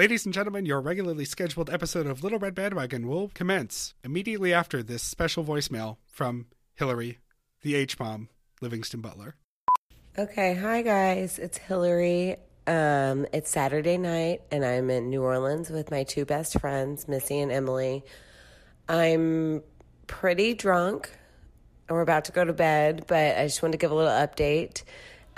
Ladies and gentlemen, your regularly scheduled episode of Little Red Bandwagon will commence immediately after this special voicemail from Hillary, the H bomb, Livingston Butler. Okay, hi guys, it's Hillary. Um, it's Saturday night, and I'm in New Orleans with my two best friends, Missy and Emily. I'm pretty drunk, and we're about to go to bed, but I just wanted to give a little update.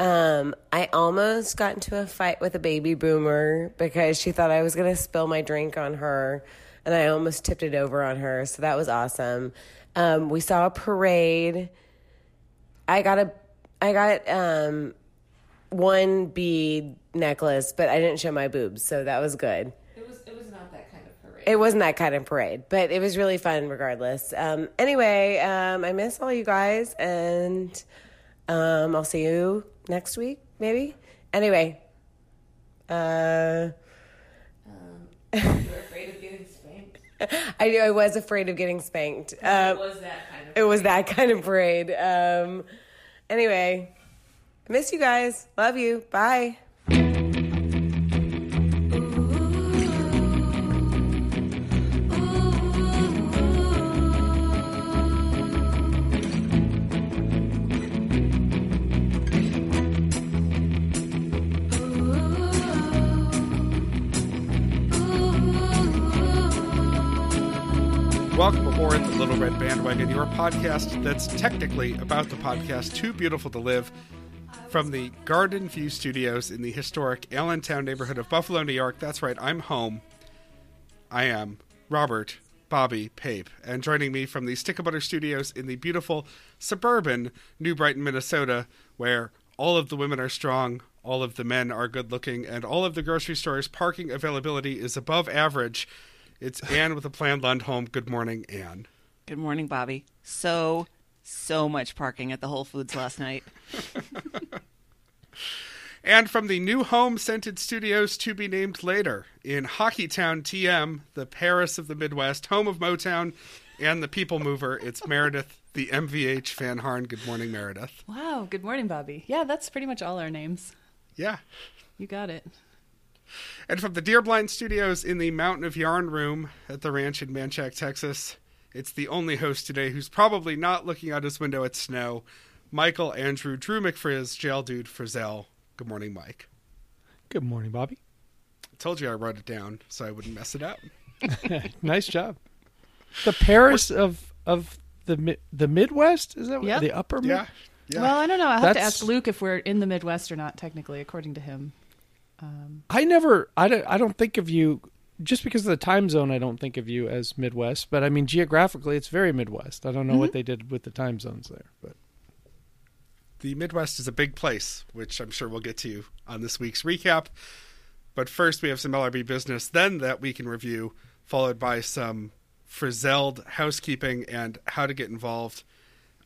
Um, I almost got into a fight with a baby boomer because she thought I was going to spill my drink on her, and I almost tipped it over on her. So that was awesome. Um, we saw a parade. I got a, I got um, one bead necklace, but I didn't show my boobs, so that was good. It was it was not that kind of parade. It wasn't that kind of parade, but it was really fun regardless. Um, anyway, um, I miss all you guys, and um, I'll see you next week, maybe. Anyway, uh, You're afraid of getting spanked. I knew I was afraid of getting spanked. it Um, was that kind of. it was that kind of parade. Um, anyway, I miss you guys. Love you. Bye. Little Red Bandwagon, your podcast that's technically about the podcast Too Beautiful to Live from the Garden View Studios in the historic Allentown neighborhood of Buffalo, New York. That's right, I'm home. I am Robert Bobby Pape, and joining me from the Stick of Butter Studios in the beautiful suburban New Brighton, Minnesota, where all of the women are strong, all of the men are good looking, and all of the grocery stores' parking availability is above average. It's Anne with a planned Lundholm. Good morning, Anne. Good morning, Bobby. So so much parking at the Whole Foods last night. And from the new home scented studios to be named later in Hockeytown, TM, the Paris of the Midwest, home of Motown and the People Mover, it's Meredith, the MVH Van Harn. Good morning, Meredith. Wow, good morning, Bobby. Yeah, that's pretty much all our names. Yeah. You got it. And from the Deerblind Studios in the Mountain of Yarn Room at the ranch in Manchac, Texas, it's the only host today who's probably not looking out his window at snow, Michael Andrew Drew McFrizz, jail dude Frizzell. Good morning, Mike. Good morning, Bobby. I told you I wrote it down so I wouldn't mess it up. nice job. The Paris of of the mi- the Midwest is that what, Yep. the upper? Mid- Yeah. Yeah. Well, I don't know. I'll have to ask Luke if we're in the Midwest or not, technically, according to him. Um, I never. I don't. I don't think of you just because of the time zone. I don't think of you as Midwest, but I mean geographically, it's very Midwest. I don't know what mm-hmm. they did with the time zones there, but the Midwest is a big place, which I'm sure we'll get to on this week's recap. But first, we have some LRB business, then that we can review, followed by some frizzled housekeeping and how to get involved.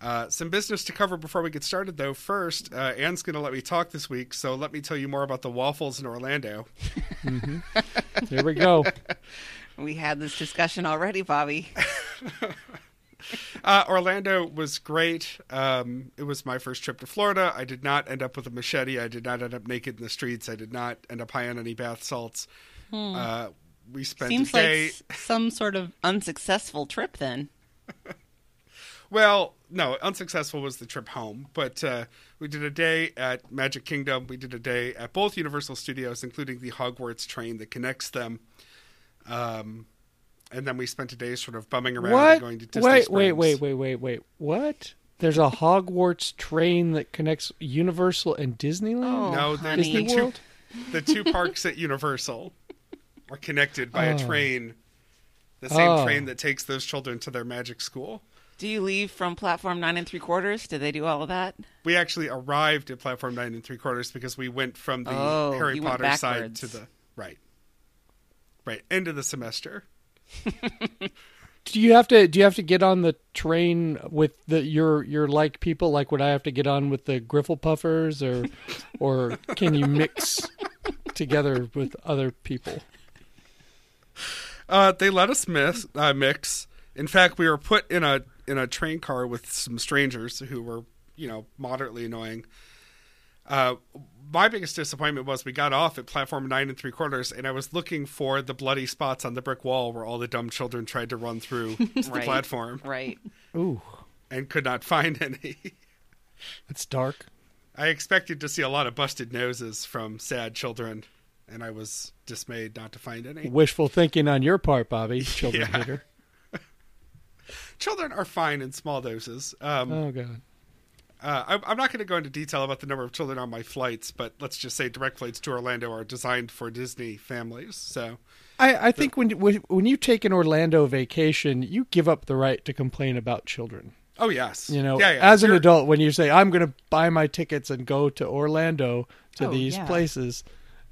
Uh, some business to cover before we get started, though. First, uh, Anne's going to let me talk this week, so let me tell you more about the waffles in Orlando. there we go. We had this discussion already, Bobby. Uh, Orlando was great. Um, it was my first trip to Florida. I did not end up with a machete. I did not end up naked in the streets. I did not end up high on any bath salts. Uh, we spent Seems a day. like some sort of unsuccessful trip then. Well, no, unsuccessful was the trip home, but uh, we did a day at Magic Kingdom. We did a day at both Universal Studios, including the Hogwarts train that connects them. Um, and then we spent a day sort of bumming around and going to Disney Wait, Springs. wait, wait, wait, wait, wait. What? There's a Hogwarts train that connects Universal and Disneyland. Oh, No, the, honey. the Disney two the two parks at Universal are connected by a Oh. train, the same Oh. train that takes those children to their magic school. Do you leave from platform nine and three quarters? Did they do all of that? We actually arrived at platform nine and three quarters because we went from the Oh, Harry Potter side to the right, right end of the semester. Do you have to? Do you have to get on the train with the your your like people? Like, would I have to get on with the Griffle Puffers, or or can you mix together with other people? Uh, they let us miss, uh, mix. In fact, we were put in a in a train car with some strangers who were, you know, moderately annoying. Uh, my biggest disappointment was we got off at platform nine and three quarters, and I was looking for the bloody spots on the brick wall where all the dumb children tried to run through the platform Right. Ooh, and could not find any. It's dark. I expected to see a lot of busted noses from sad children, and I was dismayed not to find any. Wishful thinking on your part, Bobby. Children Yeah. hater. Children are fine in small doses. Um, Oh god. Uh, I'm, I'm not going to go into detail about the number of children on my flights, but let's just say direct flights to Orlando are designed for Disney families. So, I, I think when, when when you take an Orlando vacation, you give up the right to complain about children. oh yes, You know, yeah, yeah. as an You're- adult, when you say I'm going to buy my tickets and go to Orlando to Oh, these yeah. places,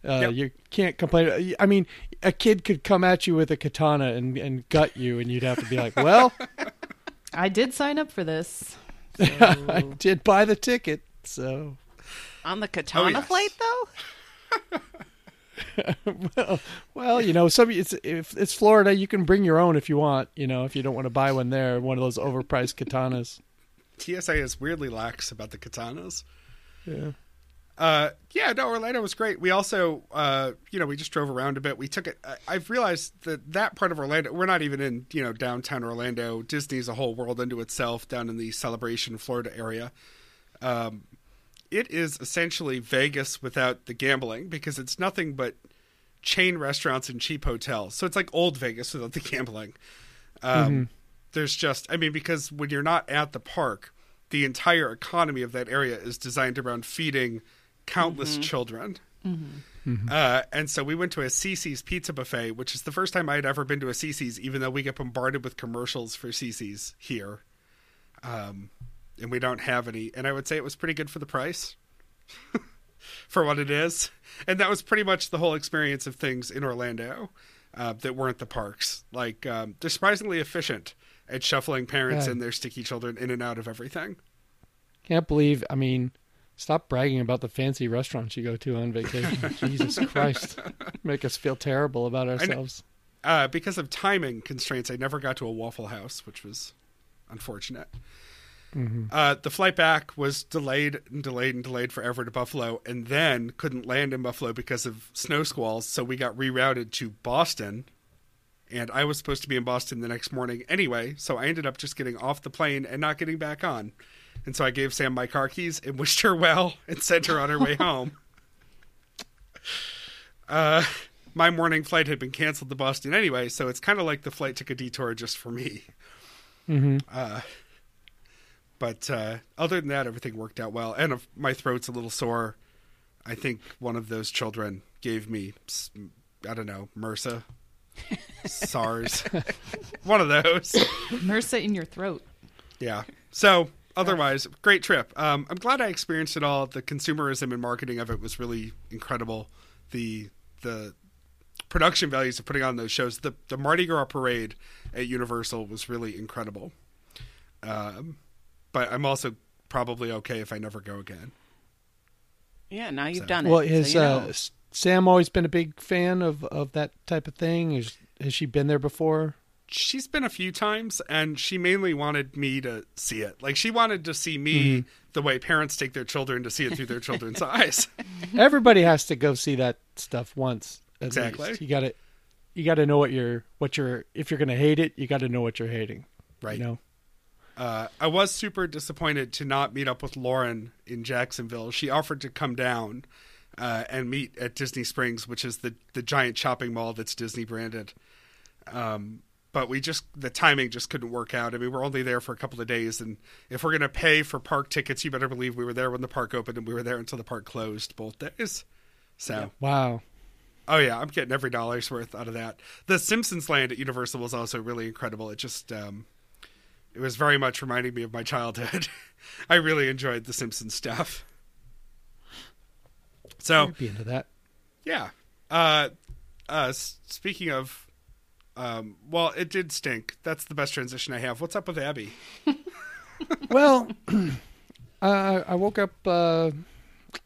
uh, Yep. you can't complain. I mean, a kid could come at you with a katana and, and gut you, and you'd have to be like, "Well, I did sign up for this. I did buy the ticket, so." On the Katana yes. flight, though? Well, you know, some it's if it's Florida, you can bring your own if you want. You know, if you don't want to buy one there, one of those overpriced katanas. TSA is weirdly lax about the katanas. Yeah. Uh, yeah, no, Orlando was great. We also, uh, you know, we just drove around a bit. We took it. I- I've realized that that part of Orlando, we're not even in, you know, downtown Orlando. Disney's a whole world unto itself down in the Celebration, Florida area. Um, it is essentially Vegas without the gambling because it's nothing but chain restaurants and cheap hotels. So it's like old Vegas without the gambling. Um, There's just, I mean, because when you're not at the park, the entire economy of that area is designed around feeding countless children. Uh, and so we went to a CiCi's pizza buffet, which is the first time I had ever been to a CiCi's, even though we get bombarded with commercials for CiCi's here. Um, and we don't have any. And I would say it was pretty good for the price for what it is. And that was pretty much the whole experience of things in Orlando uh, that weren't the parks. Like, um, they're surprisingly efficient at shuffling parents Yeah. and their sticky children in and out of everything. Can't believe. I mean, stop bragging about the fancy restaurants you go to on vacation. Jesus Christ, make us feel terrible about ourselves. uh, because of timing constraints, I never got to a Waffle House, which was unfortunate. Uh, the flight back was delayed and delayed and delayed forever to Buffalo, and then couldn't land in Buffalo because of snow squalls. So we got rerouted to Boston, and I was supposed to be in Boston the next morning anyway. So I ended up just getting off the plane and not getting back on. And so I gave Sam my car keys and wished her well and sent her on her way home. Uh, my morning flight had been canceled to Boston anyway, so it's kind of like the flight took a detour just for me. hmm Uh, but uh, other than that, everything worked out well. And if my throat's a little sore, I think one of those children gave me, I don't know, MRSA, SARS, one of those. MRSA in your throat. Yeah. So otherwise, great trip. Um, I'm glad I experienced it all. The consumerism and marketing of it was really incredible. The the production values of putting on those shows. The the Mardi Gras parade at Universal was really incredible. Um, but I'm also probably okay if I never go again. Yeah, now you've So- done it. Well, so has you uh, know. S- Sam always been a big fan of of that type of thing? Is, has she been there before? She's been a few times, and she mainly wanted me to see it. Like she wanted to see me the way parents take their children to see it through their children's eyes. Everybody has to go see that stuff once. at Exactly. least. You got to you got to know what you're what you're if you're going to hate it, you got to know what you're hating. Right. You know. uh, I was super disappointed to not meet up with Lauren in Jacksonville. She offered to come down uh, and meet at Disney Springs, which is the the giant shopping mall that's Disney branded. Um, but we just the timing just couldn't work out. I mean, we're only there for a couple of days, and if we're gonna pay for park tickets, you better believe we were there when the park opened, and we were there until the park closed both days. So, Wow. oh yeah, I'm getting every dollar's worth out of that. The Simpsons Land at Universal was also really incredible. It just um, it was very much reminding me of my childhood. I really enjoyed the Simpsons stuff. So I'd be into that. yeah, uh, uh, speaking of, um, well, it did stink. That's the best transition I have. What's up with Abby? well, uh, I woke up. Uh,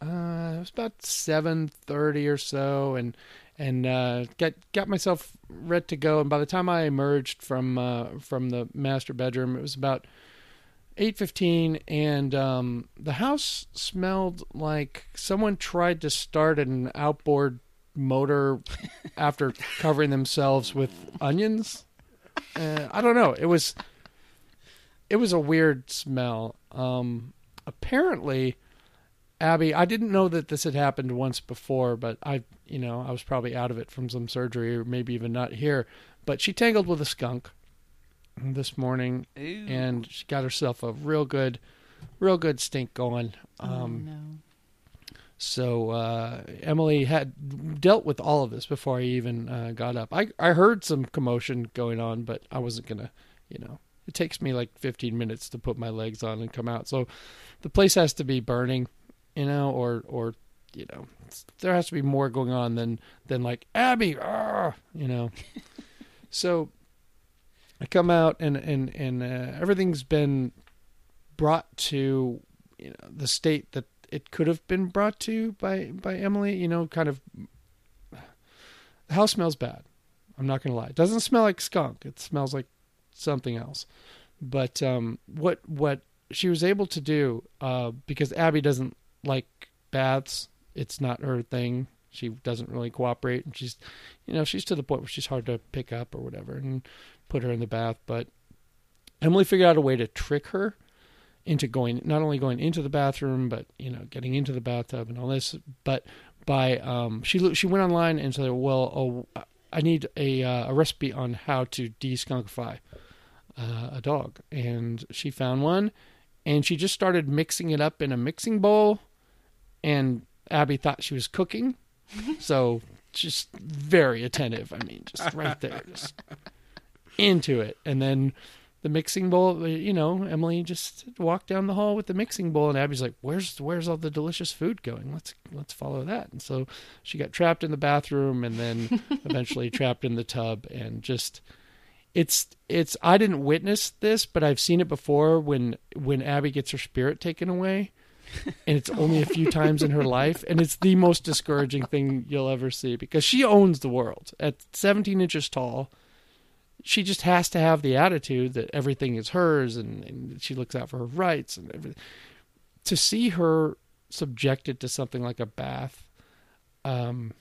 uh, it was about seven thirty or so, and and uh, got got myself ready to go. And by the time I emerged from uh, from the master bedroom, it was about eight fifteen, and um, the house smelled like someone tried to start an outboard motor after covering themselves with onions. Uh, I don't know. It was it was a weird smell. Um, apparently, Abby, I didn't know that this had happened once before, but I, you know, I was probably out of it from some surgery or maybe even not here. But she tangled with a skunk this morning, Ooh. and she got herself a real good, real good stink going. oh Um, no. So uh, Emily had dealt with all of this before I even uh, got up. I I heard some commotion going on, but I wasn't gonna, you know. It takes me like 15 minutes to put my legs on and come out. So the place has to be burning, you know, or or you know, there has to be more going on than than like Abby, ah, you know. so I come out and and and uh, everything's been brought to you know the state that it could have been brought to by by Emily. You know, kind of the house smells bad. I'm not gonna lie. It doesn't smell like skunk. It smells like something else. But um, what what she was able to do uh, because Abby doesn't like baths. It's not her thing. She doesn't really cooperate, and she's, you know, she's to the point where she's hard to pick up or whatever, and put her in the bath. But Emily figured out a way to trick her into going not only going into the bathroom but you know getting into the bathtub and all this but by um she she went online and said well oh I need a uh, a recipe on how to de-skunkify uh, a dog. And she found one and she just started mixing it up in a mixing bowl and Abby thought she was cooking. So just very attentive I mean just right there just into it. And then the mixing bowl you know emily just walked down the hall with the mixing bowl and abby's like where's where's all the delicious food going? Let's let's follow that. And so she got trapped in the bathroom and then eventually trapped in the tub and just it's it's i didn't witness this but i've seen it before when when abby gets her spirit taken away and it's only a few times in her life and it's the most discouraging thing you'll ever see because she owns the world. At 17 inches tall she just has to have the attitude that everything is hers and, and she looks out for her rights and everything. To see her subjected to something like a bath, um,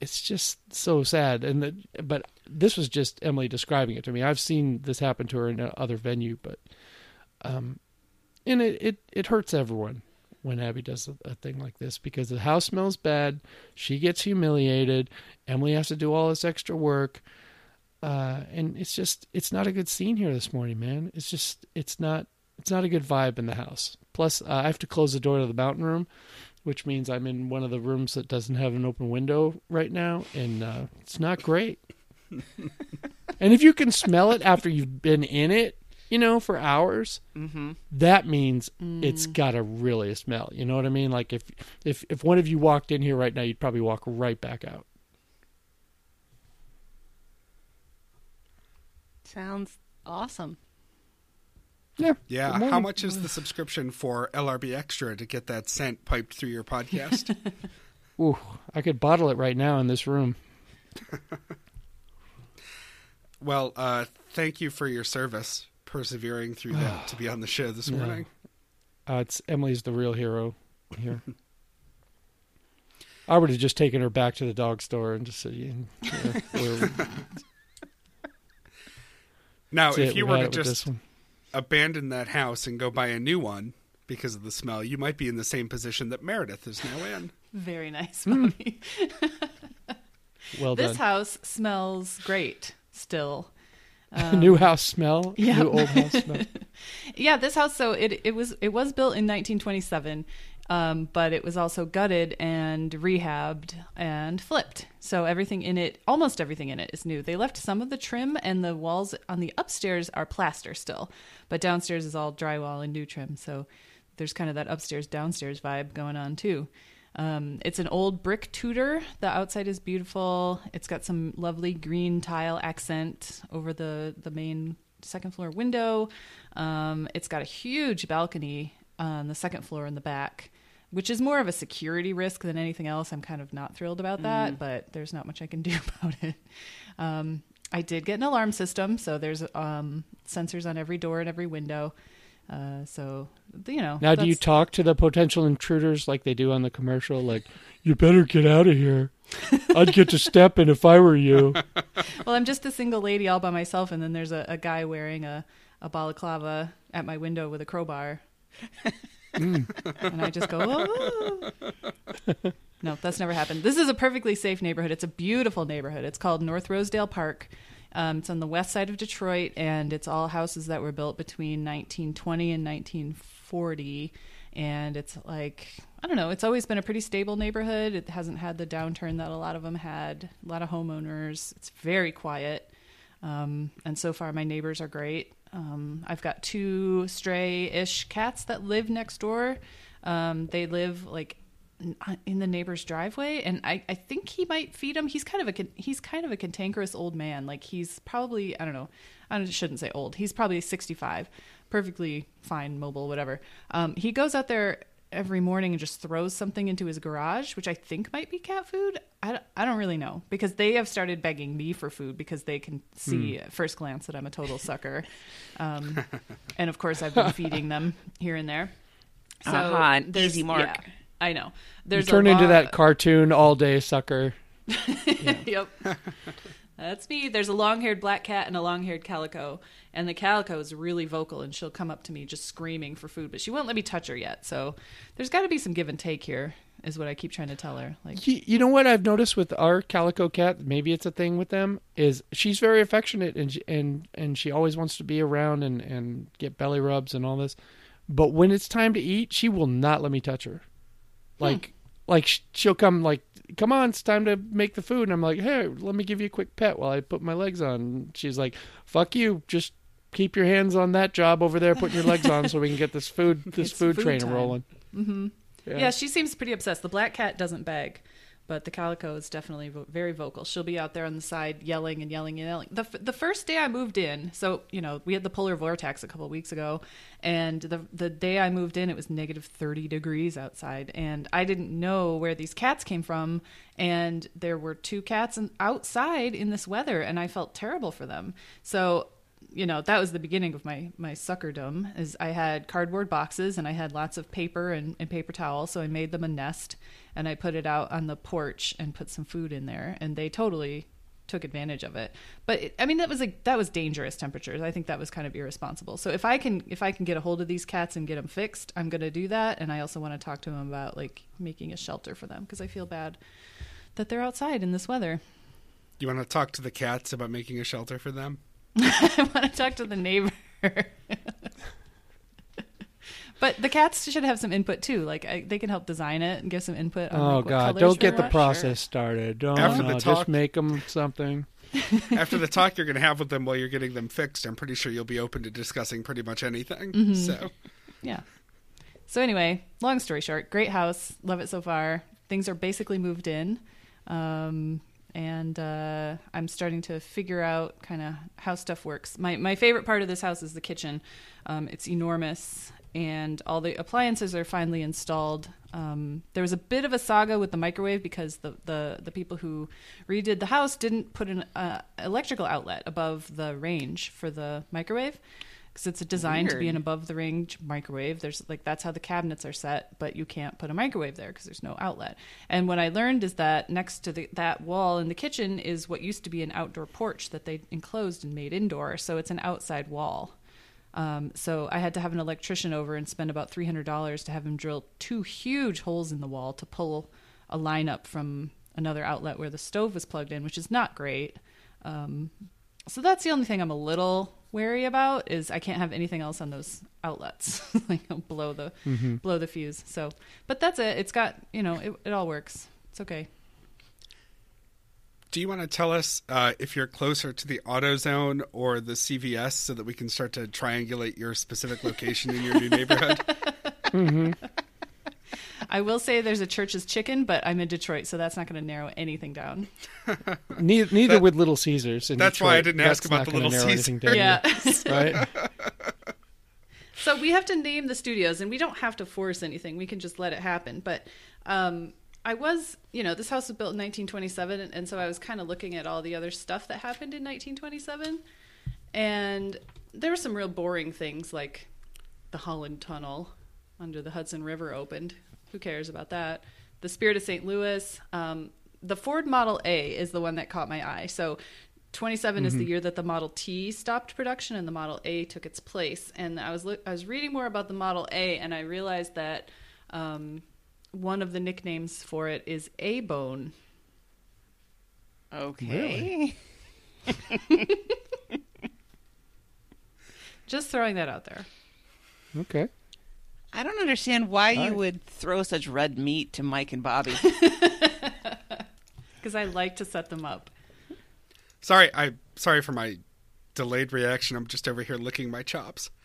it's just so sad. And the, but this was just Emily describing it to me. I've seen this happen to her in other venue, but um, and it, it it hurts everyone when Abby does a, a thing like this because the house smells bad. She gets humiliated. Emily has to do all this extra work uh, and it's just it's not a good scene here this morning, man. It's just it's not it's not a good vibe in the house. Plus, uh, I have to close the door to the mountain room, which means I'm in one of the rooms that doesn't have an open window right now, and uh, it's not great. and if you can smell it after you've been in it, you know, for hours, Mm-hmm. that means it's got a really smell. You know what I mean? Like if if if one of you walked in here right now, you'd probably walk right back out. Sounds awesome. Yeah. Yeah. Morning. How much is the subscription for LRB Extra to get that scent piped through your podcast? Ooh, I could bottle it right now in this room. well, uh, thank you for your service, persevering through that to be on the show this Yeah. morning. Uh, it's Emily's the real hero here. I would have just taken her back to the dog store and just said, yeah, yeah, we're- Now, that's if it, you we've were to just abandon that house and go buy a new one because of the smell, you might be in the same position that Meredith is now in. Very nice. Hmm. Bobby. well this done. house smells great still. Um, new house smell, yeah. new old house smell. Yeah, this house. So it it was it was built in 1927, um, but it was also gutted and rehabbed and flipped. So everything in it, almost everything in it, is new. They left some of the trim, and the walls on the upstairs are plaster still, but downstairs is all drywall and new trim. So there's kind of that upstairs downstairs vibe going on too. Um, it's an old brick Tudor. The outside is beautiful. It's got some lovely green tile accent over the the main second floor window. Um, it's got a huge balcony on the second floor in the back, which is more of a security risk than anything else. I'm kind of not thrilled about that, but there's not much I can do about it. Um, I did get an alarm system, so there's um, sensors on every door and every window. Uh, so you know. Now, do you talk to the potential intruders like they do on the commercial? Like, you better get out of here. I'd get to stepping if I were you. Well, I'm just a single lady all by myself, and then there's a, a guy wearing a, a balaclava at my window with a crowbar. and I just go, oh. no, that's never happened. This is a perfectly safe neighborhood. It's a beautiful neighborhood. It's called North Rosedale Park. Um, it's on the west side of Detroit, and it's all houses that were built between 1920 and 1940. And it's like, I don't know, it's always been a pretty stable neighborhood. It hasn't had the downturn that a lot of them had, a lot of homeowners. It's very quiet. Um, and so far, my neighbors are great. Um, I've got two stray ish cats that live next door. Um, they live like in the neighbor's driveway, and I, I think he might feed them. He's kind of a he's kind of a cantankerous old man. Like he's probably I don't know. I shouldn't say old. He's probably 65, perfectly fine, mobile, whatever. Um, he goes out there every morning and just throws something into his garage, which I think might be cat food. I, don't- I don't really know because they have started begging me for food because they can see at first glance that I'm a total sucker. Um, and of course, I've been feeding them here and there. So Aha, an there's- easy mark. yeah, I know. You There's turn a into that cartoon all day sucker. yep. That's me. There's a long haired black cat and a long haired calico. And the calico is really vocal and she'll come up to me just screaming for food, but she won't let me touch her yet. So there's got to be some give and take here, is what I keep trying to tell her. Like, You, you know what I've noticed with our calico cat? Maybe it's a thing with them. Is she's very affectionate and she, and and she always wants to be around and and get belly rubs and all this. But when it's time to eat, she will not let me touch her. Hmm. Like like she'll come like, come on, it's time to make the food. And I'm like, hey, let me give you a quick pet while I put my legs on. And she's like, fuck you, just keep your hands on that job over there, putting your legs on, so we can get this food this food, food train time. rolling. mm-hmm. Yeah. yeah. she seems pretty obsessed. The black cat doesn't beg, but the calico is definitely vo- very vocal. She'll be out there on the side yelling and yelling and yelling. The, f- the first day I moved in, so, you know, we had the polar vortex a couple weeks ago, and the, the day I moved in, it was negative 30 degrees outside, and I didn't know where these cats came from, and there were two cats in, outside in this weather, and I felt terrible for them. So you know that was the beginning of my my suckerdom is i had cardboard boxes and i had lots of paper and, and paper towel so i made them a nest and i put it out on the porch and put some food in there. And they totally took advantage of it. But it, i mean that was like that was dangerous temperatures. I think that was kind of irresponsible. So if i can if i can get a hold of these cats and get them fixed i'm going to do that. And i also want to talk to them about like making a shelter for them because i feel bad that they're outside in this weather. You want to talk to the cats about making a shelter for them? I want to talk to the neighbor. but the cats should have some input too. Like I, they can help design it and give some input. On, Oh like, God! Don't get the want. process started. Don't After the talk- just make them something. After the talk you're going to have with them while you're getting them fixed, I'm pretty sure you'll be open to discussing pretty much anything. Mm-hmm. So, Yeah. So anyway, long story short, great house, love it so far. Things are basically moved in, um, and uh, I'm starting to figure out kind of how stuff works. My my favorite part of this house is the kitchen. Um, it's enormous, and all the appliances are finally installed. Um, there was a bit of a saga with the microwave because the the, the people who redid the house didn't put an uh, electrical outlet above the range for the microwave because it's designed to be an above the range microwave. There's like that's how the cabinets are set, but you can't put a microwave there because there's no outlet. And what I learned is that next to the, that wall in the kitchen is what used to be an outdoor porch that they enclosed and made indoor. So it's an outside wall. Um, so I had to have an electrician over and spend about three hundred dollars to have him drill two huge holes in the wall to pull a line up from another outlet where the stove was plugged in, which is not great. Um, so that's the only thing I'm a little wary about is I can't have anything else on those outlets, like it'll blow the blow the fuse. So, but that's it. It's got you know it, it all works. It's okay. do you want to tell us uh, if you're closer to the AutoZone or the CVS so that we can start to triangulate your specific location in your new neighborhood? I will say there's a Church's Chicken, but I'm in Detroit, so that's not going to narrow anything down. Neither, neither That- with Little Caesars. In that's why I didn't ask about the Little Caesars. anything down, Yeah. right. So we have to name the studios, and we don't have to force anything. We can just let it happen. But um, I was, you know, this house was built in 1927, and, and so I was kind of looking at all the other stuff that happened in 1927, and there were some real boring things like the Holland Tunnel under the Hudson River opened. Who cares about that? The Spirit of St. Louis. Um, the Ford Model A is the one that caught my eye. So 27 is the year that the Model T stopped production and the Model A took its place. And I was I was reading more about the Model A and I realized that um, one of the nicknames for it is A Bone. Okay. Just throwing that out there. Okay. I don't understand why you right. would throw such red meat to Mike and Bobby. Because I like to set them up. Sorry, I sorry for my delayed reaction. I'm just over here licking my chops.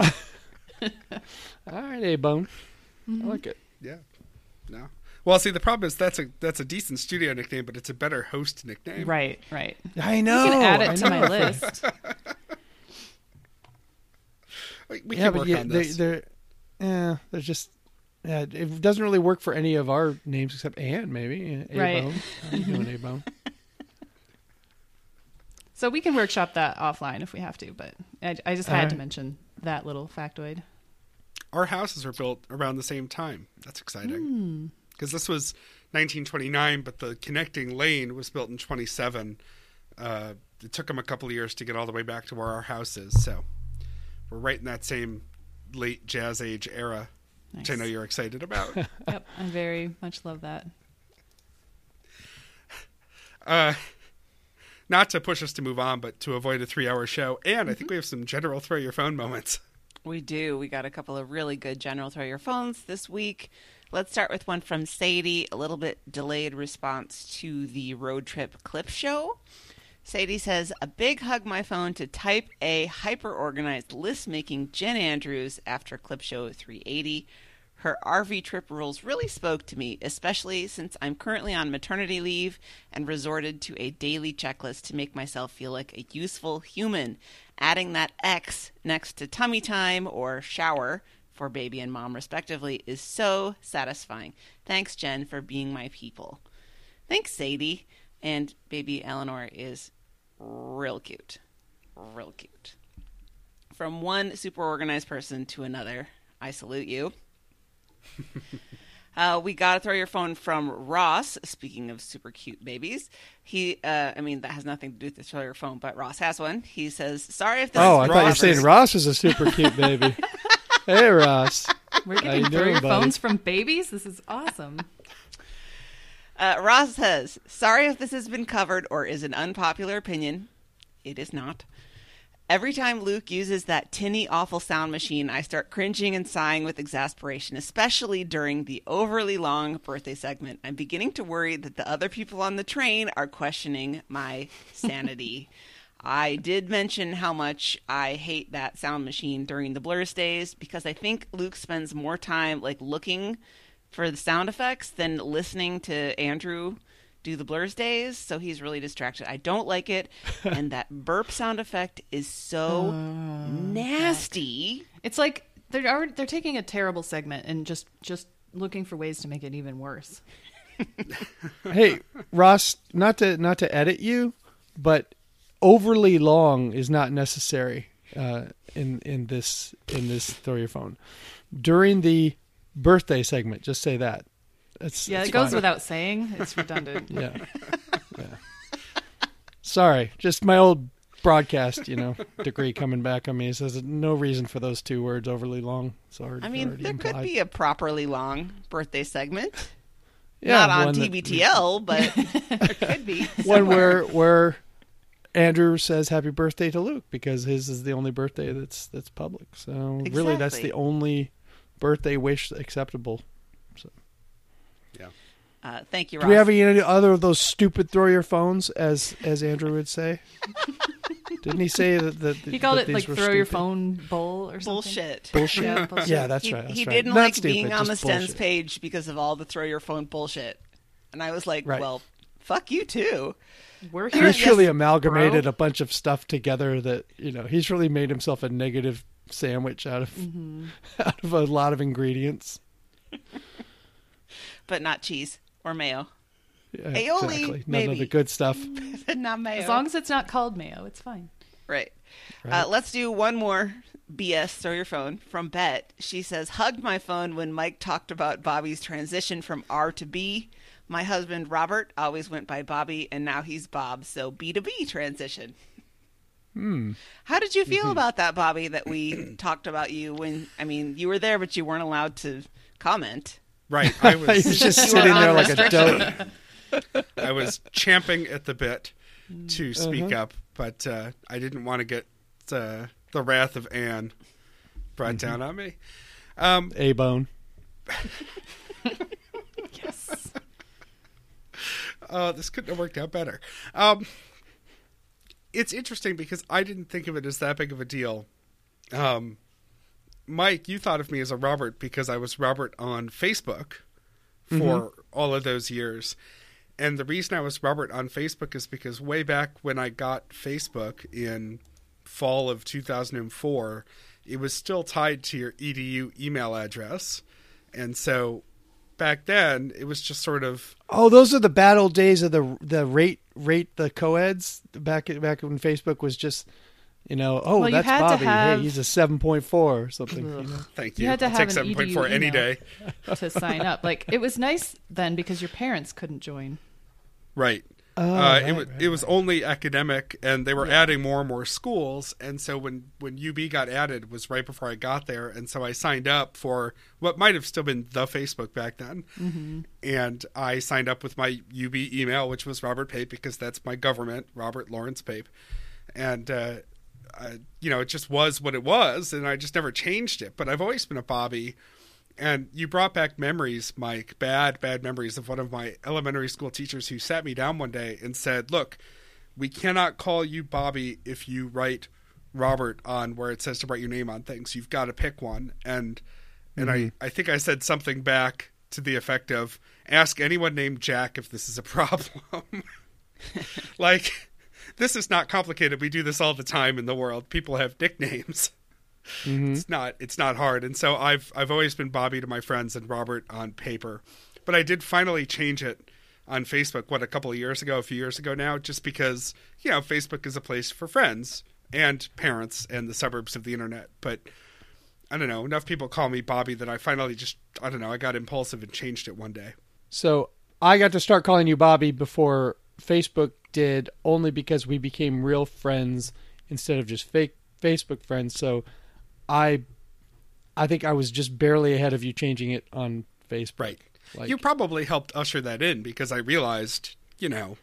All right, A Bone. Mm-hmm. I like it. Yeah. No. Well, see, the problem is that's a that's a decent studio nickname, but it's a better host nickname. Right, right. I know. You can add I it to know. my list. We, we yeah, can but work yeah, on they, this. they're, yeah, they're just. Yeah, it doesn't really work for any of our names except Anne, maybe. A Right. You doing, A Bone? So we can workshop that offline if we have to, but I, I just had to mention that little factoid. Our houses are built around the same time. That's Hmm. exciting. Because this was 1929, but the connecting lane was built in 27. Uh, it took them a couple of years to get all the way back to where our house is. So we're right in that same late jazz age era, which I know you're excited about. yep, I very much love that. uh, not to push us to move on, but to avoid a three hour show. And I think we have some general throw your phone moments. We do. We got a couple of really good general throw your phones this week. Let's start with one from Sadie, a little bit delayed response to the road trip clip show. Sadie says, A big hug my phone to type A hyper organized list making Jen Andrews after clip show 380. Her RV trip rules really spoke to me, especially since I'm currently on maternity leave and resorted to a daily checklist to make myself feel like a useful human. Adding that X next to tummy time or shower for baby and mom, respectively, is so satisfying. Thanks, Jen, for being my people. Thanks, Sadie. And baby Eleanor is real cute. Real cute. From one super organized person to another, I salute you. Uh, we got to throw your phone from Ross. Speaking of super cute babies, he, uh, I mean, that has nothing to do with the throw your phone, but Ross has one. He says, Sorry if this Oh, I is thought you were Ross saying Ross is a super cute baby. hey, Ross. We're How getting you through your buddy? phones from babies. This is awesome. Uh, Ross says, Sorry if this has been covered or is an unpopular opinion. It is not. Every time Luke uses that tinny, awful sound machine, I start cringing and sighing with exasperation, especially during the overly long birthday segment. I'm beginning to worry that the other people on the train are questioning my sanity. I did mention how much I hate that sound machine during the Blurs days because I think Luke spends more time like looking for the sound effects than listening to Andrew do the Blurs days, so he's really distracted. I don't like it, and that burp sound effect is so nasty. It's like they're already, they're taking a terrible segment and just just looking for ways to make it even worse. hey, Ross, not to not to edit you, but overly long is not necessary uh, in in this in this throw your phone during the birthday segment. Just say that. It's, Yeah, it's it goes fine. without saying. It's redundant. Yeah. yeah. Sorry, just my old broadcast, you know, degree coming back on me. It says no reason for those two words overly long. Sorry. I mean, there could be a properly long birthday segment. yeah, Not on one that- TBTL, but there could be. one where where Andrew says happy birthday to Luke because his is the only birthday that's that's public. So really, that's the only birthday wish acceptable. Yeah. Uh, thank you, Ross. Do we have any other of those stupid throw your phones, as as Andrew would say? Didn't he say that? that He called that it these like were throw your phone bowl or something. Bullshit. bullshit. Yeah, bullshit. Yeah, that's he, right. That's he right. didn't Not like stupid, being on the just Stens page because of all the throw your phone bullshit. And I was like, Right. well, fuck you too. We're here. He's really Yes, amalgamated bro. a bunch of stuff together that you know. He's really made himself a negative sandwich out of Mm-hmm. out of a lot of ingredients. But not cheese or mayo. Yeah, Aioli, exactly. None maybe. of the good stuff. not mayo. As long as it's not called mayo, it's fine. Right. Uh, let's do one more BS. Throw your phone from Bet. She says, "Hugged my phone when Mike talked about Bobby's transition from R to B. My husband Robert always went by Bobby, and now he's Bob. So B to B transition." Hmm. How did you feel about that, Bobby? That we talked about you when I mean you were there, but you weren't allowed to comment. Right. I He was was just sitting there like a restriction. dope. I was champing at the bit to speak Uh-huh. up, but uh, I didn't want to get uh, the wrath of Anne brought Mm-hmm. down on me. Um, A bone. Yes. Oh, this couldn't have worked out better. Um, it's interesting because I didn't think of it as that big of a deal. Um, Mike, you thought of me as a Robert because I was Robert on Facebook for all of those years. And the reason I was Robert on Facebook is because way back when I got Facebook in fall of 2004, it was still tied to your edu email address. And so back then, it was just sort of Oh, those are the bad old days of the the rate rate the co-eds back back when Facebook was just you know oh Well, that's Bobby have- hey he's a seven point four or something you know? Thank You you. had to I'll have take an seven point EDU any day. to sign up. Like it was nice then because your parents couldn't join. Right. Oh, uh, right, it was right, it was only academic, and they were adding more and more schools. And so when when UB got added was right before I got there, and so I signed up for what might have still been the Facebook back then. Mm-hmm. And I signed up with my UB email, which was Robert Pape because that's my government, Robert Lawrence Pape, and. Uh, uh, you know, it just was what it was, and I just never changed it. But I've always been a Bobby, and you brought back memories, Mike, bad, bad memories of one of my elementary school teachers who sat me down one day and said, Look, we cannot call you Bobby if you write Robert on where it says to write your name on things. You've got to pick one. And and I, mm-hmm. I think I said something back to the effect of ask anyone named Jack if this is a problem. like this is not complicated. We do this all the time in the world. People have nicknames. Mm-hmm. It's not it's not hard. And so I've I've always been Bobby to my friends and Robert on paper. But I did finally change it on Facebook what a couple of years ago, a few years ago now, just because, you know, Facebook is a place for friends and parents and the suburbs of the internet. But I don't know, enough people call me Bobby that I finally just I don't know, I got impulsive and changed it one day. So I got to start calling you Bobby before Facebook did, only because we became real friends instead of just fake Facebook friends. So I, I think I was just barely ahead of you changing it on Facebook. Right. Like- you probably helped usher that in because I realized, you know,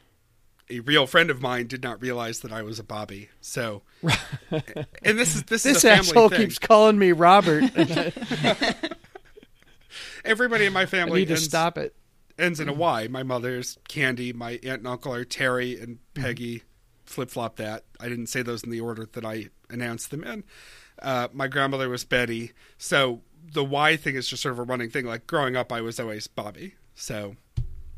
a real friend of mine did not realize that I was a Bobby. So, and this is this, This is a family asshole thing. keeps calling me Robert. Everybody in my I family need to stop it. ends in a Y. My mother's Candy. My aunt and uncle are Terry and mm-hmm. Peggy. Flip flop that. I didn't say those in the order that I announced them in. Uh, my grandmother was Betty. So the Y thing is just sort of a running thing. Like growing up, I was always Bobby. So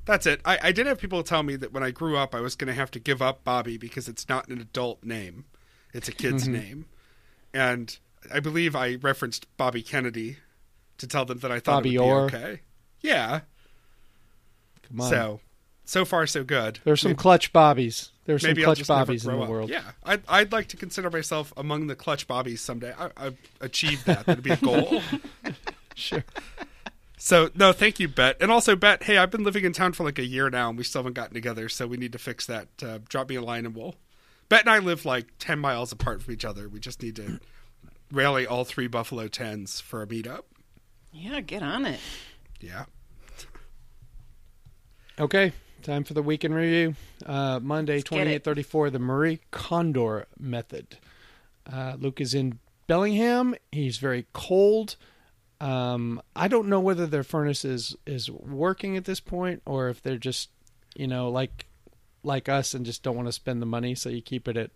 that's it. I, I did have people tell me that when I grew up, I was going to have to give up Bobby because it's not an adult name, it's a kid's name. And I believe I referenced Bobby Kennedy to tell them that I thought Bobby it would Orr. be okay. Yeah. Come on. So, so far so good. There's some Maybe- clutch bobbies. There's some clutch bobbies in the up. world. Yeah, I'd, I'd like to consider myself among the clutch bobbies someday. I, I've achieved that. That'd be a goal. Sure. so no, thank you, Bet. And also, Bet. Hey, I've been living in town for like a year now, and we still haven't gotten together. So we need to fix that. Uh, drop me a line, and we'll. Bet and I live like ten miles apart from each other. We just need to rally all three Buffalo Tens for a meetup. Yeah, get on it. Yeah. Okay, time for the weekend review. Uh, Monday, twenty eight thirty four, the Marie Kondo method. Uh, Luke is in Bellingham. He's very cold. Um, I don't know whether their furnace is, is working at this point or if they're just, you know, like like us and just don't want to spend the money, so you keep it at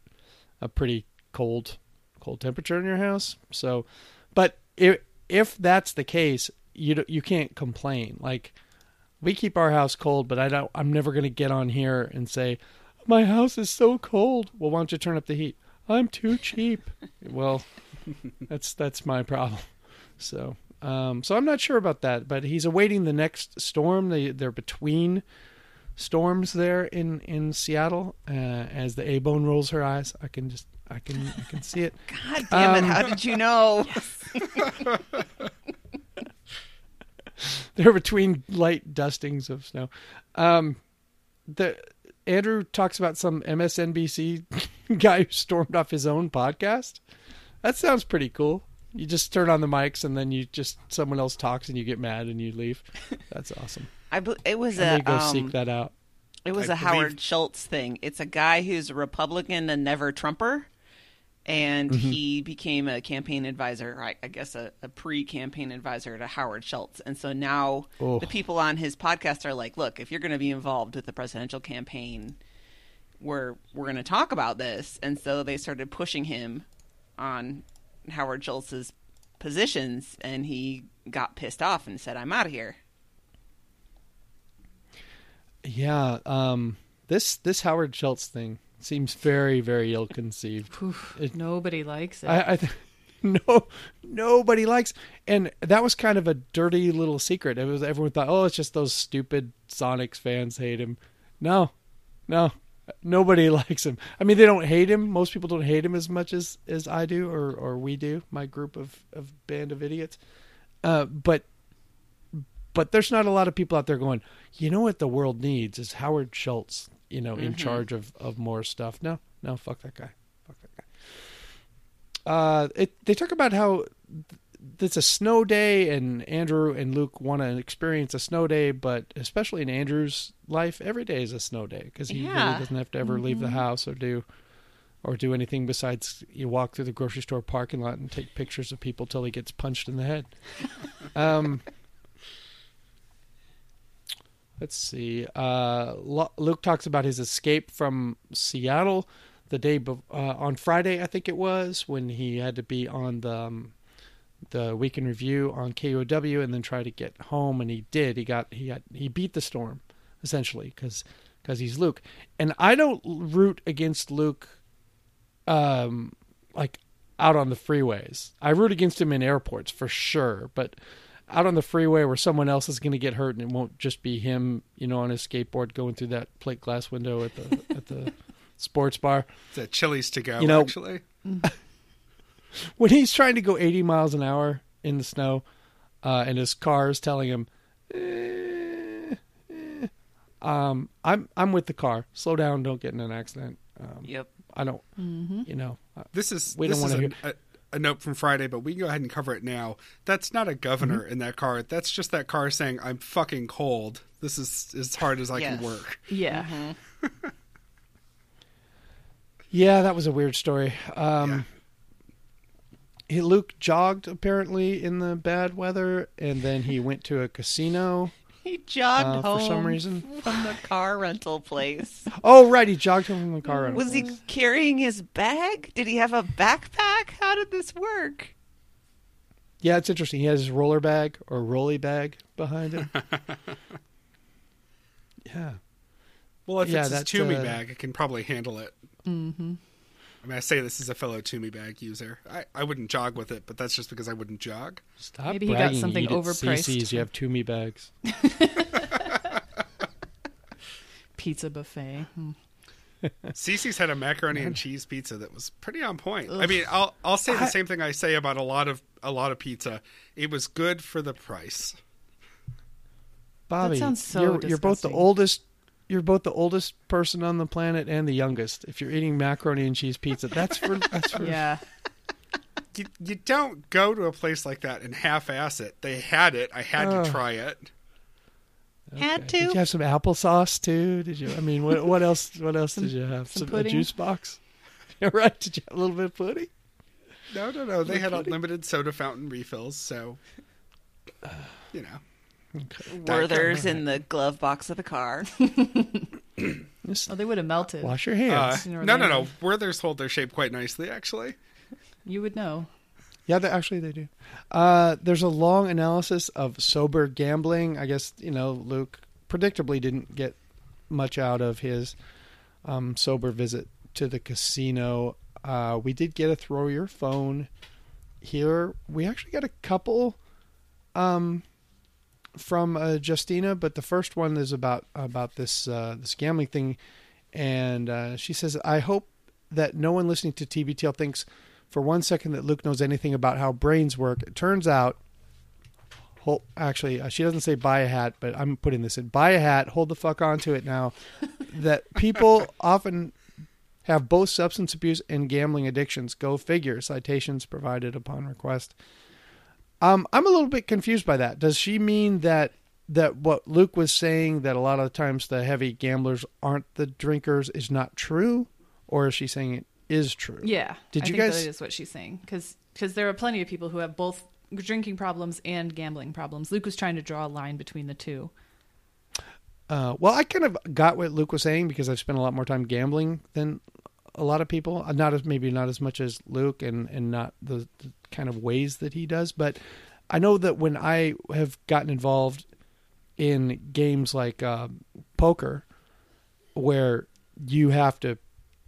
a pretty cold cold temperature in your house. So, but if if that's the case, you don't- you can't complain. Like we keep our house cold, but I don't. I'm never going to get on here and say my house is so cold. Well, why don't you turn up the heat? I'm too cheap. well, that's that's my problem. So, um, so I'm not sure about that. But he's awaiting the next storm. They they're between storms there in in Seattle. Uh, as the A Bone rolls her eyes, I can just I can I can see it. God damn it! Um, How did you know? They're between light dustings of snow. Um, the Andrew talks about some MSNBC guy who stormed off his own podcast. That sounds pretty cool. You just turn on the mics and then you just someone else talks and you get mad and you leave. That's awesome. I bel- it was I a may go um, seek that out. It was I a Howard Schultz thing. It's a guy who's a Republican and never Trumper, and Mm-hmm. he became a campaign advisor, I, I guess a, a pre-campaign advisor to Howard Schultz. And so now Oh. the people on his podcast are like, "Look, if you're going to be involved with the presidential campaign, we're we're going to talk about this." And so they started pushing him on Howard Schultz's positions, and he got pissed off and said, "I'm out of here." Yeah, um, this this Howard Schultz thing seems very very ill conceived. Nobody likes it. I, I th- no nobody likes, and that was kind of a dirty little secret. It was everyone thought, oh, it's just those stupid Sonics fans hate him. No, no, nobody likes him. I mean, they don't hate him. Most people don't hate him as much as as I do, or or we do. My group of of band of idiots. Uh, but but there's not a lot of people out there going, you know what the world needs is Howard Schultz, you know, in charge of, of more stuff. No, no, fuck that guy. Fuck that guy. Uh, it, they talk about how th- it's a snow day and Andrew and Luke want to experience a snow day, but especially in Andrew's life, every day is a snow day because he Yeah. really doesn't have to ever leave the house or do or do anything besides you walk through the grocery store parking lot and take pictures of people till he gets punched in the head. um, let's see. Uh, Luke talks about his escape from Seattle the day be- uh, on Friday, I think it was, when he had to be on the um, the week in review on KUOW and then try to get home, and he did. He got he got he beat the storm essentially because because he's Luke, and I don't root against Luke, um, like out on the freeways. I root against him in airports for sure, but out on the freeway where someone else is going to get hurt and it won't just be him, you know, on his skateboard going through that plate glass window at the at the sports bar. It's a Chili's to go, You know- actually. when he's trying to go 80 miles an hour in the snow, uh, and his car is telling him, eh, eh, um, "I'm I'm with the car. Slow down. Don't get in an accident." Um, Yep. I don't, you know. uh, This is We this don't is wanna a, a, a note from Friday, but we can go ahead and cover it now. That's not a governor Mm-hmm. in that car. That's just that car saying, "I'm fucking cold. This is as hard as I Yes. can work." yeah. Yeah, that was a weird story. Um, he, Luke jogged apparently in the bad weather, and then he went to a casino He jogged uh, home for some reason. from the car rental place. Oh, right, he jogged home from the car. rental Was he carrying his bag? Did he have a backpack? How did this work? Yeah, it's interesting. He has his roller bag or rolly bag behind him. yeah. Well, if Yeah, it's his that's, Tumi uh, bag, it can probably handle it. Mm-hmm. I mean, I say this as a fellow Tumi bag user. I, I wouldn't jog with it, but that's just because I wouldn't jog. Stop Maybe he got something Eat at overpriced. CiCi's. You have Tumi bags. Pizza buffet. Hmm. CiCi's had a macaroni and cheese pizza that was pretty on point. I mean, I'll I'll say the I- same thing I say about a lot of a lot of pizza. It was good for the price. Bobby, sounds so you're, you're both the oldest. You're both the oldest person on the planet and the youngest. If you're eating macaroni and cheese pizza, that's for that's for Yeah. You, you don't go to a place like that and half-ass it. They had it. I had Oh. to try it. Had to. Did you have some applesauce too? Did you? I mean, what, what else? What else did you have? some a juice box. Yeah, right. Did you have a little bit of pudding? No, no, no. They had unlimited soda fountain refills, so you know. Werther's in the glove box of the car. Oh, they would have melted. wash your Uh, hands. in no, no, no. Orlando. Werther's hold their shape quite nicely, actually. You would know. Yeah, they, actually they do. Uh, there's a long analysis of sober gambling. I guess you know Luke predictably didn't get much out of his um, sober visit to the casino. Uh, we did get a throw your phone here. We actually got a couple um, from uh, Justina, but the first one is about about this uh, this gambling thing, and uh, she says, "I hope that no one listening to TBTL thinks for one second that Luke knows anything about how brains work. It turns out." Hold, actually, uh, she doesn't say buy a hat, but I'm putting this in. Buy a hat. Hold the fuck onto it now. that people often have both substance abuse and gambling addictions. Go figure. Citations provided upon request. Um, I'm a little bit confused by that. Does she mean that that what Luke was saying that a lot of times the heavy gamblers aren't the drinkers is not true, or is she saying it is true? Yeah. Did I you think guys- that is what she's saying because there are plenty of people who have both drinking problems and gambling problems. Luke was trying to draw a line between the two. Uh, well, I kind of got what Luke was saying because I've spent a lot more time gambling than a lot of people. Uh, Not as maybe not as much as Luke, and and not the, the kind of ways that he does. But I know that when I have gotten involved in games like uh, poker, where you have to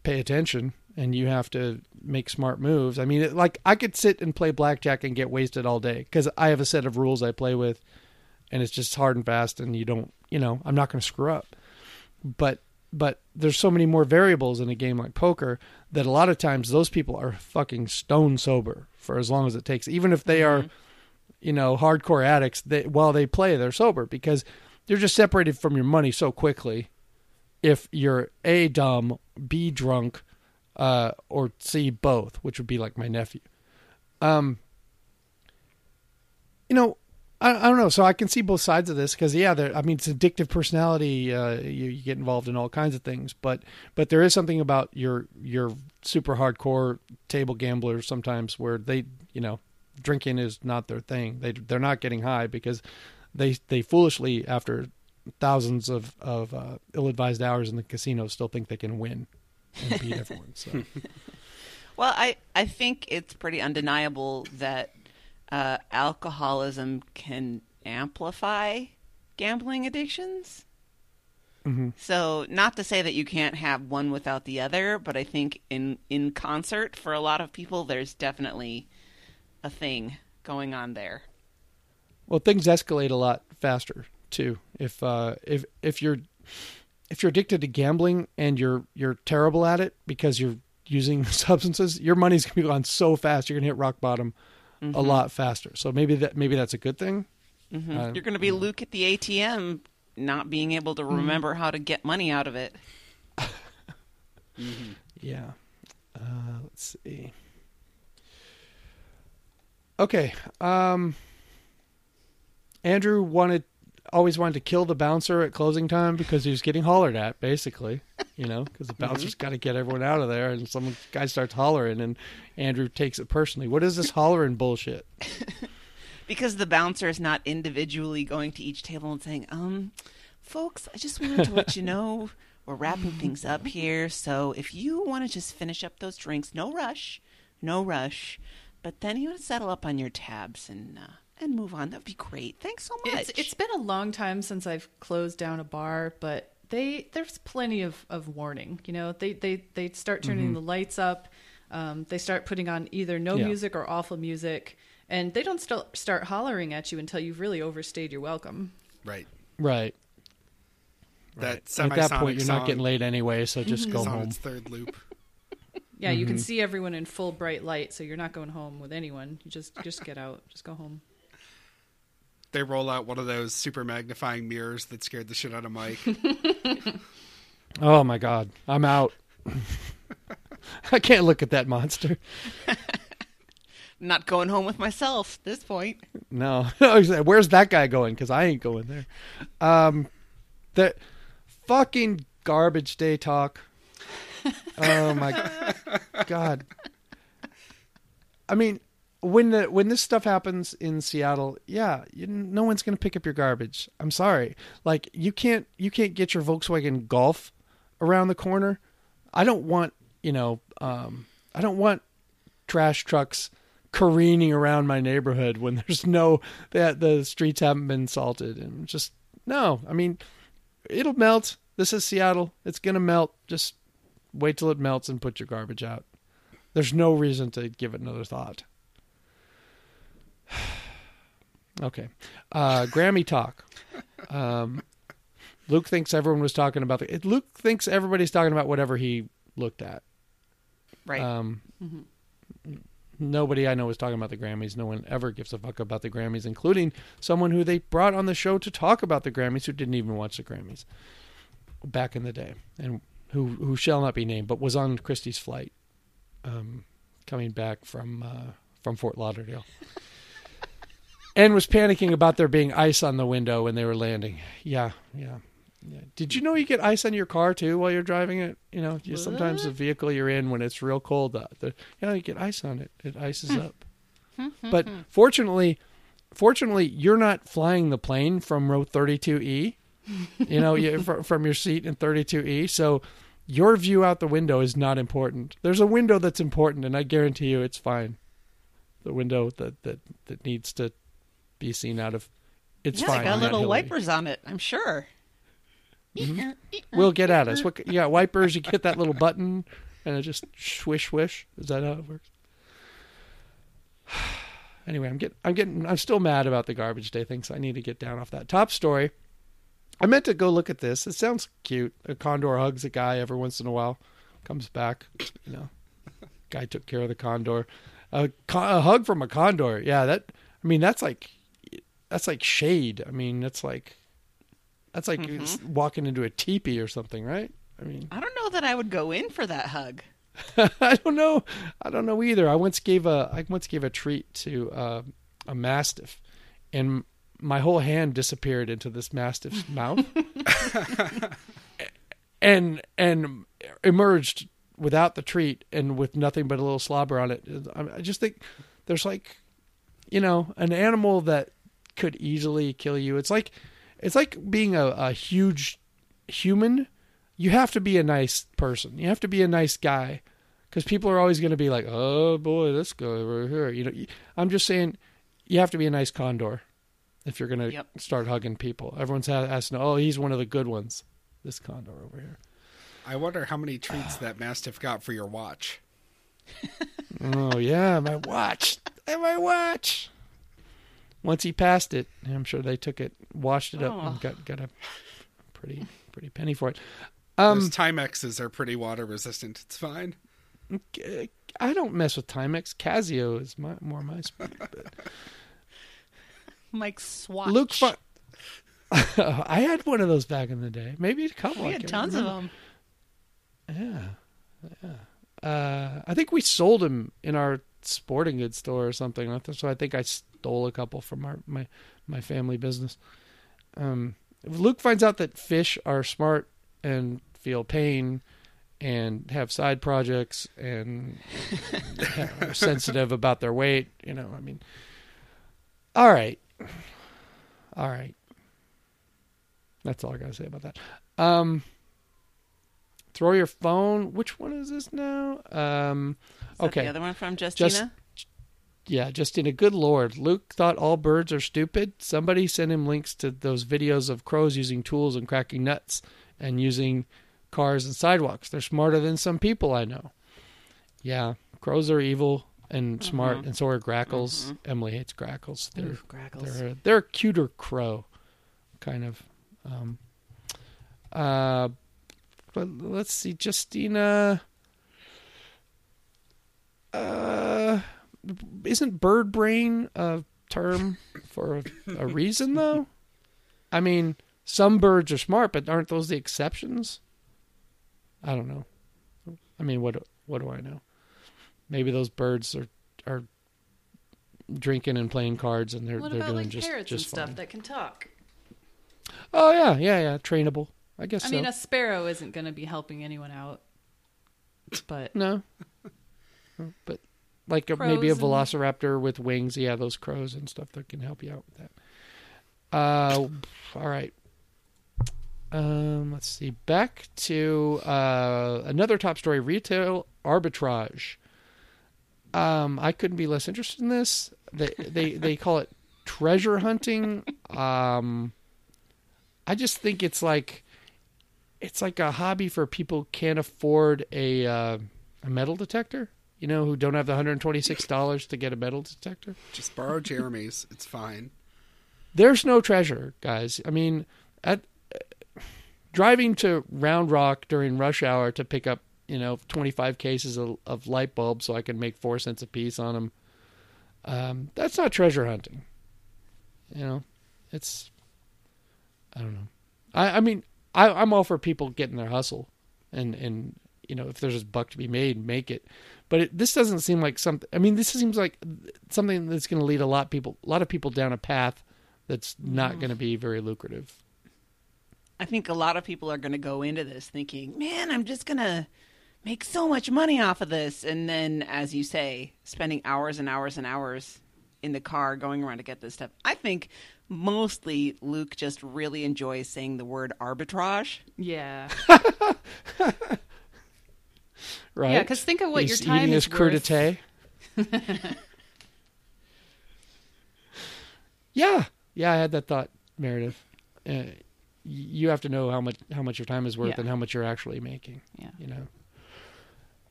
pay attention and you have to make smart moves. I mean, it, like I could sit and play blackjack and get wasted all day because I have a set of rules I play with, and it's just hard and fast, and you don't, you know, I'm not going to screw up. But but there's so many more variables in a game like poker that a lot of times those people are fucking stone sober for as long as it takes, even if they are, you know, hardcore addicts. They while they play, they're sober because they're just separated from your money so quickly. If you're a dumb, b drunk, uh, or C both, which would be like my nephew. Um, you know, I, I don't know. So I can see both sides of this because yeah, I mean, it's addictive personality. Uh, you, you get involved in all kinds of things, but but there is something about your your super hardcore table gamblers sometimes where they you know drinking is not their thing. They they're not getting high because they they foolishly after thousands of of uh, ill-advised hours in the casino still think they can win and beat everyone. So Well, I, I think it's pretty undeniable that uh, alcoholism can amplify gambling addictions. Mhm. So, not to say that you can't have one without the other, but I think in in concert for a lot of people, there's definitely a thing going on there. Well, things escalate a lot faster too. If uh, if if you're if you're addicted to gambling and you're you're terrible at it because you're using substances, your money's gonna be gone so fast. You're gonna hit rock bottom a lot faster. So maybe that maybe that's a good thing. Mhm. Uh, You're going to be Luke at the ATM, not being able to remember how to get money out of it. Yeah. Uh, let's see. Okay. Um, Andrew wanted always wanted to kill the bouncer at closing time because he was getting hollered at, basically. You know, because the bouncer's got to get everyone out of there, and some guy starts hollering, and Andrew takes it personally. What is this hollering bullshit? Because the bouncer is not individually going to each table and saying, um, folks, I just wanted to let you know we're wrapping things up here. So if you want to just finish up those drinks, no rush, no rush. But then you want to settle up on your tabs and uh, and move on. That'd be great. Thanks so much. It's it's been a long time since I've closed down a bar, but they there's plenty of, of warning. You know, they they they start turning mm-hmm. the lights up. Um, they start putting on either no Yeah. music or awful music, and they don't still start hollering at you until you've really overstayed your welcome. Right. Right. That At that point, you're song not getting laid anyway, so mm-hmm. just go home. third loop. Yeah, you can mm-hmm. see everyone in full bright light, so you're not going home with anyone. You just just get out, just go home. They roll out one of those super magnifying mirrors that scared the shit out of Mike. Oh my god, I'm out. I can't look at that monster. not going home with myself at this point. No, where's that guy going? Because I ain't going there. Um, the fucking garbage day talk. Oh my god. I mean, when the when this stuff happens in Seattle, yeah, you, no one's gonna pick up your garbage. I'm sorry. Like you can't you can't get your Volkswagen Golf around the corner. I don't want you know um, I don't want trash trucks careening around my neighborhood when there's no that the streets haven't been salted and just no i mean it'll melt this is seattle it's gonna melt just wait till it melts and put your garbage out there's no reason to give it another thought Okay. Uh, Grammy talk. Um, Luke thinks everyone was talking about the. Luke thinks everybody's talking about whatever he looked at. Right. Um, Nobody I know is talking about the Grammys. No one ever gives a fuck about the Grammys, including someone who they brought on the show to talk about the Grammys who didn't even watch the Grammys back in the day, and who who shall not be named, but was on Christie's flight, um, coming back from uh, from Fort Lauderdale, and was panicking about there being ice on the window when they were landing. Yeah, yeah. Yeah. Did you know you get ice on your car too while you're driving it? You know, you, sometimes the vehicle you're in when it's real cold, uh, the, you know, you get ice on it. It ices hmm. up. Hmm, hmm, but fortunately, fortunately, you're not flying the plane from row 32E. You know, you, fr- from your seat in 32E. So your view out the window is not important. There's a window that's important, and I guarantee you, it's fine. The window that that that needs to be seen out of. It's yeah, fine. got little wipers on it. I'm sure. Mm-hmm. We'll get at us. What? Yeah, wipers. You hit that little button, and it just swish swish. Is that how it works? Anyway, I'm getting, I'm getting, I'm still mad about the garbage day thing, so I need to get down off that top story. I meant to go look at this. It sounds cute. A condor hugs a guy every once in a while, comes back. You know, guy took care of the condor. A, con- a hug from a condor. Yeah, that. I mean, that's like, that's like shade. I mean, that's like, that's like walking into a teepee or something, right? I mean, I don't know that I would go in for that hug. I don't know. I don't know either. I once gave a I once gave a treat to uh, a mastiff, and my whole hand disappeared into this mastiff's mouth, and and emerged without the treat and with nothing but a little slobber on it. I just think there's like, you know, an animal that could easily kill you. It's like it's like being a, a huge human you have to be a nice person. You have to be a nice guy because people are always going to be like, "Oh boy, this guy over here." You know, I'm just saying, you have to be a nice condor if you're going to Yep. start hugging people. Everyone's ha- has to know, "Oh, he's one of the good ones." This condor over here. I wonder how many treats that mastiff got for your watch. Oh yeah, my watch. And my watch. Once he passed it, I'm sure they took it, washed it up, Oh. and got got a pretty pretty penny for it. Those Um, Timexes are pretty water resistant. It's fine. I don't mess with Timex. Casio is my, more my speed. But Mike Swatch. Luke, fi- I had one of those back in the day. Maybe a couple. we had can't tons of them. Yeah, yeah. Uh, I think we sold them in our sporting goods store or something. So I think I stole a couple from our my my family business. Um, Luke finds out that fish are smart and feel pain and have side projects and are sensitive about their weight. You know, I mean, all right, all right. That's all I gotta say about that. Um, throw your phone. Which one is this now? Um, Is okay, the other one from Justina? Just- yeah, Justina. Good lord, Luke thought all birds are stupid. Somebody sent him links to those videos of crows using tools and cracking nuts and using cars and sidewalks. They're smarter than some people I know. Yeah, crows are evil and smart, and so are grackles. Emily hates grackles. They're Ooh, grackles. they're a, they're a cuter crow, kind of. Um, uh, but let's see, Justina. Uh, isn't bird brain a term for a, a reason though? I mean, some birds are smart, but aren't those the exceptions? I don't know. I mean, what what do I know? Maybe those birds are are drinking and playing cards, and they're What they're about doing like just parrots just and stuff fine. that can talk? Oh yeah, yeah, yeah. Trainable. I guess I so. mean, a sparrow isn't going to be helping anyone out, but no, but like a, maybe a Crows and- velociraptor with wings. Yeah, those crows and stuff that can help you out with that. Uh, all right. Um, let's see. Back to uh, another top story: retail arbitrage. Um, I couldn't be less interested in this. They they they call it treasure hunting. Um, I just think it's like it's like a hobby for people who can't afford a uh, a metal detector. You know, who don't have the hundred twenty six dollars to get a metal detector. Just borrow Jeremy's. It's fine. there's no treasure, guys. I mean, at driving to Round Rock during rush hour to pick up, you know, 25 cases of, of light bulbs so I can make four cents a piece on them. Um, that's not treasure hunting. You know, it's I don't know. I I mean, I, I'm all for people getting their hustle, and and you know, if there's a buck to be made, make it. But it, this doesn't seem like something. I mean, this seems like something that's going to lead a lot people, a lot of people down a path that's not going to be very lucrative. I think a lot of people are going to go into this thinking, man, I'm just going to make so much money off of this. And then, as you say, spending hours and hours and hours in the car going around to get this stuff. I think mostly Luke just really enjoys saying the word arbitrage. Yeah. Right? Yeah, because think of what He's your time eating is his crudité. yeah, yeah, I had that thought, Meredith. Uh, you have to know how much how much your time is worth Yeah. and how much you're actually making. Yeah. You know.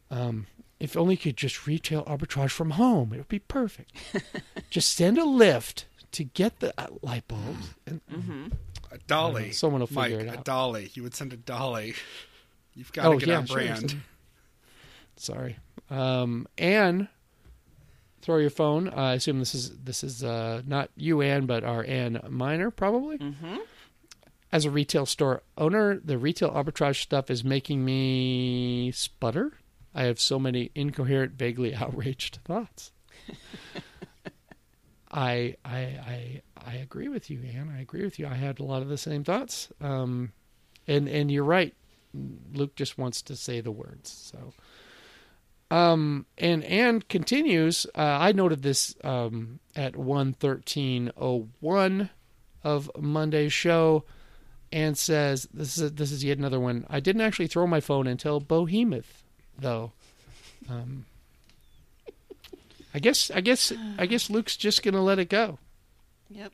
Um, if only you could just retail arbitrage from home, it would be perfect. just send a Lyft to get the uh, light bulbs. And, A dolly. Uh, someone will Mike, figure it A dolly. You would send a dolly. You've got to oh get yeah, on sure, brand. so- Sorry. Um, Anne, throw your phone. Uh, I assume this is this is uh, not you, Anne, but our Anne Minor, probably. Mm-hmm. As a retail store owner, the retail arbitrage stuff is making me sputter. I have so many incoherent, vaguely outraged thoughts. I, I, I, I agree with you, Anne. I agree with you. I had a lot of the same thoughts. Um, and and you're right. Luke just wants to say the words. So, um, and Anne continues. Uh, I noted this um, at one thirteen oh one of Monday's show, and says this is this is yet another one. I didn't actually throw my phone until Bohemoth, though. Um, I guess I guess I guess Luke's just gonna let it go. Yep.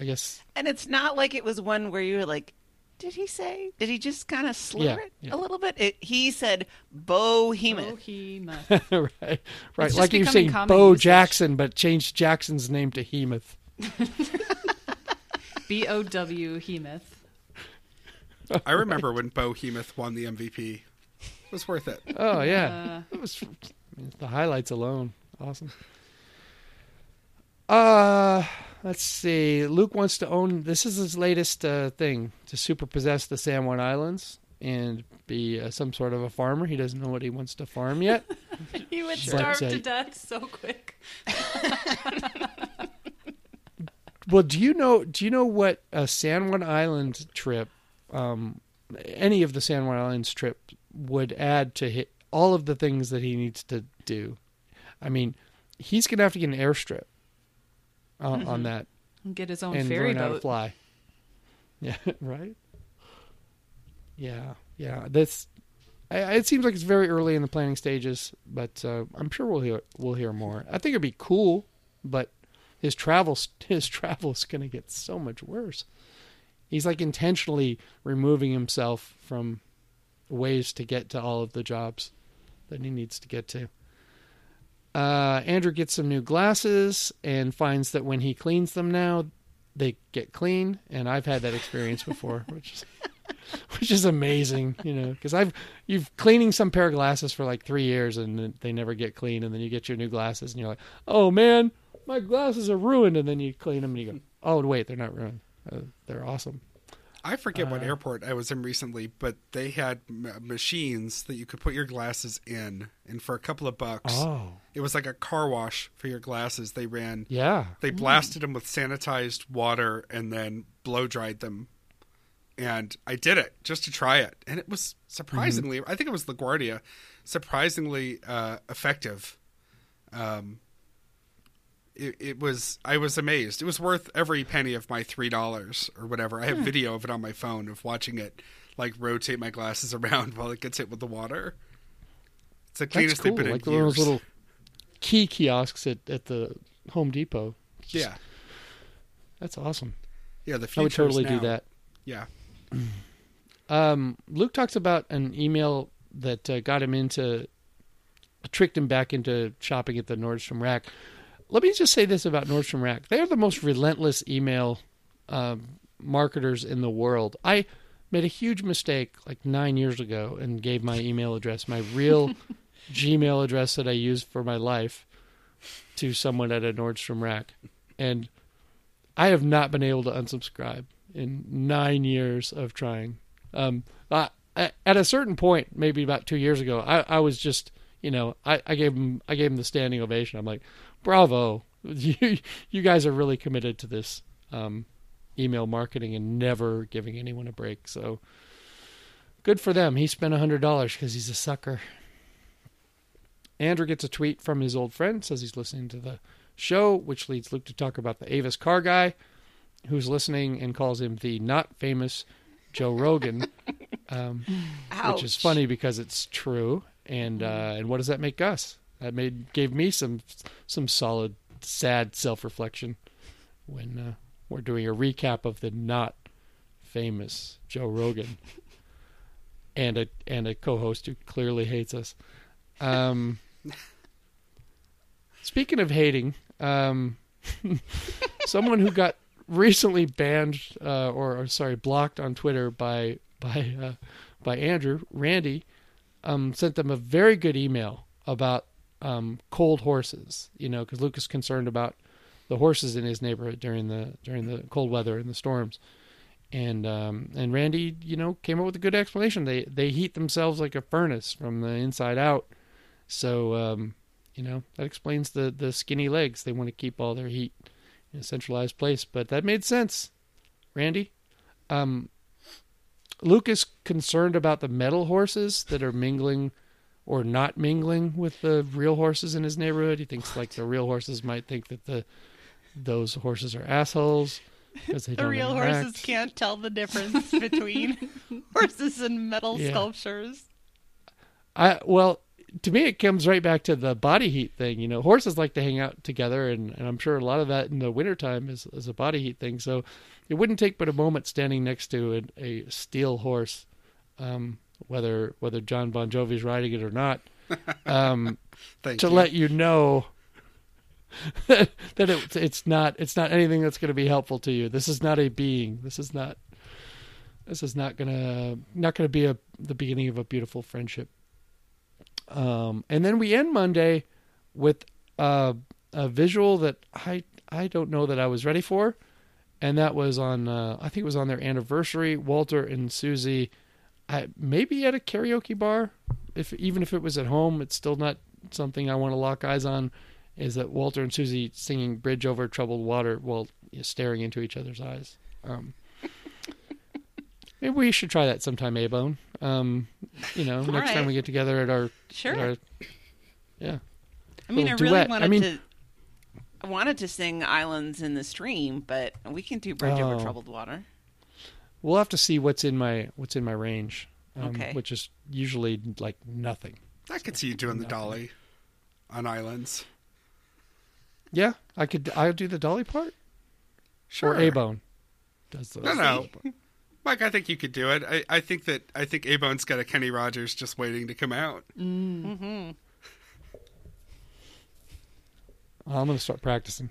I guess And it's not like it was one where you were like, did he say? Did he just kind of slur Yeah, it yeah. a little bit? It, he said bohemoth. Bohemoth. right, right. Like you're saying Bo usage. Jackson, but changed Jackson's name to Hemoth. B O W Hemoth. I remember when Bohemoth won the MVP. It was worth it. Oh yeah, uh, it was the highlights alone. Awesome. Uh, let's see. Luke wants to own. This is his latest uh, thing to superpossess the San Juan Islands and be uh, some sort of a farmer. He doesn't know what he wants to farm yet. He would Sure. starve But, uh, to death so quick. well, do you know? Do you know what a San Juan Island trip, um, any of the San Juan Islands trip would add to hit all of the things that he needs to do? I mean, he's gonna have to get an airstrip on, on that Get his own and ferry learn how to fly. Yeah, right. Yeah, yeah. This. I, it seems like it's very early in the planning stages, but uh, I'm sure we'll hear we'll hear more. I think it'd be cool, but his travel his travel is going to get so much worse. He's like intentionally removing himself from ways to get to all of the jobs that he needs to get to. Uh, Andrew gets some new glasses and finds that when he cleans them now, they get clean. And I've had that experience before, which is which is amazing, you know, because I've you've cleaning some pair of glasses for like three years and they never get clean, and then you get your new glasses and you're like, oh man, my glasses are ruined, and then you clean them and you go, oh wait, they're not ruined, uh, they're awesome. I forget Uh, what airport I was in recently, but they had m- machines that you could put your glasses in, and for a couple of bucks, Oh it was like a car wash for your glasses. They ran, yeah, they blasted them with sanitized water and then blow dried them. And I did it just to try it, and it was surprisingly. I think it was LaGuardia, surprisingly uh, effective. Um, it, it was. I was amazed. It was worth every penny of my three dollars or whatever. I have video of it on my phone of watching it, like rotate my glasses around while it gets hit with the water. It's the cleanest cool. they've been Like in years. those little key kiosks at at the Home Depot. yeah, That's awesome. yeah. The future I would totally do that. Yeah. Um, Luke talks about an email that uh, got him into, tricked him back into shopping at the Nordstrom Rack. Let me just say this about Nordstrom Rack: they are the most relentless email um, marketers in the world. I made a huge mistake like nine years ago and gave my email address, my real Gmail address that I use for my life, to someone at a Nordstrom rack, and I have not been able to unsubscribe in nine years of trying. Um, I, at a certain point, maybe about two years ago, I, I was just, you know, I, I gave him, I gave him the standing ovation. I'm like, bravo, you, you guys are really committed to this um, email marketing and never giving anyone a break. So good for them. He spent a hundred dollars because he's a sucker. Andrew gets a tweet from his old friend, says he's listening to the show, which leads Luke to talk about the Avis car guy, who's listening and calls him the not famous Joe Rogan, um, which is funny because it's true. And uh, and what does that make us? That made gave me some some solid sad self reflection when uh, we're doing a recap of the not famous Joe Rogan and a and a co-host who clearly hates us. Um, speaking of hating, um, someone who got recently banned uh, or, or sorry blocked on Twitter by by uh, by Andrew Randy um, sent them a very good email about um, cold horses. You know, because Luke is concerned about the horses in his neighborhood during the during the cold weather and the storms. And um, and Randy, you know, came up with a good explanation. They they heat themselves like a furnace from the inside out. So um, you know that explains the the skinny legs. They want to keep all their heat in a centralized place. But that made sense, Randy. Um, Luke is concerned about the metal horses that are mingling or not mingling with the real horses in his neighborhood. He thinks like the real horses might think that the those horses are assholes because they The don't real interact. horses can't tell the difference between horses and metal Yeah. sculptures. I well, to me, it comes right back to the body heat thing. You know, horses like to hang out together, and, and I'm sure a lot of that in the wintertime is, is a body heat thing. So it wouldn't take but a moment standing next to a, a steel horse, um, whether whether John Bon Jovi's writing it or not, um, Thank to you. let you know that it, it's not it's not anything that's going to be helpful to you. This is not a being. This is not this is not gonna not gonna be a the beginning of a beautiful friendship. Um, and then we end Monday with uh, a visual that I I don't know that I was ready for, and that was on uh, I think it was on their anniversary. Walter and Susie, I, maybe at a karaoke bar. If even if it was at home, it's still not something I want to lock eyes on. Is that Walter and Susie singing "Bridge Over Troubled Water" while staring into each other's eyes? Um, maybe we should try that sometime, A-Bone. Um, you know, next right. time we get together at our Sure. at our- yeah. I mean, I really duet. I wanted mean- to. I wanted to sing "Islands in the Stream," but we can do "Bridge Over Oh. Troubled Water." We'll have to see what's in my what's in my range, um, Okay. which is usually like nothing. I could see you doing the dolly on islands. Yeah, I could. I'll do the dolly part Sure. or A Bone. Does the No, no. Mike, I think you could do it. I, I think that I think A Bone's got a Kenny Rogers just waiting to come out. Mm-hmm. I'm gonna start practicing.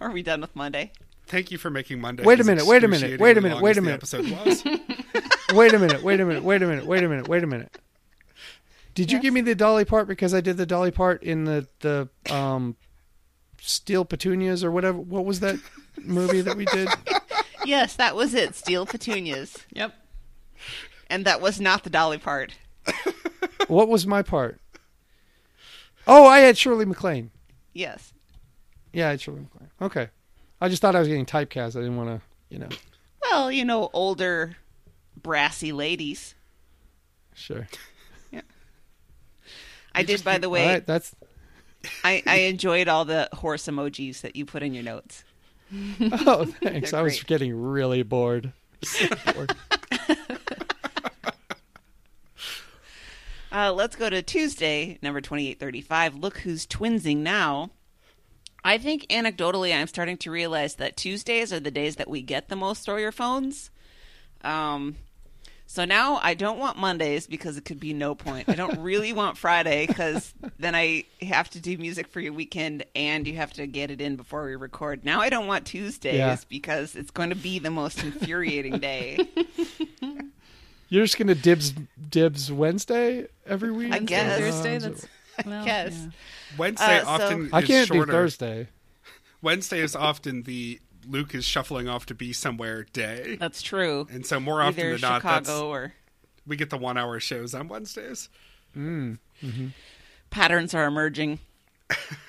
Are we done with Monday? Thank you for making Monday. Wait a minute, wait a minute, wait a minute, wait a minute. Episode was. wait a minute. Wait a minute. Wait a minute. Wait a minute. Wait a minute. Did you Yes. give me the dolly part because I did the dolly part in the the um, Steel Petunias or whatever? What was that movie that we did? Yes, that was it. Steel petunias, Yep. and that was not the dolly part. What was my part? Oh, I had Shirley MacLaine. Yes. Yeah, I had Shirley MacLaine. Okay. I just thought I was getting typecast. I didn't want to, you know. Well, you know, older, brassy ladies. Sure. I did, by the way. Right, that's I, I enjoyed all the horse emojis that you put in your notes. Oh, thanks. I was getting really bored. bored. Uh, let's go to Tuesday, number 2835. Look who's twinsing now. I think anecdotally, I'm starting to realize that Tuesdays are the days that we get the most throw your phones. Um, So now I don't want Mondays because it could be no point. I don't really want Friday because then I have to do music for your weekend and you have to get it in before we record. Now I don't want Tuesdays Yeah. because it's going to be the most infuriating day. You're just gonna dibs dibs Wednesday every week. I guess. Thursday. Uh, That's well, Yes. yeah. Wednesday Uh, so- often I is can't shorter. do Thursday. Wednesday is often the Luke is shuffling off to be somewhere day. That's true. And so more often Either than not, that's, Chicago or we get the one hour shows on Wednesdays. patterns are emerging.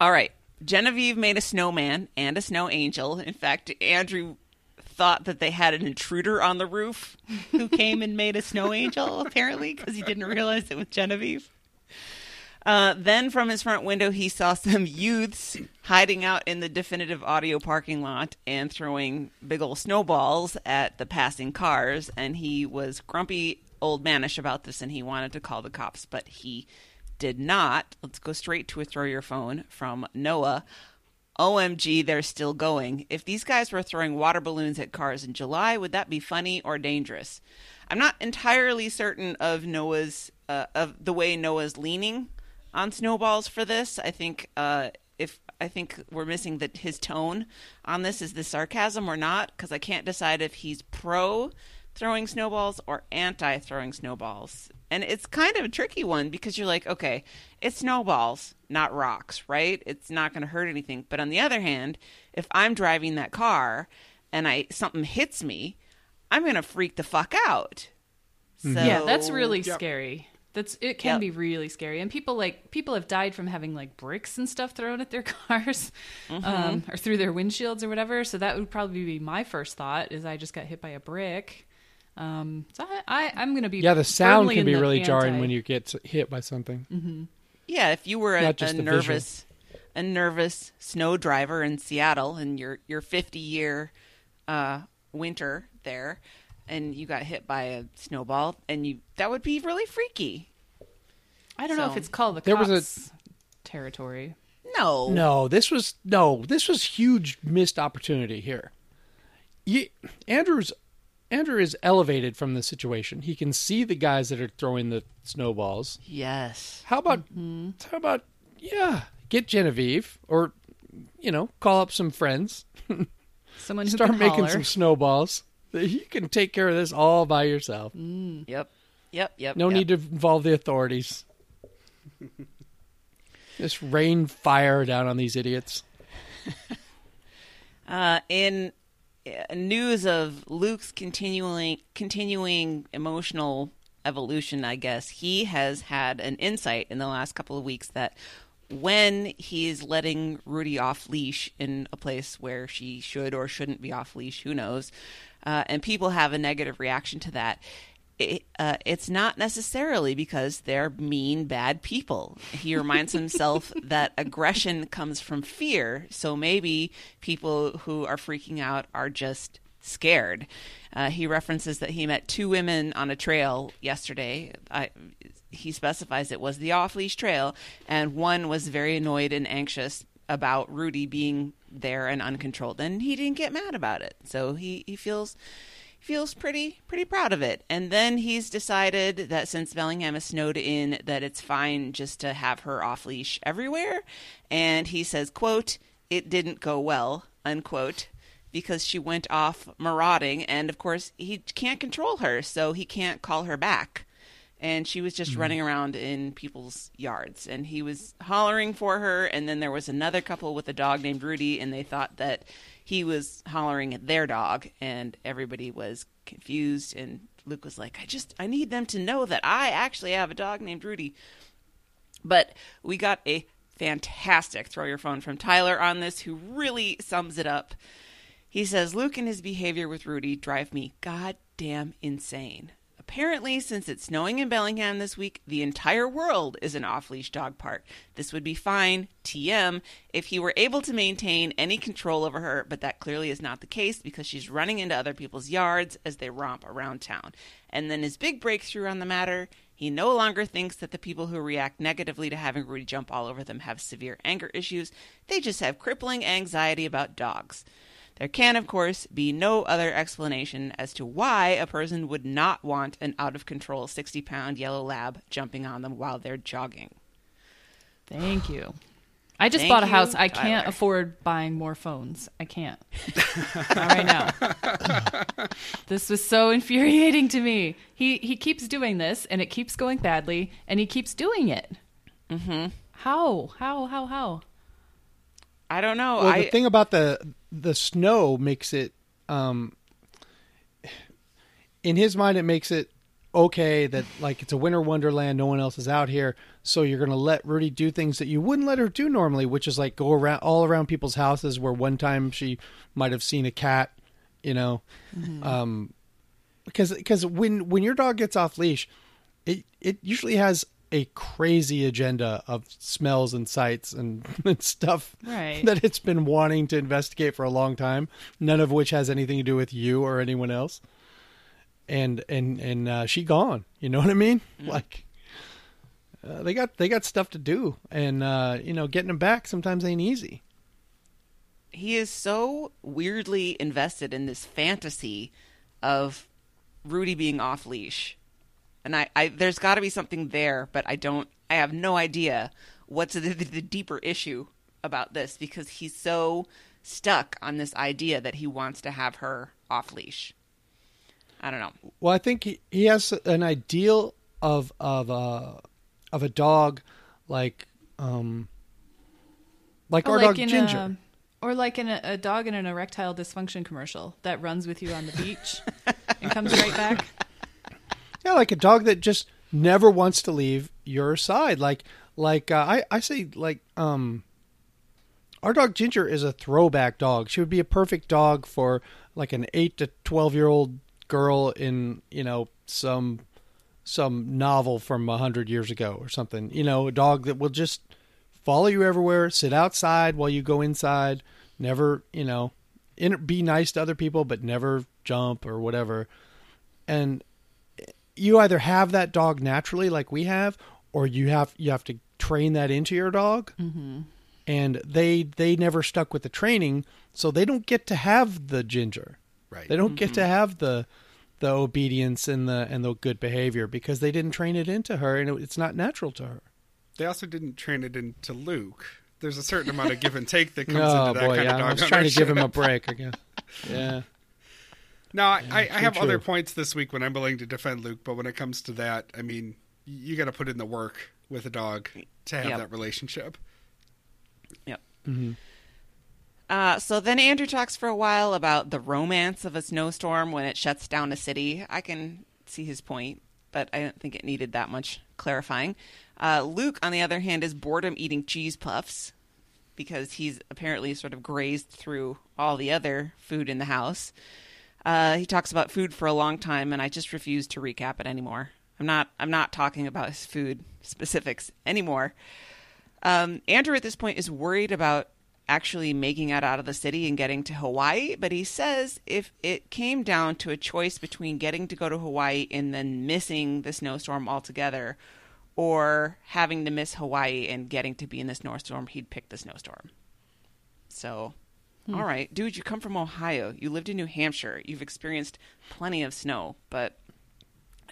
All right. Genevieve made a snowman and a snow angel. In fact, Andrew thought that they had an intruder on the roof who came and made a snow angel, apparently, because he didn't realize it was Genevieve. Uh, then from his front window, he saw some youths hiding out in the definitive audio parking lot and throwing big old snowballs at the passing cars. And he was grumpy old manish about this and he wanted to call the cops, but he did not. Let's go straight to a throw your phone from Noah. OMG, they're still going. If these guys were throwing water balloons at cars in July, would that be funny or dangerous? I'm not entirely certain of Noah's uh, of the way Noah's leaning on snowballs for this. I think uh, if I think we're missing that his tone on this is the sarcasm or not because I can't decide if he's pro throwing snowballs or anti throwing snowballs. And it's kind of a tricky one because you're like, okay, it's snowballs, not rocks, right? It's not going to hurt anything. But on the other hand, if I'm driving that car and I something hits me, I'm going to freak the fuck out. So, Yeah, that's really Yep. scary. That's it can Yep. be really scary, and people like people have died from having like bricks and stuff thrown at their cars, Mm-hmm. um, or through their windshields or whatever. So that would probably be my first thought: is I just got hit by a brick. Um, so I, I I'm going to be Yeah, the sound can be the really jarring when you get hit by something. Yeah, if you were a, a the visual. nervous a nervous snow driver in Seattle and your your 50 year uh, winter there and you got hit by a snowball and you that would be really freaky. I don't know if it's called the There was a- territory. No. No, this was no, this was huge missed opportunity here. Ye Andrew's Andrew is elevated from the situation. He can see the guys that are throwing the snowballs. Yes. How about mm-hmm. how about yeah, get Genevieve or you know, call up some friends, Someone who start can making holler. some snowballs. You can take care of this all by yourself. Yep. Yep, yep. No yep. need to involve the authorities. Just rain fire down on these idiots. Uh, in uh, news of Luke's continuing continuing emotional evolution, I guess he has had an insight in the last couple of weeks that when he's letting Rudy off leash in a place where she should or shouldn't be off leash, who knows, uh, and people have a negative reaction to that. It, uh, it's not necessarily because they're mean, bad people. He reminds himself that aggression comes from fear. So maybe people who are freaking out are just scared. Uh, he references that he met two women on a trail yesterday. I, he specifies it was the off leash trail, and one was very annoyed and anxious about Rudy being there and uncontrolled, and he didn't get mad about it. So he, he feels feels pretty pretty proud of it. And then he's decided that since Bellingham is snowed in, that it's fine just to have her off leash everywhere. And he says, "quote It didn't go well." Unquote. Because she went off marauding, and of course he can't control her, so he can't call her back. And she was just mm-hmm. running around in people's yards, and he was hollering for her. And then there was another couple with a dog named Rudy, and they thought that he was hollering at their dog. And everybody was confused. And luke was like i just i need them to know that i actually have a dog named rudy. But we got a fantastic throw your phone from tyler on this who really sums it up. He says luke and his behavior with rudy drive me goddamn insane Apparently, since it's snowing in Bellingham this week, the entire world is an off leash dog park. This would be fine, TM, if he were able to maintain any control over her, but that clearly is not the case because she's running into other people's yards as they romp around town. And then his big breakthrough on the matter he no longer thinks that the people who react negatively to having Rudy jump all over them have severe anger issues, they just have crippling anxiety about dogs. There can, of course, be no other explanation as to why a person would not want an out of control 60 pound yellow lab jumping on them while they're jogging. Thank you. I just Thank bought a you, house. I can't Tyler. afford buying more phones. I can't. Not right now. this was so infuriating to me. He he keeps doing this, and it keeps going badly, and he keeps doing it. Mm-hmm. How? How? How? How? I don't know. Well, I, the thing about the the snow makes it, um, in his mind, it makes it okay that like it's a winter wonderland. No one else is out here, so you're gonna let Rudy do things that you wouldn't let her do normally, which is like go around all around people's houses where one time she might have seen a cat, you know, um, because because when when your dog gets off leash, it it usually has a crazy agenda of smells and sights and, and stuff Right. that it's been wanting to investigate for a long time none of which has anything to do with you or anyone else. And and and uh, she gone. You know what i mean? Like uh, they got they got stuff to do. And uh you know getting them back sometimes ain't easy. He is so weirdly invested in this fantasy of Rudy being off leash. And I, I there's got to be something there, but I don't I have no idea what's the, the, the deeper issue about this because he's so stuck on this idea that he wants to have her off leash. I don't know. Well, I think he, he has an ideal of of a of a dog like um like Oh, our like dog Ginger. a, or like in a, a dog in an erectile dysfunction commercial that runs with you on the beach and comes right back. Yeah, like a dog that just never wants to leave your side. Like like uh, I I say like um our dog Ginger is a throwback dog. She would be a perfect dog for like an 8 to 12 year old girl in, you know, some some novel from a hundred years ago or something. You know, a dog that will just follow you everywhere, sit outside while you go inside, never, you know, be nice to other people, but never jump or whatever. And you either have that dog naturally, like we have, or you have you have to train that into your dog. Mm-hmm. And they they never stuck with the training, so they don't get to have the ginger. Right. They don't get to have the the obedience and the and the good behavior because they didn't train it into her, and it, it's not natural to her. They also didn't train it into Luke. There's a certain amount of give and take that comes Oh into that boy, kind yeah. of dog I was trying to give him a break i guess Yeah. No, I, I, I true, have other points this week when I'm willing to defend Luke, but when it comes to that, I mean, you got to put in the work with a dog to have Yep. that relationship. Yep. Uh, so then Andrew talks for a while about the romance of a snowstorm when it shuts down a city. I can see his point, but I don't think it needed that much clarifying. Uh, Luke, on the other hand, is boredom eating cheese puffs because he's apparently sort of grazed through all the other food in the house. Uh, he talks about food for a long time, and I just refuse to recap it anymore. I'm not. I'm not talking about his food specifics anymore. Um, Andrew at this point is worried about actually making it out of the city and getting to Hawaii, but he says if it came down to a choice between getting to go to Hawaii and then missing the snowstorm altogether, or having to miss Hawaii and getting to be in the snowstorm, he'd pick the snowstorm. So, all right, dude, you come from Ohio. You lived in New Hampshire. You've experienced plenty of snow, but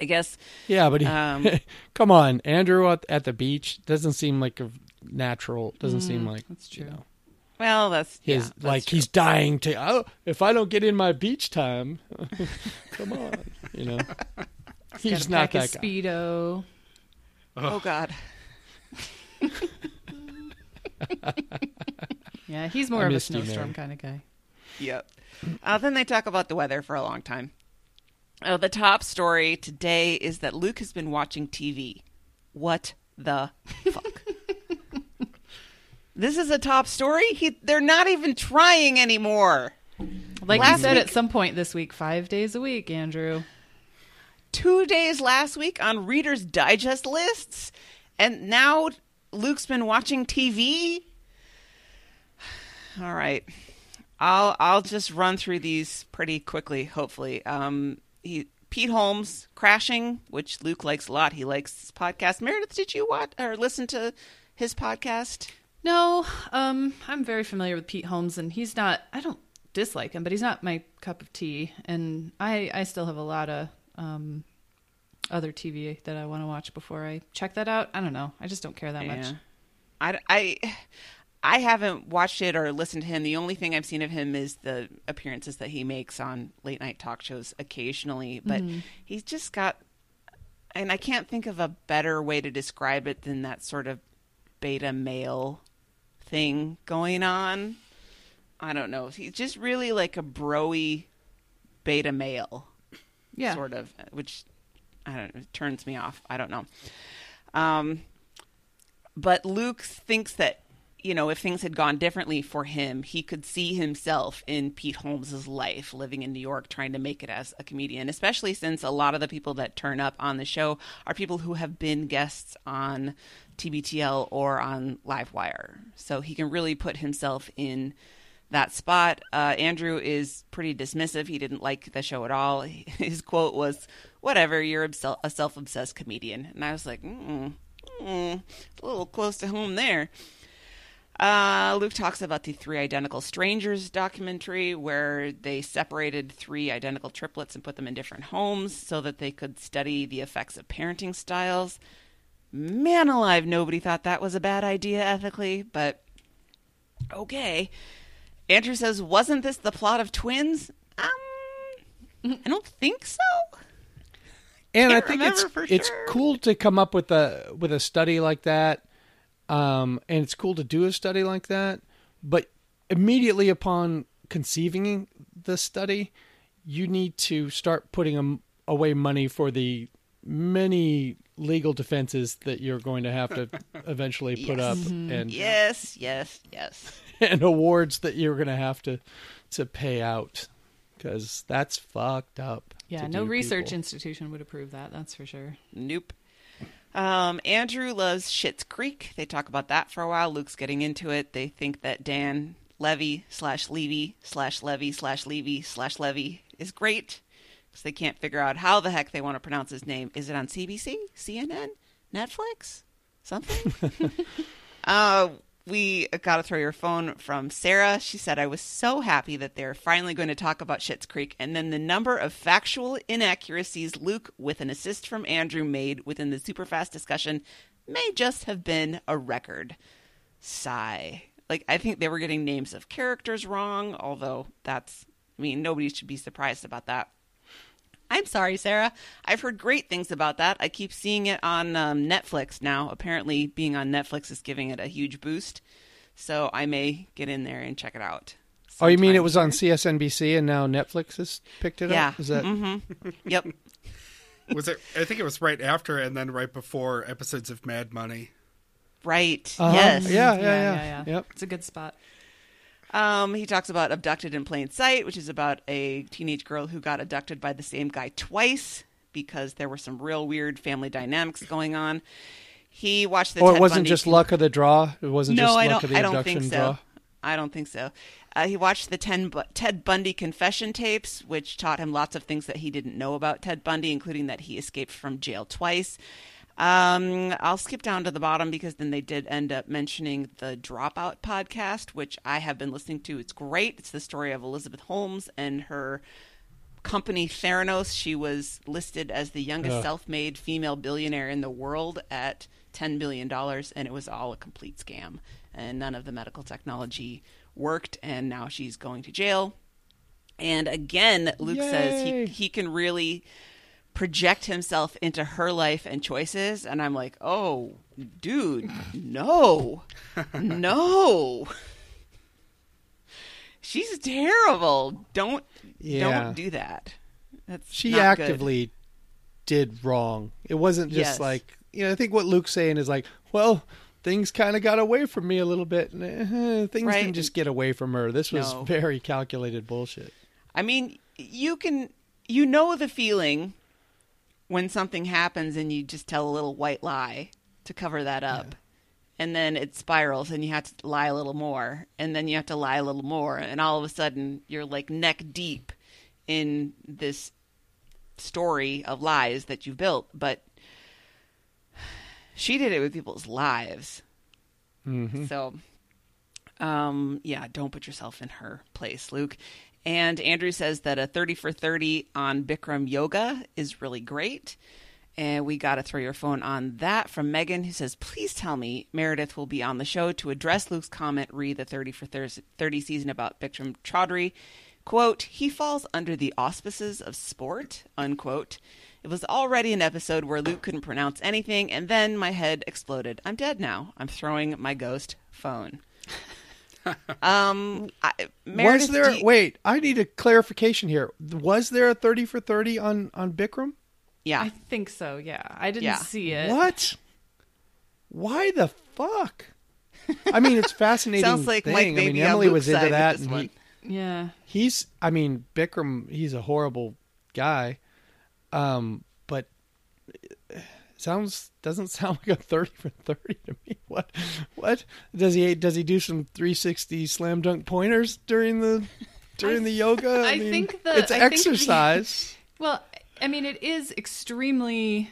I guess Yeah, but he, Um, come on, Andrew at, at the beach doesn't seem like a natural. Doesn't seem like that's you true. know, well, that's yeah, his that's like true. he's dying to. Oh, if I don't get in my beach time, come on, you know. He's Gotta not pack that his guy. speedo. Oh God. Yeah, he's more I of a missed you, snowstorm kind of guy. Yep. Uh, then they talk about the weather for a long time. Oh, the top story today is that Luke has been watching TV. What the fuck? this is a top story. He, they're not even trying anymore. Like Last you said week- at some point this week, five days a week, Andrew. Two days last week on Reader's Digest lists, and now Luke's been watching TV. All right. I'll I'll just run through these pretty quickly. Hopefully, um, he Pete Holmes crashing, which Luke likes a lot. He likes this podcast. Meredith, did you watch or listen to his podcast? No, um, I'm very familiar with Pete Holmes, and he's not. I don't dislike him, but he's not my cup of tea. And I I still have a lot of um, other TV that I want to watch before I check that out. I don't know. I just don't care that much. I, I, I haven't watched it or listened to him. The only thing I've seen of him is the appearances that he makes on late night talk shows occasionally. But mm-hmm. he's just got, and I can't think of a better way to describe it than that sort of beta male thing going on. I don't know. He's just really like a broy beta male Yeah. sort of, which I don't know, it turns me off. I don't know. Um, but Luke thinks that you know if things had gone differently for him, he could see himself in Pete Holmes's life, living in New York, trying to make it as a comedian. Especially since a lot of the people that turn up on the show are people who have been guests on TBTL or on Livewire, so he can really put himself in that spot. Uh, Andrew is pretty dismissive. He didn't like the show at all. His quote was, "Whatever, you're a self-obsessed comedian," and I was like, mm, mm, a little close to home there. Uh, Luke talks about the Three Identical Strangers documentary, where they separated three identical triplets and put them in different homes so that they could study the effects of parenting styles. Man alive, nobody thought that was a bad idea ethically, but okay. Andrew says, "Wasn't this the plot of Twins?" Um, I don't think so. and I think it's it's sure. cool to come up with a with a study like that, um, and it's cool to do a study like that. But immediately upon conceiving the study, you need to start putting away money for the many legal defenses that you're going to have to eventually put Yes. up and Yes, yes, yes. and awards that you're going to have to to pay out because that's fucked up. Yeah, no research people. institution would approve that. That's for sure. Nope. Um, Andrew loves Schitt's Creek. They talk about that for a while. Luke's getting into it. They think that Dan Levy slash Levy slash Levy slash Levy slash Levy is great because they can't figure out how the heck they want to pronounce his name. Is it on CBC, CNN, Netflix, something? uh, we got to throw your phone from Sarah. She said, I was so happy that they're finally going to talk about Schitt's Creek. And then the number of factual inaccuracies Luke, with an assist from Andrew, made within the super fast discussion may just have been a record. Sigh. Like, I think they were getting names of characters wrong, although that's, I mean, nobody should be surprised about that. I'm sorry, Sarah. I've heard great things about that. I keep seeing it on um, Netflix now. Apparently, being on Netflix is giving it a huge boost. So I may get in there and check it out. Oh, you mean it was on here. CSNBC and now Netflix has picked it Yeah. up? Is that Mm-hmm. Yep. Was it? I think it was right after and then right before episodes of Mad Money. Right. Uh-huh. Yes. Yeah, yeah, yeah. Yep. It's a good spot. Um, he talks about Abducted in Plain Sight, which is about a teenage girl who got abducted by the same guy twice because there were some real weird family dynamics going on. He watched the Or Ted it wasn't Bundy just luck of the draw. It wasn't no, just I luck of the I don't think so. draw. I don't think so. Uh, he watched the ten, Bu- Ted Bundy confession tapes, which taught him lots of things that he didn't know about Ted Bundy, including that he escaped from jail twice. Um, I'll skip down to the bottom because then they did end up mentioning the Dropout podcast, which I have been listening to. It's great. It's the story of Elizabeth Holmes and her company Theranos. She was listed as the youngest Ugh. self-made female billionaire in the world at ten billion dollars, and it was all a complete scam. And none of the medical technology worked, and now she's going to jail. And again, Luke says he he can really project himself into her life and choices, and I'm like, oh, dude, no, no. She's terrible. Don't Yeah. don't do that. That's She not good. actively did wrong. It wasn't just Yes. like you know. I think what Luke's saying is like, well, things kind of got away from me a little bit. and, eh, things Right. didn't just get away from her. This was No. very calculated bullshit. I mean, you can you know the feeling when something happens and you just tell a little white lie to cover that up. And then it spirals and you have to lie a little more and then you have to lie a little more and all of a sudden you're like neck deep in this story of lies that you've built, but she did it with people's lives. hmm So, Um, yeah, don't put yourself in her place, Luke. And Andrew says that a 30 for 30 on Bikram yoga is really great. And we got to throw your phone on that from Megan, who says, Please tell me Meredith will be on the show to address Luke's comment, re the 30 for 30 season about Bikram Choudhury. Quote, he falls under the auspices of sport, unquote. It was already an episode where Luke couldn't pronounce anything, and then my head exploded. I'm dead now. I'm throwing my ghost phone. Um, I, was there? you, wait, I need a clarification here. Was there a thirty for thirty on on Bikram? Yeah, I think so. Yeah, I didn't Yeah. see it. What? Why the fuck? I mean, it's fascinating. Sounds like thing. Mike I mean, Baby Emily was into that, this and one. he, Yeah, he's. I mean, Bikram. He's a horrible guy. Um, but sounds doesn't sound like a thirty for thirty to me. What? What does he? Does he do some three sixty slam dunk pointers during the during the yoga? I mean, think the- it's I think the- exercise. Well, I mean, it is extremely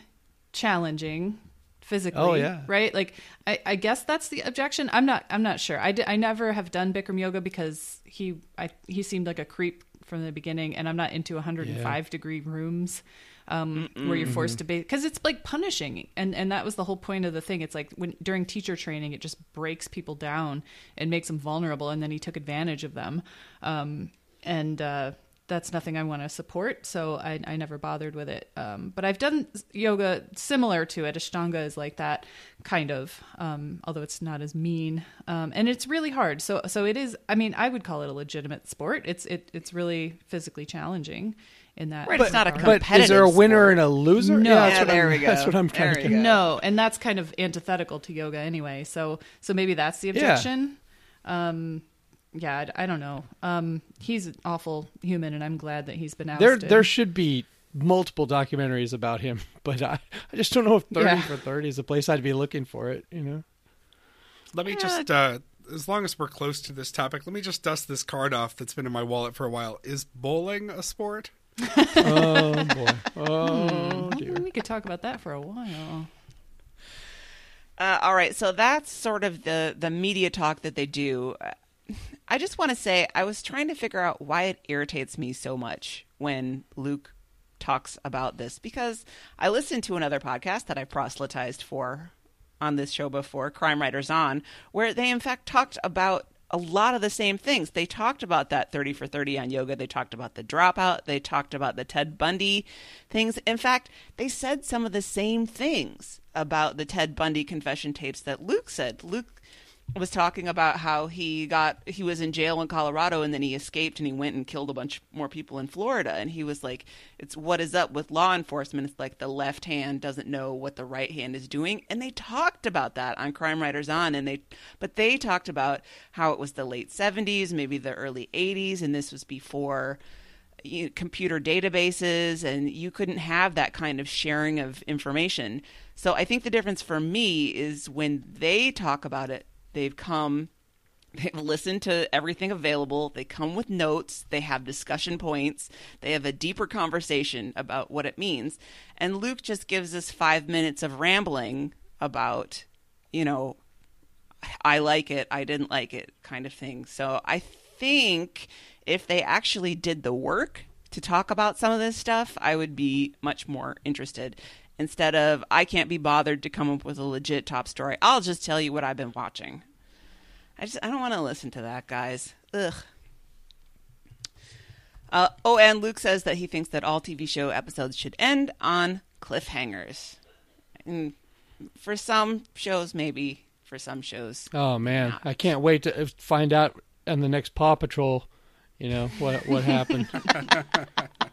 challenging physically. Oh, yeah. right. Like, I, I guess that's the objection. I'm not. I'm not sure. I, I never have done Bikram yoga because he I he seemed like a creep from the beginning, and I'm not into 105 degree rooms. Um, where you're forced to be because it's like punishing and and that was the whole point of the thing it's like when during teacher training it just breaks people down and makes them vulnerable and then he took advantage of them um, and uh, that's nothing I want to support. So I, I never bothered with it. Um, but I've done yoga similar to it. Ashtanga is like that kind of, um, although it's not as mean. Um, and it's really hard. So so it is. I mean, I would call it a legitimate sport. It's it it's really physically challenging in that. Right, it's not a regard. But is there a winner sport. and a loser? No. Yeah, that's Yeah, what there I'm, we go. That's what I'm trying There to get. No, and that's kind of antithetical to yoga anyway. So so maybe that's the objection. Um, yeah, I, I don't know. Um, he's an awful human, and I'm glad that he's been There, ousted. there there should be multiple documentaries about him, but I, I just don't know if thirty Yeah. for thirty is the place I'd be looking for it. You know, Let me just, uh, as long as we're close to this topic, let me just dust this card off that's been in my wallet for a while. Is bowling a sport? Oh boy, oh dear. we could talk about that for a while. Uh, all right, so that's sort of the the media talk that they do. Uh, I just want to say I was trying to figure out why it irritates me so much when Luke talks about this because I listened to another podcast that I proselytized for on this show before, Crime Writers On, where they in fact talked about a lot of the same things. They talked about that 30 for 30 on yoga. They talked about the dropout. They talked about the Ted Bundy things. In fact, they said some of the same things about the Ted Bundy confession tapes that Luke said. Luke was talking about how he got he was in jail in Colorado and then he escaped and he went and killed a bunch more people in Florida. And he was like it's what is up with law enforcement? It's like the left hand doesn't know what the right hand is doing. And they talked about that on Crime Writers on and they but they talked about how it was the late 70s maybe the early 80s and this was before you know, computer databases and you couldn't have that kind of sharing of information. So I think the difference for me is when they talk about it, they've come they've listened to everything available, they come with notes, they have discussion points, they have a deeper conversation about what it means. And Luke just gives us 5 minutes of rambling about, you know, I like it, I didn't like it kind of thing. So I think if they actually did the work to talk about some of this stuff, I would be much more interested. Instead of, I can't be bothered to come up with a legit top story, I'll just tell you what I've been watching. I just, I don't want to listen to that, guys. Ugh. Uh, oh, and Luke says that he thinks that all TV show episodes should end on cliffhangers. And for some shows, maybe. For some shows, Oh man, I can't wait to uh, find out on the next Paw Patrol. You know what what happened?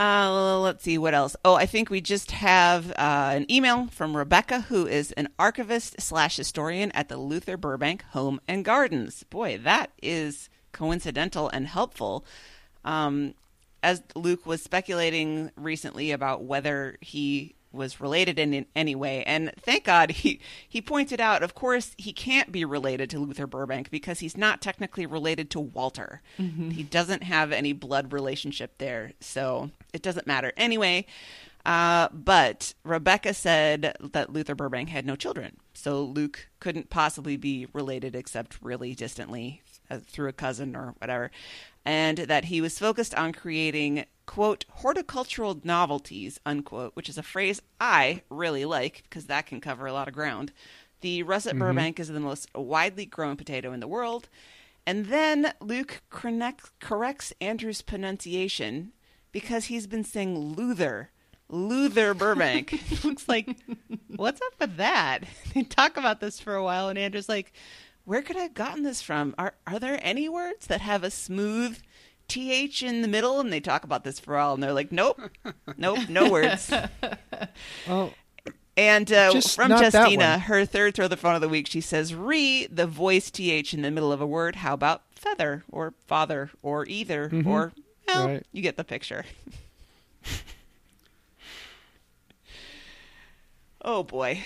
Uh, let's see what else. Oh, I think we just have uh, an email from Rebecca, who is an archivist slash historian at the Luther Burbank Home and Gardens. Boy, that is coincidental and helpful. Um, as Luke was speculating recently about whether he was related in, in any way, and thank God he he pointed out, of course, he can't be related to Luther Burbank because he's not technically related to Walter. He doesn't have any blood relationship there, so it doesn't matter. Anyway, Uh, but Rebecca said that Luther Burbank had no children, so Luke couldn't possibly be related except really distantly uh, through a cousin or whatever, and that he was focused on creating quote horticultural novelties unquote, which is a phrase I really like because that can cover a lot of ground. The russet mm-hmm. Burbank is the most widely grown potato in the world. And then Luke corrects Andrew's pronunciation because he's been saying Luther. Luther Burbank. Looks like, what's up with that? They talk about this for a while, and Andrew's like, where could I have gotten this from? Are, are there any words that have a smooth TH in the middle? And they talk about this for all and they're like, nope, nope, no words. Oh, And uh, Just from Justina, her third throw the phone of the week, she says, "Re the voice th in the middle of a word. How about feather or father or either or well, Right. you get the picture." oh boy,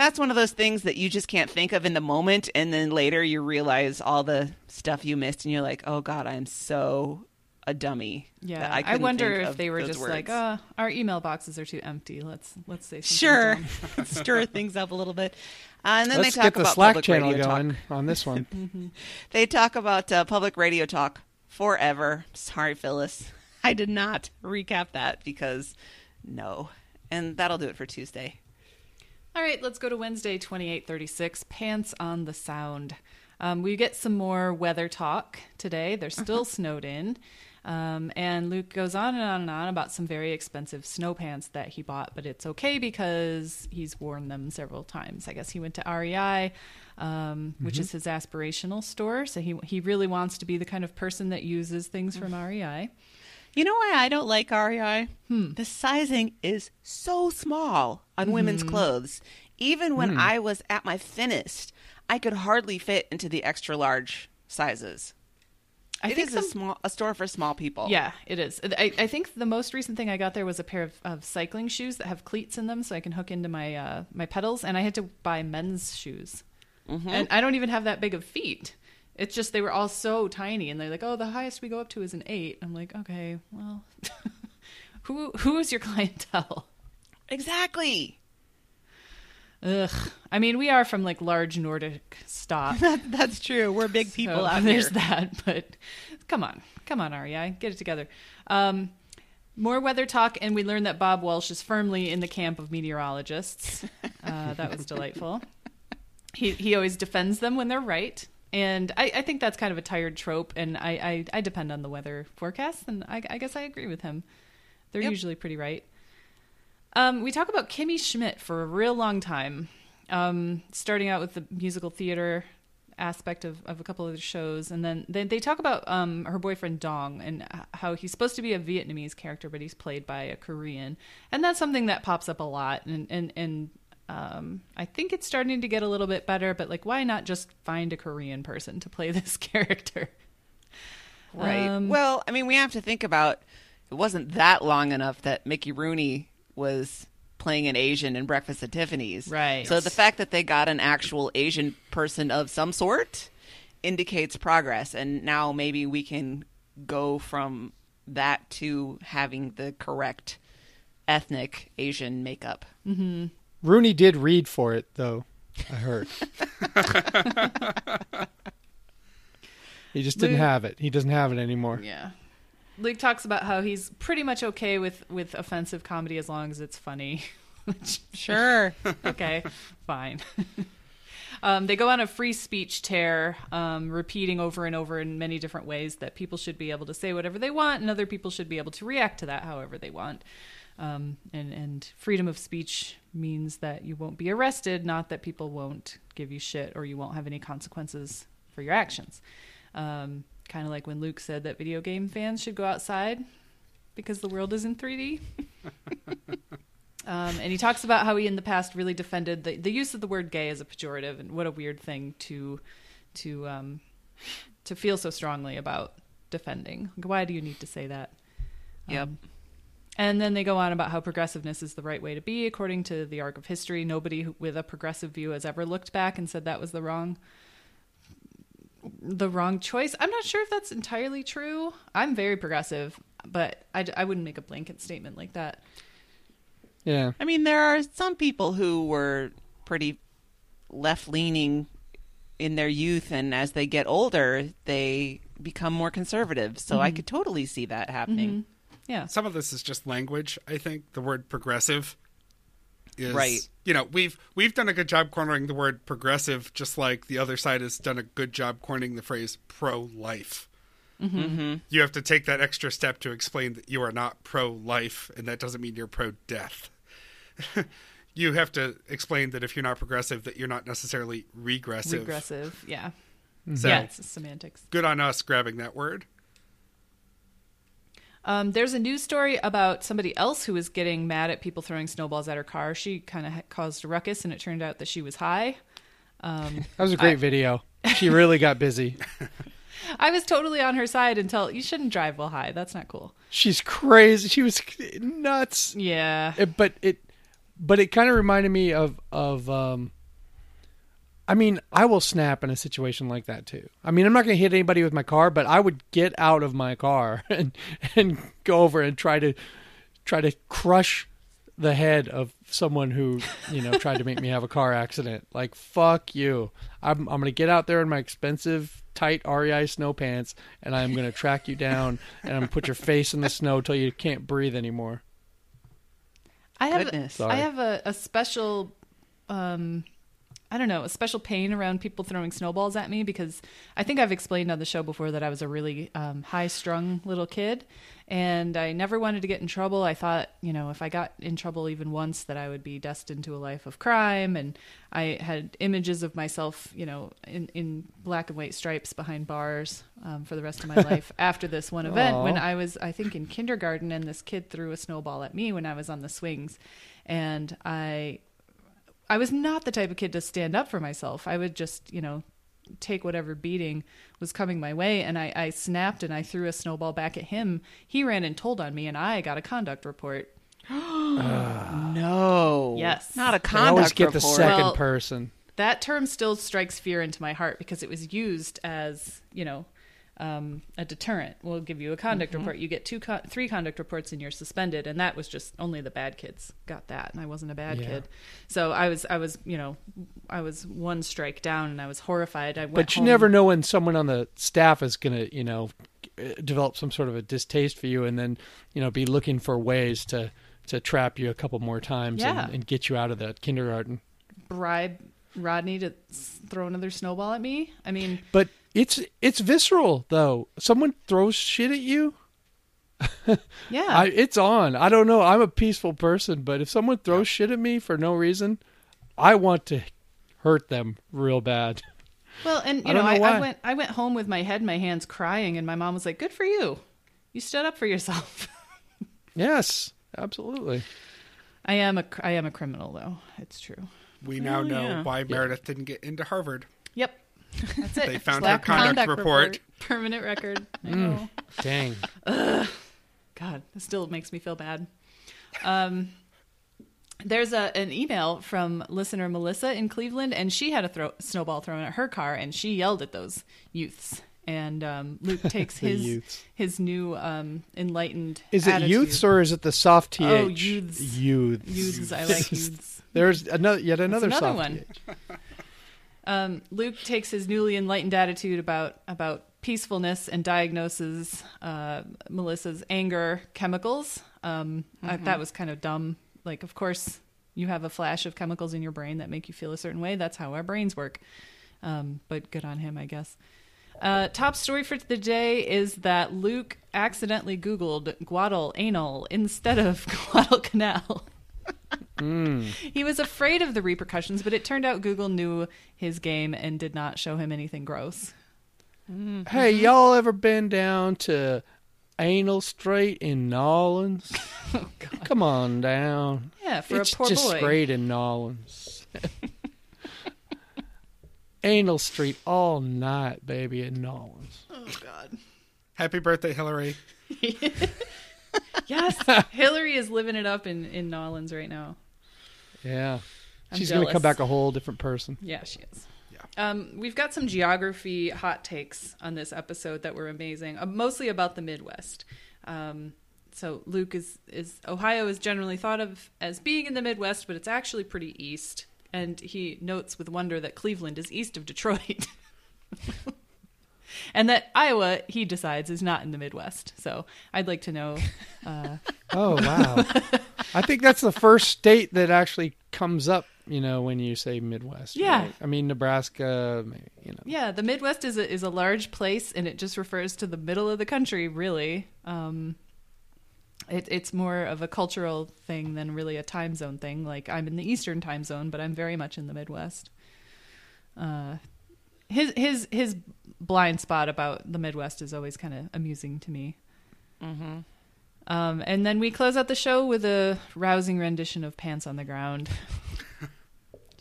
that's one of those things that you just can't think of in the moment, and then later you realize all the stuff you missed, and you're like, "Oh God, I'm so a dummy." Yeah, that I, wonder think if they were just words. like, "Uh, our email boxes are too empty. Let's let's say something Sure, stir things up a little bit. Uh, and then let's they talk get the about Slack public channel radio talk. going on this one. They talk about uh, public radio talk forever. Sorry, Phyllis. I did not recap that because no. And that'll do it for Tuesday. All right, let's go to Wednesday, 2836, Pants on the Sound. Um, we get some more weather talk today. They're still snowed in. Um, and Luke goes on and on and on about some very expensive snow pants that he bought, but it's okay because he's worn them several times. I guess he went to REI, um, which is his aspirational store. So he, he really wants to be the kind of person that uses things from E REI. You know why I don't like REI? Hmm. The sizing is so small on women's clothes. Even when I was at my thinnest, I could hardly fit into the extra large sizes. I It think is a small a store for small people. Yeah, it is. I, I think the most recent thing I got there was a pair of, of cycling shoes that have cleats in them, so I can hook into my uh, my pedals. And I had to buy men's shoes, and I don't even have that big of feet. It's just they were all so tiny, and they're like, "Oh, the highest we go up to is an 8. I'm like, "Okay, well, who who is your clientele?" Exactly. Ugh. I mean, we are from like large Nordic stock. That's true. We're big people So out there's here. that, but come on, come on, REI, get it together. Um, more weather talk, and we learned that Bob Walsh is firmly in the camp of meteorologists. Uh, that was delightful. He he always defends them when they're right, and I, I think that's kind of a tired trope. And I I, I depend on the weather forecasts, and I, I guess I agree with him. They're Yep. usually pretty right. Um, we talk about Kimmy Schmidt for a real long time, um, starting out with the musical theater aspect of, of a couple of the shows, and then they, they talk about um, her boyfriend Dong and how he's supposed to be a Vietnamese character, but he's played by a Korean, and that's something that pops up a lot, and and and. Um, I think it's starting to get a little bit better, but like, why not just find a Korean person to play this character? Right. Um, well, I mean, we have to think about it wasn't that long enough that Mickey Rooney was playing an Asian in Breakfast at Tiffany's. Right. So the fact that they got an actual Asian person of some sort indicates progress. And now maybe we can go from that to having the correct ethnic Asian makeup. Rooney did read for it, though. I heard. he just didn't Luke- have it. He doesn't have it anymore. Yeah. Luke talks about how he's pretty much okay with, with offensive comedy as long as it's funny. Sure. okay, fine. um, they go on a free speech tear, um, repeating over and over in many different ways that people should be able to say whatever they want, and other people should be able to react to that however they want. Um, and, and freedom of speech means that you won't be arrested, not that people won't give you shit or you won't have any consequences for your actions. Um, kind of like when Luke said that video game fans should go outside because the world is in 3D. Um, and he talks about how he in the past really defended the, the use of the word gay as a pejorative and what a weird thing to to um, to feel so strongly about defending. Why do you need to say that? Yep. Um, and then they go on about how progressiveness is the right way to be according to the arc of history. Nobody with a progressive view has ever looked back and said that was the wrong the wrong choice. I'm not sure if that's entirely true. I'm very progressive, but I, I wouldn't make a blanket statement like that. Yeah. I mean, there are some people who were pretty left leaning in their youth, and as they get older, they become more conservative. So I mm-hmm. could totally see that happening. Mm-hmm. Yeah. Some of this is just language. I think the word progressive is Right. You know, we've we've done a good job cornering the word progressive, just like the other side has done a good job cornering the phrase pro-life. Mm-hmm. You have to take that extra step to explain that you are not pro-life, and that doesn't mean you're pro-death. you have to explain that if you're not progressive, that you're not necessarily regressive. Regressive. Yeah. So Yeah, it's semantics. good on us grabbing that word. Um, there's a news story about somebody else who was getting mad at people throwing snowballs at her car. She kind of caused a ruckus, and it turned out that she was high. Um, That was a great video. She really got busy. I was totally on her side until you shouldn't drive while high. That's not cool. She's crazy. She was nuts. Yeah. It, but it, but it kind of reminded me of of. um I mean, I will snap in a situation like that too. I mean, I'm not going to hit anybody with my car, but I would get out of my car and and go over and try to try to crush the head of someone who you know tried to make me have a car accident. Like fuck you. I'm I'm going to get out there in my expensive tight REI snow pants and I'm going to track you down and I'm going to put your face in the snow till you can't breathe anymore. I have Goodness. Sorry. I have a, a special um I don't know, a special pain around people throwing snowballs at me because I think I've explained on the show before that I was a really um, high strung little kid and I never wanted to get in trouble. I thought, you know, if I got in trouble even once, that I would be destined to a life of crime. And I had images of myself, you know, in, in black and white stripes behind bars um, for the rest of my life after this one event when I was, I think, in kindergarten and this kid threw a snowball at me when I was on the swings. And I I was not the type of kid to stand up for myself. I would just, you know, take whatever beating was coming my way. And I, I snapped and I threw a snowball back at him. He ran and told on me, and I got a conduct report. Ah. No. Yes. Not a conduct always get the second Well- person. That term still strikes fear into my heart because it was used as, you know, um, a deterrent. We'll give you a conduct report. You get two, con- three conduct reports, and you're suspended. And that was just only the bad kids got that, and I wasn't a bad Yeah. kid. So I was, I was, you know, I was one strike down, and I was horrified. I went But you home- never know when someone on the staff is going to, you know, develop some sort of a distaste for you and then, you know, be looking for ways to to trap you a couple more times Yeah. and, and get you out of that kindergarten. bribe Rodney to throw another snowball at me. I mean, But it's it's visceral though. Someone throws shit at you, yeah, I, it's on. I don't know. I'm a peaceful person, but if someone throws shit at me for no reason, I want to hurt them real bad. well, and you I know, know I. I went, I went home with my head in my hands, crying, and my mom was like, "Good for you, you stood up for yourself." Yes, absolutely. I am a I am a criminal, though. It's true. We now Oh, know yeah. why Meredith didn't get into Harvard. Yep, that's it. They found Black her conduct report. permanent record. I Mm. know. Dang. God, this still makes me feel bad. Um, there's a an email from listener Melissa in Cleveland, and she had a throw, snowball thrown at her car, and she yelled at those youths. And um, Luke takes his youths. his new um, enlightened. Is it attitude. youths or is it the soft th? Oh, youths. Youths. youths? I like youths. There's another yet another, another soft one. th. Um, Luke takes his newly enlightened attitude about about peacefulness and diagnoses uh, Melissa's anger chemicals. Um, I, that was kind of dumb. Like, of course, you have a flash of chemicals in your brain that make you feel a certain way. That's how our brains work. Um, but good on him, I guess. Uh, top story for the day is that Luke accidentally Googled Guadal anal instead of Guadalcanal. Mm. He was afraid of the repercussions, but it turned out Google knew his game and did not show him anything gross. Mm-hmm. Hey, y'all ever been down to Anal Street in N'awlins? Oh, Come on down. Yeah, for it's a poor just boy. great in N'awlins. Anal Street all night, baby, in N'awlins. Oh God. Happy birthday, Hillary. Yes, Hillary is living it up in in N'awlins right now. Yeah. I'm She's going to come back a whole different person. Yeah, she is. Yeah. Um, we've got some geography hot takes on this episode that were amazing, uh, mostly about the Midwest. Um, so Luke is is Ohio is generally thought of as being in the Midwest, but it's actually pretty east. And he notes with wonder that Cleveland is east of Detroit. and that Iowa, he decides, is not in the Midwest. So I'd like to know. Uh, Oh wow! I think that's the first state that actually comes up. You know, when you say Midwest. Yeah. right? I mean Nebraska. You know. yeah, the Midwest is a, is a large place, and it just refers to the middle of the country, really. Um, it, it's more of a cultural thing than really a time zone thing. Like I'm in the Eastern time zone, but I'm very much in the Midwest. Uh, his his his blind spot about the Midwest is always kind of amusing to me. Mm-hmm. Um, and then we close out the show with a rousing rendition of "Pants on the Ground." so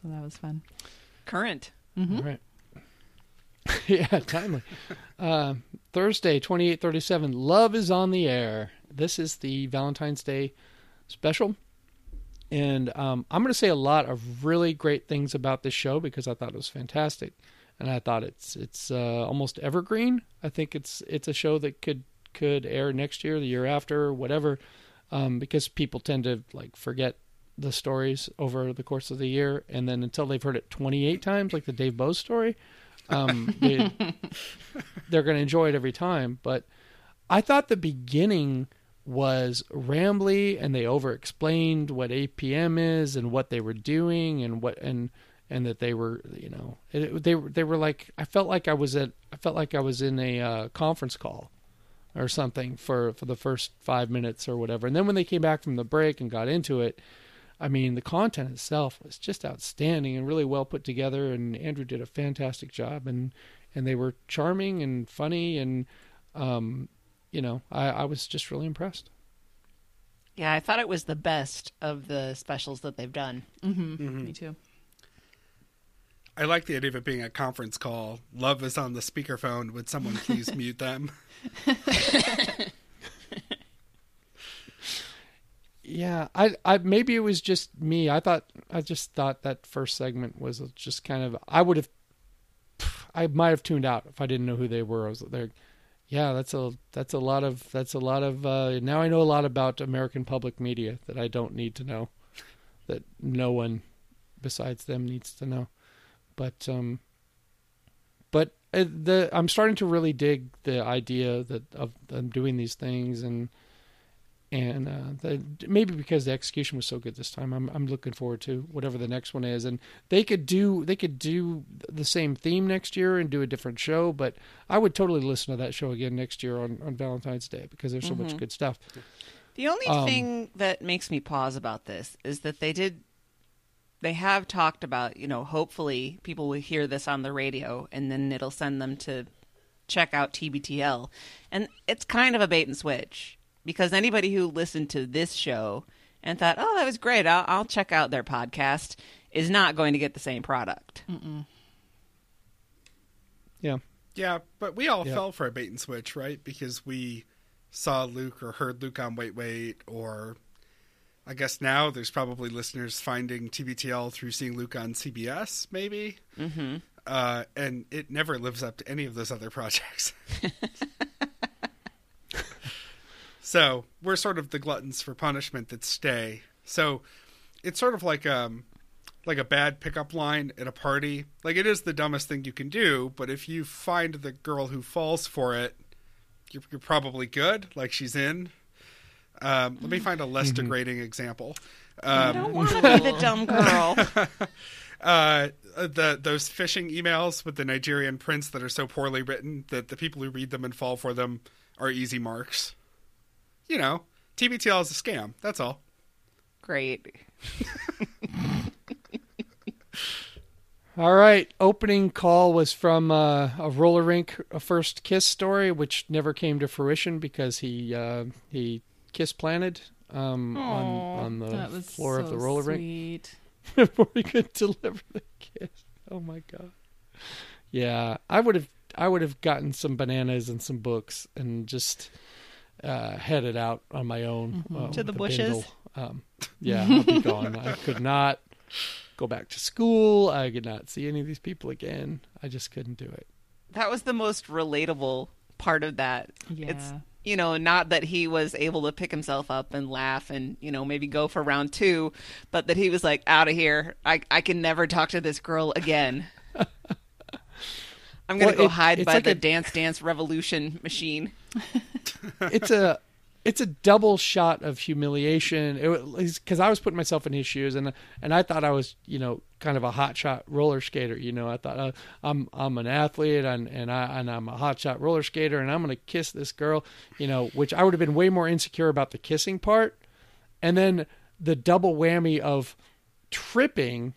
that was fun. Current. All right. yeah, timely. Uh, Thursday, twenty eight thirty seven. Love is on the air. This is the Valentine's Day special, and um, I'm going to say a lot of really great things about this show because I thought it was fantastic, and I thought it's it's uh, almost evergreen. I think it's it's a show that could could air next year, the year after, whatever, um, because people tend to like forget the stories over the course of the year, and then until they've heard it 28 times, like the Dave Bose story, um, they, they're going to enjoy it every time. But I thought the beginning was rambly, and they over-explained what APM is and what they were doing, and what and and that they were, you know, it, they they were like I felt like I was at I felt like I was in a uh, conference call or something for for the first five minutes or whatever. And then when they came back from the break and got into it, I mean, the content itself was just outstanding and really well put together. And Andrew did a fantastic job, and and they were charming and funny, and um, you know, I, I was just really impressed. Yeah, I thought it was the best of the specials that they've done. Me too. I like the idea of it being a conference call. Love is on the speakerphone. Would someone please mute them? Yeah, I, I maybe it was just me. I thought I just thought that first segment was just kind of. I would have, I might have tuned out if I didn't know who they were. I was there. Yeah, that's a that's a lot of that's a lot of. Uh, now I know a lot about American public media that I don't need to know, that no one besides them needs to know. But um, but uh, the I'm starting to really dig the idea that of them doing these things and and uh, the, maybe because the execution was so good this time, I'm I'm looking forward to whatever the next one is. And they could do they could do the same theme next year and do a different show, but I would totally listen to that show again next year on, on Valentine's Day because there's so much good stuff. The only Um, thing that makes me pause about this is that they did they have talked about, you know, hopefully people will hear this on the radio and then it'll send them to check out TBTL. And it's kind of a bait and switch because anybody who listened to this show and thought, "Oh, that was great. I'll, I'll check out their podcast." is not going to get the same product. Yeah, Yeah, but we all Yeah. fell for a bait and switch, right? Because we saw Luke or heard Luke on Wait Wait, or I guess now there's probably listeners finding TBTL through seeing Luke on CBS, maybe. Mm-hmm. Uh, and it never lives up to any of those other projects. so we're sort of the gluttons for punishment that stay. So it's sort of like um like a bad pickup line at a party. Like it is the dumbest thing you can do, but if you find the girl who falls for it, you're, you're probably good. Like she's in. Um, let me find a less degrading example. I Um, don't want to be the dumb girl. uh, the those phishing emails with the Nigerian prince that are so poorly written that the people who read them and fall for them are easy marks. You know, TBTL is a scam. That's all. Great. All right. Opening call was from uh, a roller rink a first kiss story, which never came to fruition because he uh, he kiss planted um, on on the was floor of the roller rink sweet. before he could deliver the kiss. Oh my god. Yeah, I would have I would have gotten some bananas and some books and just uh, headed out on my own uh, To the bushes? Um, yeah, I'll be gone. I could not go back to school. I could not see any of these people again. I just couldn't do it. That was the most relatable part of that. Yeah. It's you know, not that he was able to pick himself up and laugh and, you know, maybe go for round two, but that he was like, out of here. I, I can never talk to this girl again. I'm going to Well, go it- hide by like the a- Dance Dance Revolution machine. it's a it's a double shot of humiliation because I was putting myself in his shoes and and I thought I was you know kind of a hot shot roller skater you know. I thought uh, I'm I'm an athlete and and I and I'm a hot shot roller skater and I'm gonna kiss this girl you know which I would have been way more insecure about the kissing part. And then the double whammy of tripping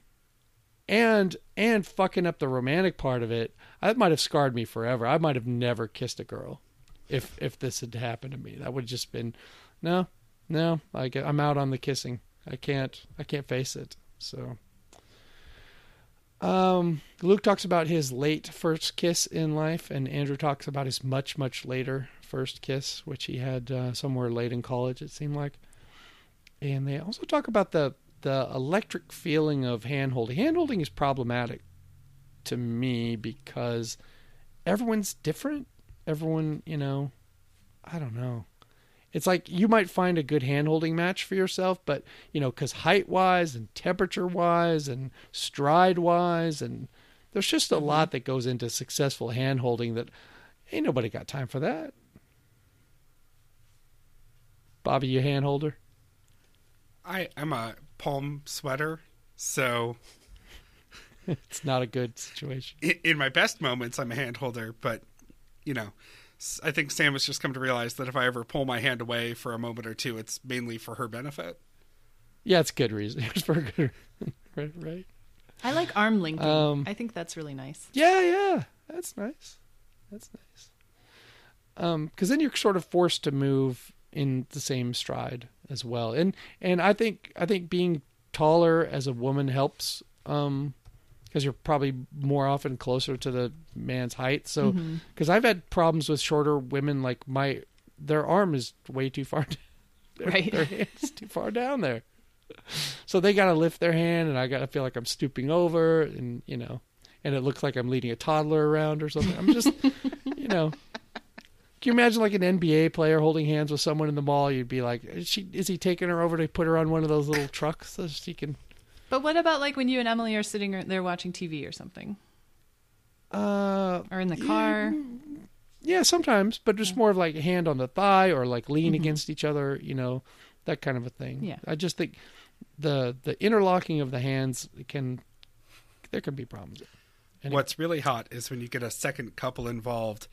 and and fucking up the romantic part of it that might have scarred me forever. I might have never kissed a girl if if this had happened to me. That would have just been no no get, i'm out on the kissing. I can't i can't face it. So um luke talks about his late first kiss in life and andrew talks about his much much later first kiss which he had uh, somewhere late in college it seemed like and they also talk about the the electric feeling of hand holding. Hand holding is problematic to me because everyone's different. Everyone, you know, I don't know. It's like you might find a good hand holding match for yourself, but you know, because height wise and temperature wise and stride wise, and there's just a mm-hmm. lot that goes into successful hand holding that ain't nobody got time for that. Bobby, you hand holder? I I'm a palm sweater, so It's not a good situation. in, in my best moments I'm a hand holder, but you know, I think Sam has just come to realize that if I ever pull my hand away for a moment or two, it's mainly for her benefit. Yeah, it's good reason. It's for good. right, right. I like arm linking. Um, I think that's really nice. Yeah, yeah. That's nice. That's nice. Um, because then you're sort of forced to move in the same stride as well, and and I think I think being taller as a woman helps. Um, because you're probably more often closer to the man's height. So, mm-hmm. because I've had problems with shorter women, like my their arm is way too far. Their, Right. their hand's too far down there. So they got to lift their hand, and I got to feel like I'm stooping over, and you know, and it looks like I'm leading a toddler around or something. I'm just, you know, can you imagine like an NBA player holding hands with someone in the mall? You'd be like, is she is he taking her over to put her on one of those little trucks so she can? But what about like when you and Emily are sitting there watching TV or something, Uh, or in the car? yeah, sometimes, but just more of like a hand on the thigh or like lean against each other, you know, that kind of a thing. Yeah. I just think the the interlocking of the hands can there can be problems. Anyway. What's really hot is when you get a second couple involved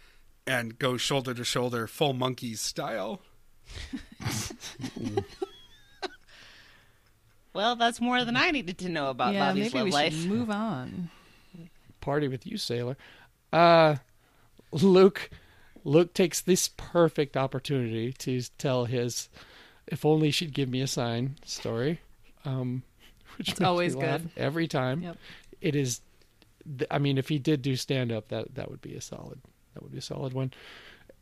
and go shoulder to shoulder, full monkeys style. Well, that's more than I needed to know about yeah, Bobby's maybe love we life. should move on. party with you, sailor. Uh, Luke, Luke takes this perfect opportunity to tell his "if only she'd give me a sign" story, um, which is always good. every time. Yep. It is. I mean, if he did do stand up, that that would be a solid. That would be a solid one.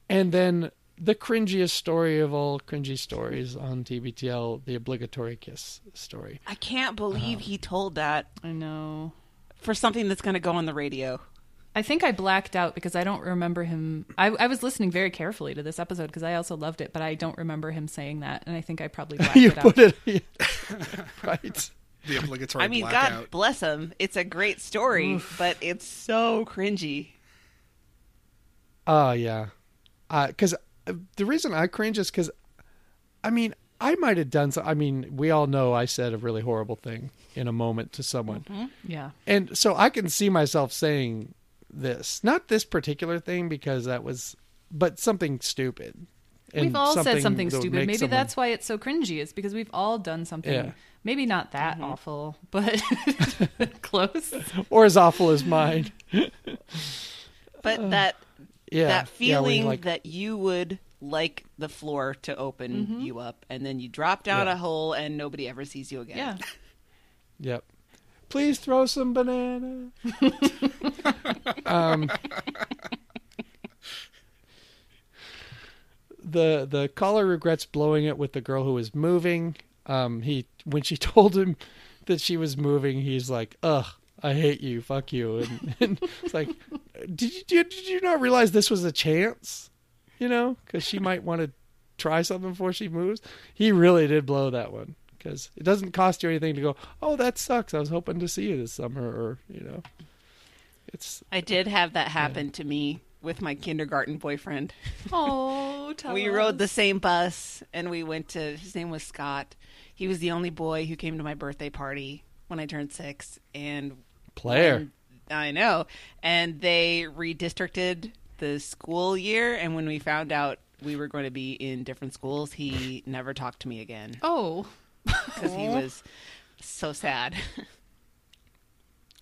And then the cringiest story of all cringy stories on TBTL, the obligatory kiss story. I can't believe he told that I know. for something that's going to go on the radio. I think I blacked out because I don't remember him. I, I was listening very carefully to this episode because I also loved it, but I don't remember him saying that, and I think I probably blacked you it out. put it right. The obligatory I mean, blackout. God bless him. It's a great story, but it's so cringy. Oh yeah, because uh, the reason I cringe is because, I mean, I might have done so. I mean, we all know I said a really horrible thing in a moment to someone, mm-hmm. Yeah. and so I can see myself saying this, not this particular thing because that was, but something stupid. And We've all said something stupid. Maybe someone- that's why it's so cringy. It's because we've all done something. Yeah. Maybe not that mm-hmm. awful, but close. or as awful as mine. But uh. that Yeah, that yeah, feeling like, that you would like the floor to open you up, and then you drop down Yeah. a hole, and nobody ever sees you again. Yeah. Yep. Please throw some banana. um, the the caller regrets blowing it with the girl who was moving. Um, he when she told him that she was moving, he's like, "Ugh, I hate you, fuck you." And, and it's like, did you did, did you not realize this was a chance? you know, because she might want to try something before she moves. He really did blow that one because it doesn't cost you anything to go. Oh, that sucks. I was hoping to see you this summer, or you know, it's I did have that happen to me with my kindergarten boyfriend. Oh, tell we us. rode the same bus and we went to his name was Scott. He was the only boy who came to my birthday party when I turned 6 and player. when- I know. And they redistricted the school year and when we found out we were going to be in different schools, he never talked to me again Oh, because he was so sad.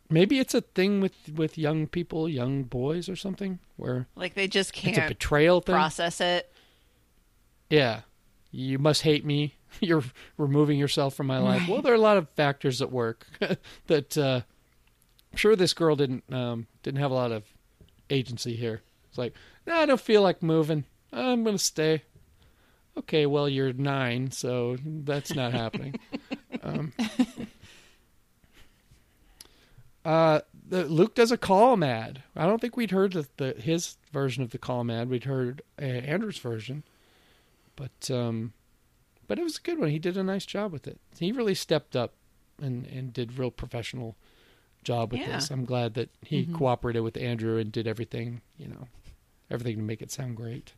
Maybe it's a thing with with young people, young boys, or something where like they just it's a can't betrayal thing. process it. Yeah. You must hate me. You're removing yourself from my life. Well, there are a lot of factors at work that uh, I'm sure this girl didn't um, didn't have a lot of agency here. It's like, no, I don't feel like moving. I'm going to stay. Okay, well, you're nine, so that's not happening. Um, uh, the, Luke does a column ad. I don't think we'd heard the, the his version of the column ad. We'd heard uh, Andrew's version but um, but it was a good one. He did a nice job with it. He really stepped up and and did real professional job with Yeah. this. I'm glad that he cooperated with Andrew and did everything you know everything to make it sound great.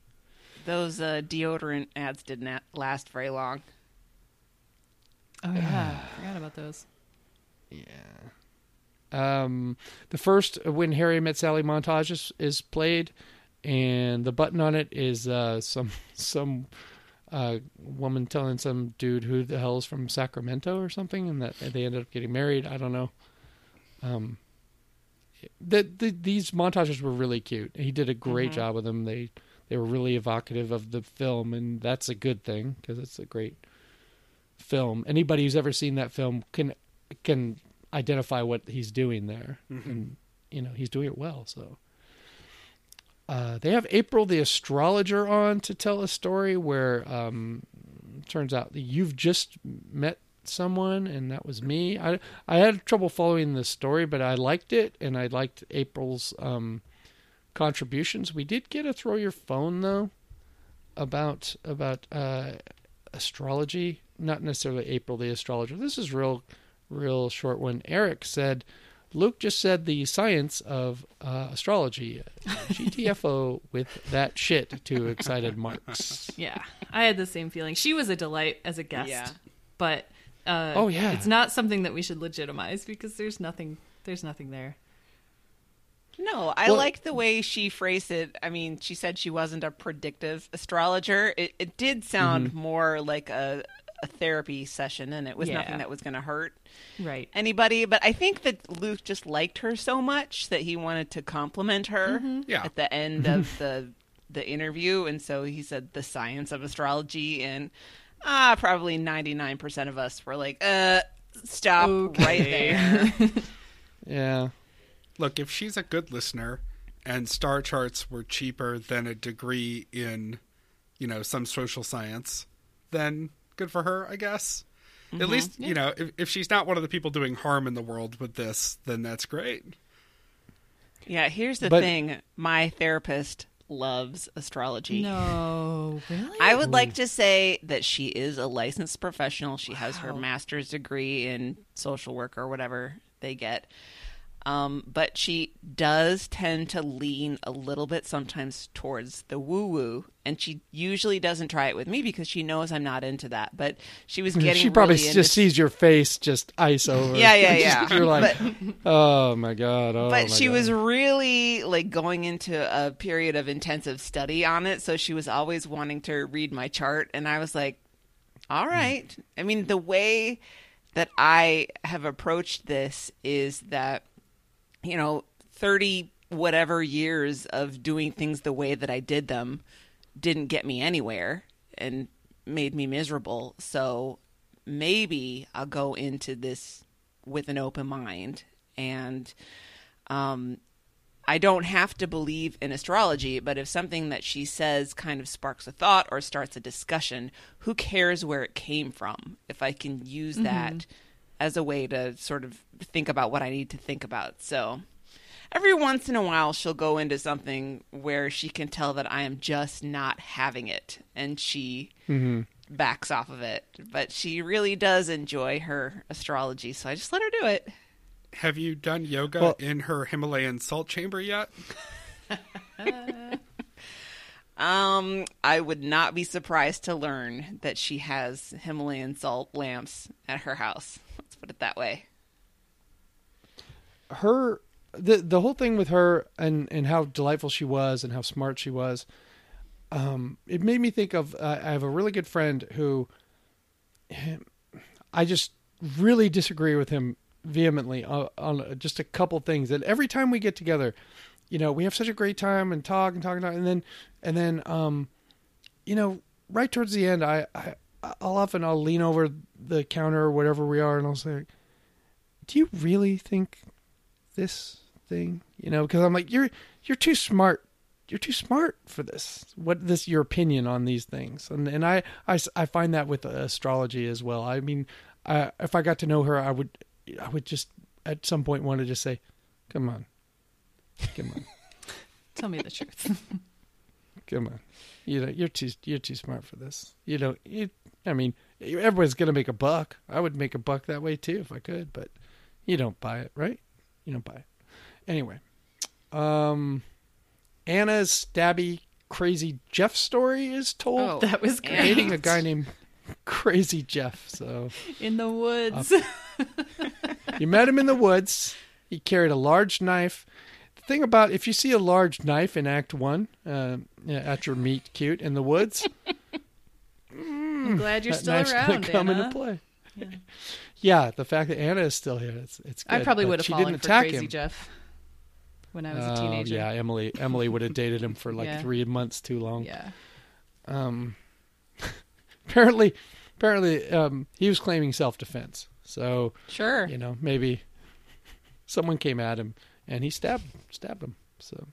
Those uh, deodorant ads did not last very long. oh yeah, forgot about those. Yeah. Um, the first when Harry met Sally montage is, is played, and the button on it is uh, some some uh, woman telling some dude who the hell is from Sacramento or something, and that they ended up getting married. I don't know. Um, the, the these montages were really cute. He did a great job with them. They they were really evocative of the film, and that's a good thing because it's a great film. Anybody who's ever seen that film can can identify what he's doing there, and you know he's doing it well. So uh, they have April the astrologer on to tell a story where um, turns out you've just met someone and that was me. I I had trouble following the story, but I liked it and I liked April's um, contributions. We did get a throw your phone though about about uh, astrology, not necessarily April the astrologer. This is real real short one. Eric said Luke just said the science of uh, astrology. GTFO with that shit to excited marks. Yeah, I had the same feeling. She was a delight as a guest, Yeah. but uh, Oh, yeah. it's not something that we should legitimize because there's nothing. There's nothing there. No, I Well- liked the way she phrased it. I mean, she said she wasn't a predictive astrologer. It, it did sound more like a, a therapy session, and it was Yeah. nothing that was going to hurt Right. anybody. But I think that Luke just liked her so much that he wanted to compliment her Yeah. at the end of the the interview, and so he said the science of astrology, and ah, probably ninety nine percent of us were like, uh, stop right there. Yeah. Look, if she's a good listener and star charts were cheaper than a degree in, you know, some social science, then good for her, I guess. At least, you know, if, if she's not one of the people doing harm in the world with this, then that's great. Yeah, here's the But- thing. My therapist loves astrology. No, really. I would like to say that she is a licensed professional. She has her master's degree in social work or whatever they get. Um, but she does tend to lean a little bit sometimes towards the woo woo, and she usually doesn't try it with me because she knows I'm not into that. But she was getting she probably really just sees your face just ice over. Yeah, yeah, yeah. You're like, oh my god. Oh but my she God. was really like going into a period of intensive study on it so she was always wanting to read my chart and i was like all right. Hmm. i mean the way that i have approached this is that you know 30 whatever years of doing things the way that i did them didn't get me anywhere and made me miserable. So maybe i'll go into this with an open mind. And um, I don't have to believe in astrology, but if something that she says kind of sparks a thought or starts a discussion, who cares where it came from? If I can use that as a way to sort of think about what I need to think about. So, Every once in a while, she'll go into something where she can tell that I am just not having it, and she mm-hmm. backs off of it. But she really does enjoy her astrology, so I just let her do it. Have you done yoga Well- in her Himalayan salt chamber yet? Um, I would not be surprised to learn that she has Himalayan salt lamps at her house. Let's put it that way. her the the whole thing with her and and how delightful she was and how smart she was um it made me think of uh, I have a really good friend who I just really disagree with him vehemently on, on just a couple things and every time we get together you know we have such a great time and talk and talk and talk. And then and then um you know right towards the end I, I I'll often I'll lean over the counter or whatever we are and I'll say do you really think this thing you know? Because i'm like you're you're too smart. You're too smart for this. What this your opinion on these things. And and i i, I find that with astrology as well. I mean I, if i got to know her i would i would just at some point want to just say come on come on Tell me the truth. come on you know you're too you're too smart for this you know you, i mean everybody's gonna make a buck i would make a buck that way too if i could but you don't buy it right you don't buy it anyway um anna's stabby crazy jeff story is told Oh, That was great. dating a guy named crazy jeff so In the woods. you met him in the woods. He carried a large knife. Thing about if you see a large knife in Act One uh, at your meet cute in the woods, I'm glad you're still around, come Anna. into play. Yeah. the fact that Anna is still here, it's, it's good. I probably would have fallen didn't for attack Crazy him. Jeff when I was a Oh, teenager. yeah, Emily. Emily would have dated him for like Yeah. three months too long. Yeah. Um, apparently, apparently, um, he was claiming self defense. So Sure. you know, maybe someone came at him and he stabbed stabbed him. So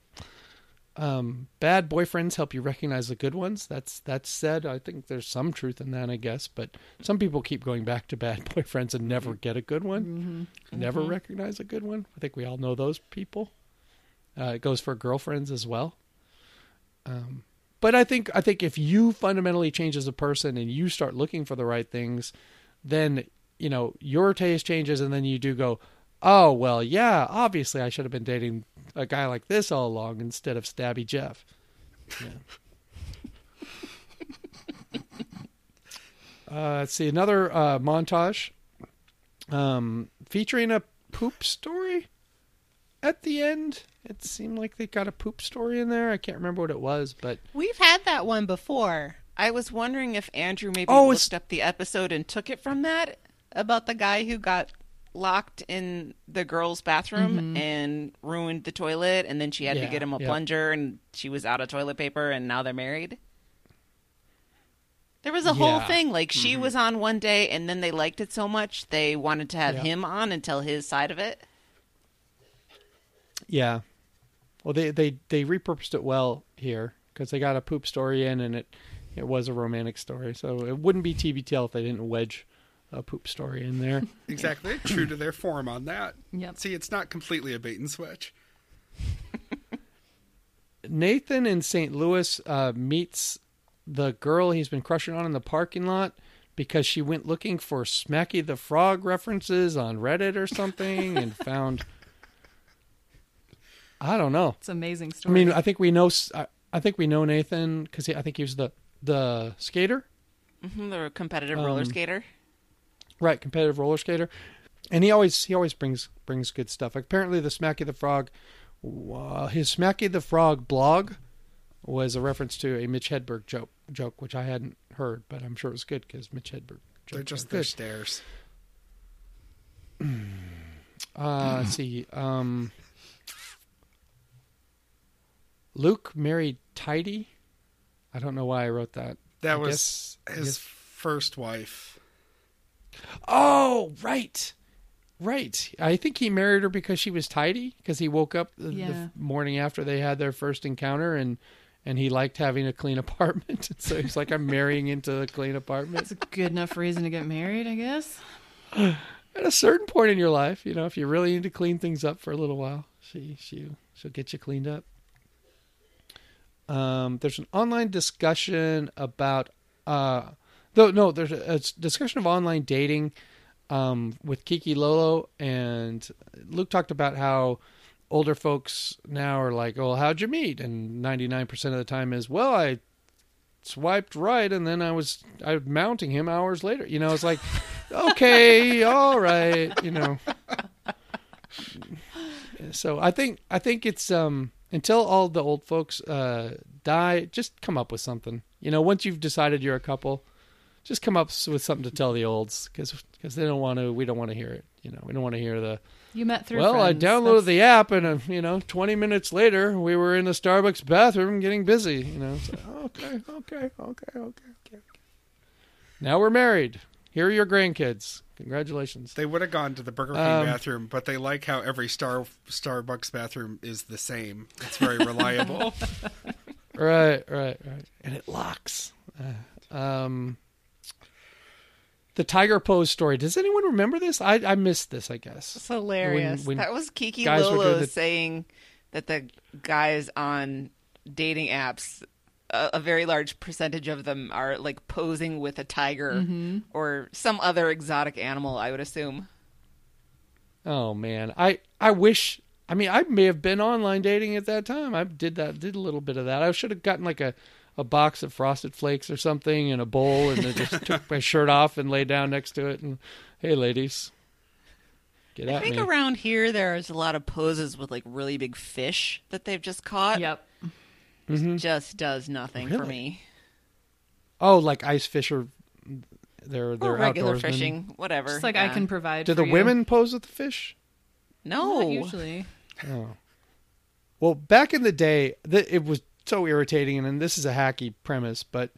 um bad boyfriends help you recognize the good ones. That's that's said. I think there's some truth in that, I guess, but some people keep going back to bad boyfriends and never get a good one. Never recognize a good one. I think we all know those people. Uh, it goes for girlfriends as well. Um but I think I think if you fundamentally change as a person and you start looking for the right things, then you know your taste changes, and then you do go, oh well, yeah, obviously I should have been dating a guy like this all along instead of Stabby Jeff. Yeah. uh, let's see another uh, montage um, featuring a poop story at the end. It seemed like they got a poop story in there. I can't remember what it was, but We've had that one before. I was wondering if Andrew maybe Oh, it's- looked up the episode and took it from that about the guy who got locked in the girls' bathroom mm-hmm. and ruined the toilet, and then she had to get him a yeah. plunger, and she was out of toilet paper, and now they're married. There was a whole thing. Like she mm-hmm. was on one day, and then they liked it so much they wanted to have Yeah. him on and tell his side of it. Yeah. Well, they they they repurposed it well here because they got a poop story in, and it it was a romantic story. So it wouldn't be TBTL if they didn't wedge a poop story in there. Exactly. True to their form on that. Yep. See, it's not completely a bait and switch. Nathan in St. Louis uh, meets the girl he's been crushing on in the parking lot because she went looking for Smacky the Frog references on Reddit or something and found. I don't know. It's an amazing story. I mean, I think we know. I, I think we know Nathan because I think he was the the skater. hmm the competitive roller Um, skater. Right, competitive roller skater, and he always he always brings brings good stuff. Apparently, the Smacky the Frog, uh, his Smacky the Frog blog was a reference to a Mitch Hedberg joke, joke which I hadn't heard, but I'm sure it was good because Mitch Hedberg. They're just their good. stairs. Uh, let's see. Um, Luke married Tidy. I don't know why I wrote that. That I was guess- his guess- first wife. Oh, right. Right. I think he married her because she was tidy because he woke up the, the morning after they had their first encounter and and he liked having a clean apartment. so he's like I'm marrying into a clean apartment. it's a good enough reason to get married, I guess. at a certain point in your life, you know, if you really need to clean things up for a little while, she she she'll get you cleaned up. Um, there's an online discussion about uh, though no, there's a, discussion of online dating um, with Kiki Lolo and Luke talked about how older folks now are like, "Oh, how'd you meet?" And 99% of the time is, "Well, I swiped right and then I was I was mounting him hours later." You know, it's like, "Okay, all right," you know. So I think I think it's um until all the old folks uh die, just come up with something. You know, once you've decided you're a couple, just come up with something to tell the olds because because they don't want to. We don't want to hear it. You know, we don't want to hear the. You met through. Well, friends. I downloaded That's- the app, and uh, you know, 20 minutes later, we were in the Starbucks bathroom getting busy. You know, it's like, okay, okay, okay, okay, okay, okay. Now we're married. Here are your grandkids. Congratulations. They would have gone to the Burger King Um, bathroom, but they like how every Star Starbucks bathroom is the same. It's very reliable. right, right, right. And it locks. Uh, um, the tiger pose story. Does anyone remember this? I I missed this. I guess. It's hilarious. When- when that was Kiki Lolo the- saying that the guys on dating apps, a, a very large percentage of them are like posing with a tiger Mm-hmm. or some other exotic animal. I would assume. Oh man, I I wish. I mean, I may have been online dating at that time. I did that. Did a little bit of that. I should have gotten like a a box of frosted flakes or something in a bowl, and then just took my shirt off and lay down next to it. And hey, ladies, get I at think me. around here there's a lot of poses with like really big fish that they've just caught. Yep. Mm-hmm. Just does nothing for me. oh, like ice fish or they're they're regular outdoorsmen. fishing, whatever. Just like I can provide. Do for the you. women pose with the fish? No, Not usually. Oh. Well, back in the day, th- it was so irritating, and this is a hacky premise, but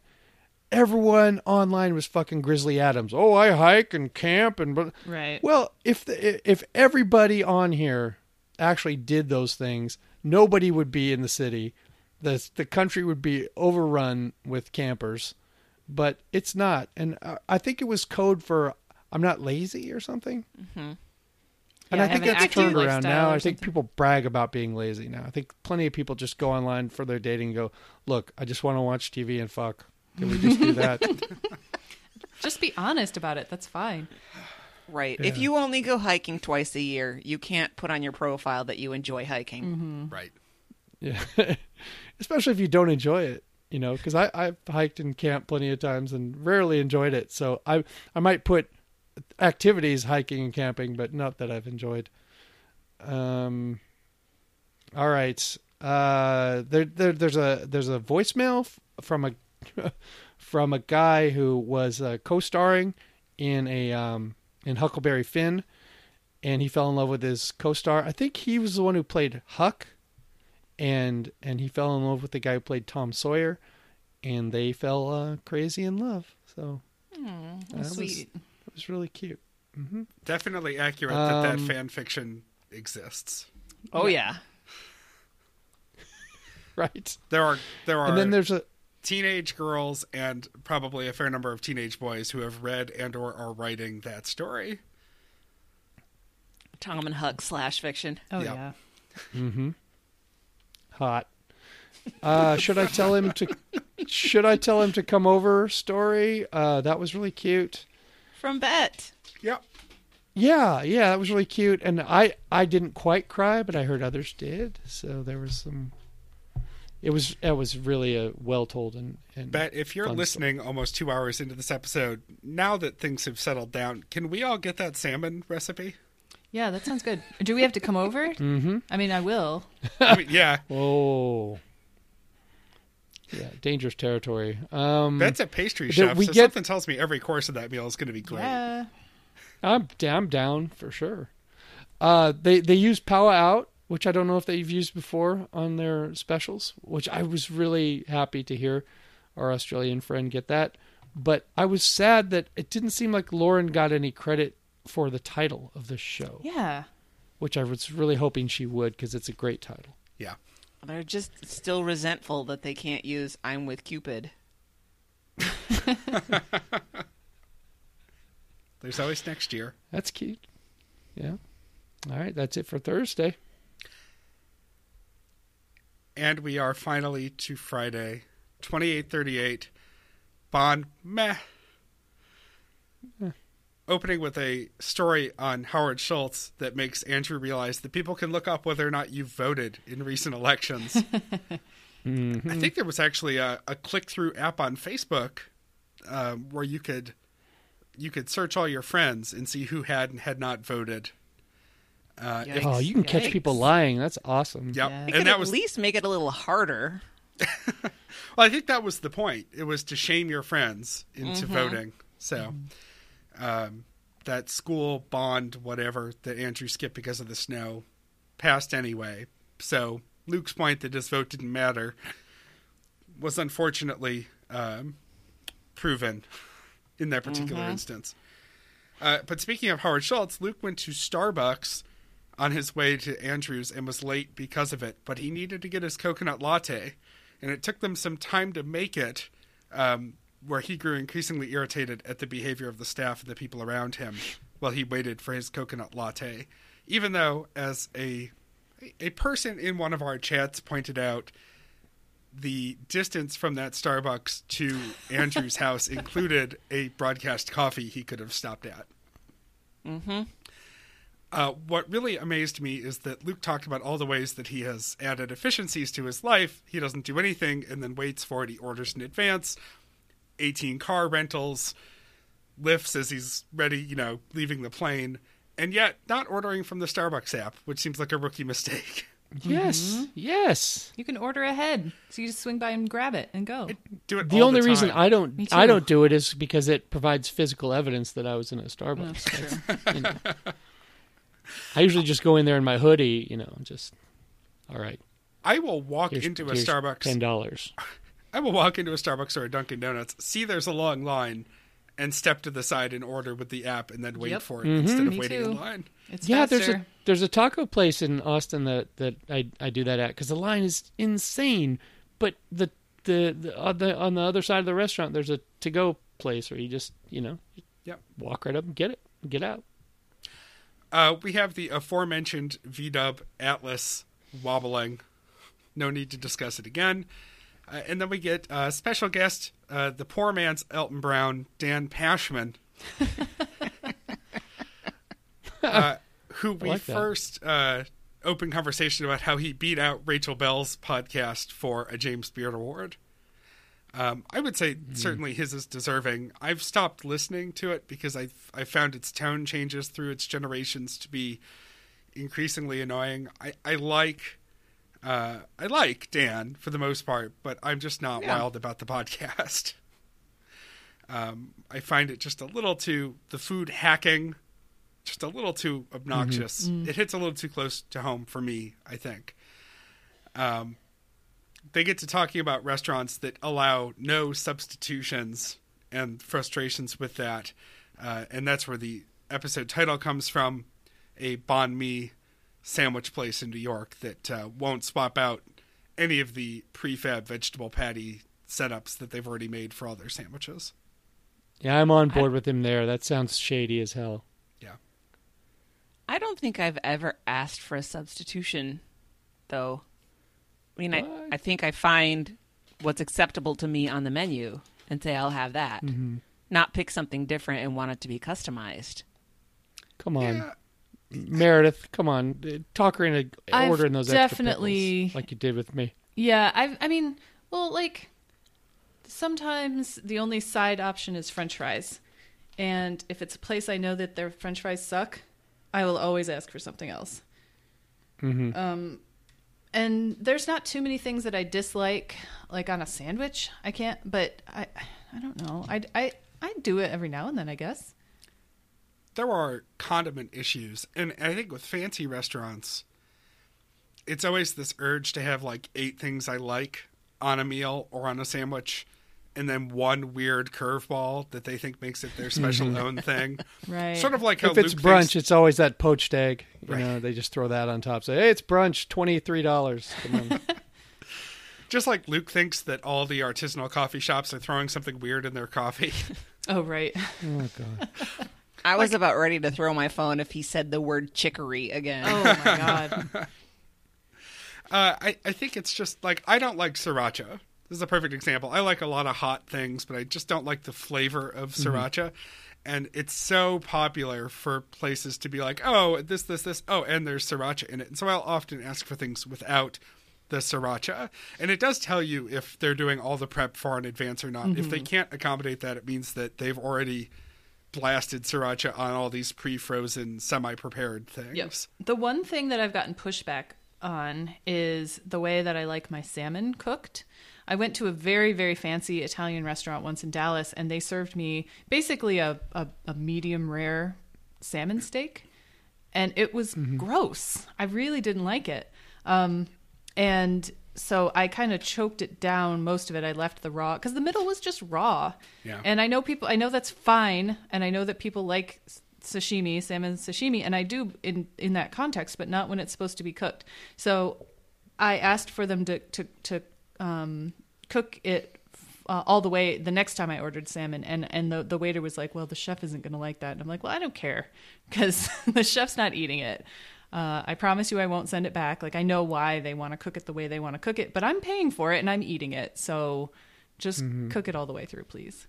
everyone online was fucking Grizzly Adams. Oh, I hike and camp and but Right. well, if the, if everybody on here actually did those things, nobody would be in the city. the The country would be overrun with campers, but it's not, and I- I think it was code for I'm not lazy or something. Mm-hmm. And Yeah, I I think have that's turned around now. I think people brag about being lazy now. I think plenty of people just go online for their dating and go, "Look, I just want to watch TV and fuck. Can we just do that?" Just be honest about it. That's fine. right. If you only go hiking twice a year, you can't put on your profile that you enjoy hiking. Mm-hmm. right. yeah, especially if you don't enjoy it, you know. Because I I've hiked and camped plenty of times and rarely enjoyed it. So I I might put activities hiking and camping, but not that I've enjoyed. Um. All right. Uh, there, there, there's a there's a voicemail f- from a from a guy who was uh, co-starring in a um, in Huckleberry Finn, and he fell in love with his co-star. I think he was the one who played Huck, and and he fell in love with the guy who played Tom Sawyer, and they fell uh, crazy in love. So that Sweet. Was really cute. hmm Definitely accurate that that Um, fan fiction exists. Oh yeah. Right. There are there are And then there's a teenage girls and probably a fair number of teenage boys who have read and or are writing that story. Tom and Huck slash fiction. Oh Yeah. yeah. Mm-hmm. Hot. Uh, should I tell him to? Should I tell him to come over? Story. Uh, that was really cute. From Bet. Yep. Yeah, yeah, that was really cute. And I, I didn't quite cry, but I heard others did. So there was some. It was it was really a well told and, and Bet if you're fun story. listening almost two hours into this episode, now that things have settled down, can we all get that salmon recipe? Yeah, that sounds good. Do we have to come over? Mm-hmm. I mean, I will. I mean, yeah, Oh. Yeah, dangerous territory. Um, Bet's a pastry That chef, we so get- something tells me every course of that meal is going to be great. Yeah. I'm I'm down for sure. Uh, they they use Power Out, which I don't know if they've used before on their specials, which I was really happy to hear our Australian friend get that. But I was sad that it didn't seem like Lauren got any credit for the title of the show, Yeah. which I was really hoping she would because it's a great title. Yeah. They're just still resentful that they can't use I'm with Cupid. There's always next year. That's cute. Yeah. All right, that's it for Thursday. And we are finally to Friday, 2838. Bond, meh. Opening with a story on Howard Schultz that makes Andrew realize that people can look up whether or not you voted in recent elections. I think there was actually a, a click through app on Facebook um, where you could you could search all your friends and see who had and had not voted. Uh, if- Oh, you can catch people lying. That's awesome. yep. You and could that at was least make it a little harder. Well, I think that was the point. It was to shame your friends into voting. So, um, that school bond, whatever, that Andrew skipped because of the snow, passed anyway. So, Luke's point that his vote didn't matter was unfortunately um, proven in that particular instance. Uh, but speaking of Howard Schultz, Luke went to Starbucks on his way to Andrews and was late because of it, but he needed to get his coconut latte, and it took them some time to make it, um, where he grew increasingly irritated at the behavior of the staff and the people around him while he waited for his coconut latte. Even though, as a a person in one of our chats pointed out, the distance from that Starbucks to Andrew's house included a broadcast coffee he could have stopped at. Mm-hmm. Uh, what really amazed me is that Luke talked about all the ways that he has added efficiencies to his life. He doesn't do anything and then waits for it. He orders in advance, 18 car rentals, Lyfts as he's ready, you know, leaving the plane, and yet not ordering from the Starbucks app, which seems like a rookie mistake. Yes. Mm-hmm. Yes. You can order ahead, so you just swing by and grab it and go. Do it The all only the reason. I don't I don't do it is because it provides physical evidence that I was in a Starbucks. That's true. you know. I usually just go in there in my hoodie, you know, just all right. I will walk Here's, into a here's Starbucks. ten dollars. I will walk into a Starbucks or a Dunkin' Donuts, see there's a long line, and step to the side and order with the app, and then wait Yep. for it instead of Me waiting too. in line. It's Yeah, faster. there's a there's a taco place in Austin that that I I do that at because the line is insane, but the the, the on the on the other side of the restaurant there's a to go place where you just you know Yep. walk right up and get it get out. Uh, we have the aforementioned V Dub Atlas wobbling. No need to discuss it again. Uh, and then we get uh, special guest, uh, the poor man's Alton Brown, Dan Pashman, uh, who we like first uh, opened conversation about how he beat out Rachel Bell's podcast for a James Beard Award. Um, I would say certainly his is deserving. I've stopped listening to it because I I found its tone changes through its generations to be increasingly annoying. I I like uh, I like Dan for the most part, but I'm just not Yeah. wild about the podcast. Um, I find it just a little too the food hacking, just a little too obnoxious. It hits a little too close to home for me. I think. Um, they get to talking about restaurants that allow no substitutions and frustrations with that, uh, and that's where the episode title comes from. A banh mi sandwich place in New York that uh, won't swap out any of the prefab vegetable patty setups that they've already made for all their sandwiches. Yeah, I'm on board with him there. That sounds shady as hell. Yeah. I don't think I've ever asked for a substitution, though. I mean, I, What? I think I find what's acceptable to me on the menu and say I'll have that. Not pick something different and want it to be customized. Come on, Yeah, Meredith. Come on, talk her into I've ordering those extra definitely- pickles like you did with me. Yeah, I I mean, well, like sometimes the only side option is french fries. And if it's a place I know that their french fries suck, I will always ask for something else. Mhm. Um and there's not too many things that I dislike like on a sandwich. I can't, but I I don't know. I I I do it every now and then, I guess. There are condiment issues, and I think with fancy restaurants, it's always this urge to have like eight things I like on a meal or on a sandwich, and then one weird curveball that they think makes it their special mm-hmm. own thing. Right. Sort of like how If it's Luke brunch, thinks- it's always that poached egg. You Right. know, they just throw that on top. Say, hey, it's brunch, twenty three dollars. just like Luke thinks that all the artisanal coffee shops are throwing something weird in their coffee. Oh, right. oh god. I was about ready to throw my phone if he said the word chicory again. Oh my god. Uh, I, I think it's just like I don't like sriracha. This is a perfect example. I like a lot of hot things, but I just don't like the flavor of sriracha. And it's so popular for places to be like, oh, this, this, this, oh, and there's sriracha in it. And so I'll often ask for things without the sriracha. And it does tell you if they're doing all the prep far in advance or not. If they can't accommodate that, it means that they've already blasted sriracha on all these pre-frozen, semi-prepared things. Yep. The one thing that I've gotten pushback on is the way that I like my salmon cooked. I went to a very, very fancy Italian restaurant once in Dallas, and they served me basically a, a, a medium rare salmon steak. And it was gross. I really didn't like it. Um, and so I kind of choked it down most of it. I left the raw because the middle was just raw. Yeah. And I know people, I know that's fine. And I know that people like sashimi, salmon sashimi. And I do in, in that context, but not when it's supposed to be cooked. So I asked for them to, to, to um, cook it uh, all the way the next time I ordered salmon, and and the the waiter was like, "Well, the chef isn't going to like that." And I'm like, "Well, I don't care because the chef's not eating it. Uh, I promise you, I won't send it back. Like I know why they want to cook it the way they want to cook it, but I'm paying for it and I'm eating it, so just cook it all the way through, please."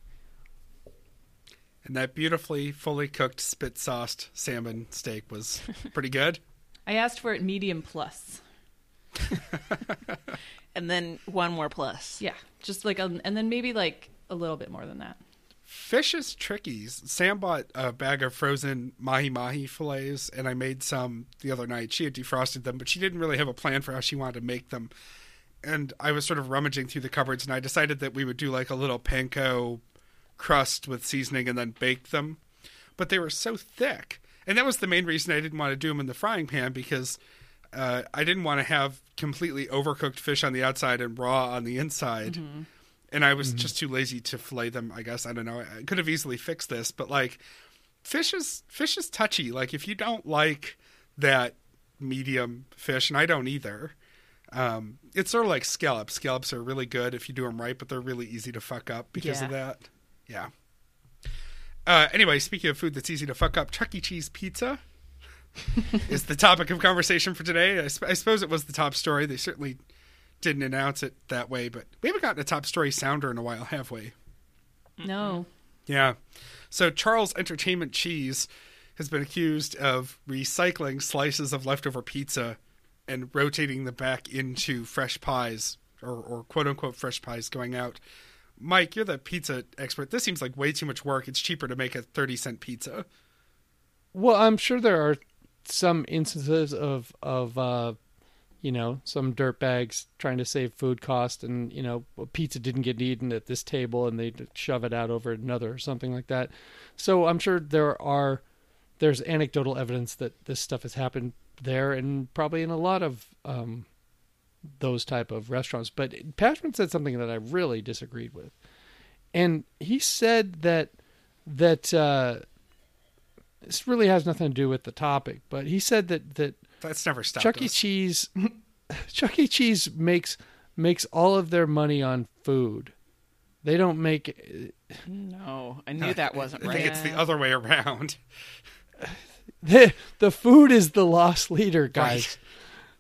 And that beautifully fully cooked spit sauced salmon steak was pretty good. I asked for it medium plus. And then one more plus. Yeah, just like a, and then maybe like a little bit more than that. Fish is tricky. Sam bought a bag of frozen mahi mahi fillets, and I made some the other night. She had defrosted them, but she didn't really have a plan for how she wanted to make them. And I was sort of rummaging through the cupboards, and I decided that we would do like a little panko crust with seasoning and then bake them. But they were so thick. And that was the main reason I didn't want to do them in the frying pan because uh, I didn't want to have completely overcooked fish on the outside and raw on the inside. And I was just too lazy to fillet them. I guess I don't know. I could have easily fixed this, but like fish is fish is touchy. Like if you don't like that medium fish, and I don't either. Um, it's sort of like scallops. Scallops are really good if you do them right, but they're really easy to fuck up because of that. Yeah. Uh, anyway, speaking of food that's easy to fuck up, Chuck E. Cheese pizza is the topic of conversation for today. I, sp- I suppose it was the top story. They certainly didn't announce it that way, but we haven't gotten a top story sounder in a while, have we? No, Yeah. So Charles Entertainment Cheese has been accused of recycling slices of leftover pizza and rotating them back into fresh pies or, or quote unquote fresh pies going out. Mike, you're the pizza expert. This seems like way too much work. It's cheaper to make a 30 cent pizza. Well, I'm sure there are some instances of of uh, you know some dirtbags trying to save food cost, and you know pizza didn't get eaten at this table, and they shove it out over another or something like that. So I'm sure there are there's anecdotal evidence that this stuff has happened there, and probably in a lot of um, those type of restaurants. But Pashman said something that I really disagreed with, and he said that that. Uh, this really has nothing to do with the topic, but he said that that That's never stopped Chuck E. us. Cheese Chuck E. Cheese makes makes all of their money on food. They don't make No, I knew that wasn't right. I think it's the other way around. the, the food is the loss leader, guys.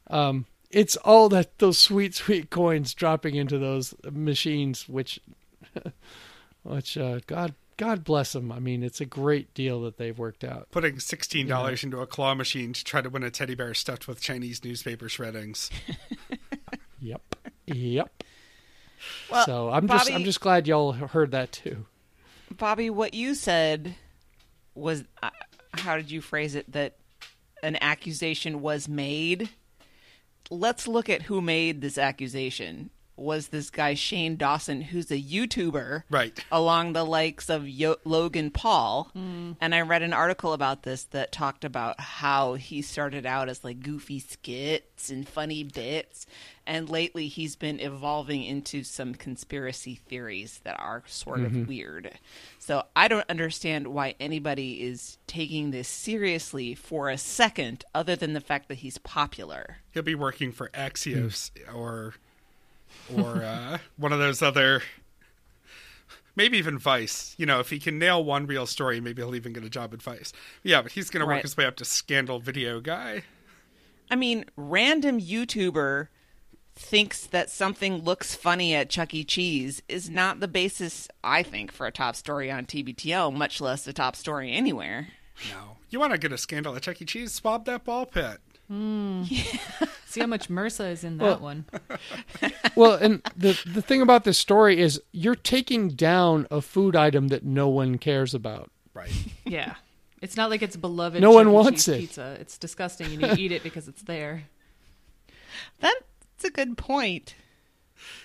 Um, it's all that those sweet sweet coins dropping into those machines, which which uh, God God bless them. I mean, it's a great deal that they've worked out. Putting $16 into a claw machine to try to win a teddy bear stuffed with Chinese newspaper shreddings. Yep, yep. Well, so I'm just I'm just glad y'all heard that too. Bobby, what you said was uh, how did you phrase it? That an accusation was made. Let's look at who made this accusation. Was this guy Shane Dawson, who's a YouTuber, Right. along the likes of Yo- Logan Paul? Mm. And I read an article about this that talked about how he started out as like goofy skits and funny bits, and lately he's been evolving into some conspiracy theories that are sort of mm-hmm. weird. So I don't understand why anybody is taking this seriously for a second, other than the fact that he's popular. He'll be working for Axios or or uh, one of those other maybe even Vice. You know, if he can nail one real story, maybe he'll even get a job at Vice. Yeah, but he's going to work his way up to scandal video guy. I mean, random YouTuber thinks that something looks funny at Chuck E. Cheese is not the basis, I think, for a top story on TBTL, much less a top story anywhere. No, you want to get a scandal at Chuck E. Cheese? Swab that ball pit. See how much MRSA is in that one. Well, and the the thing about this story is you're taking down a food item that no one cares about. Right. Yeah. It's not like it's beloved. No one wants it. Pizza. It's disgusting, and you eat it because it's there. That's a good point.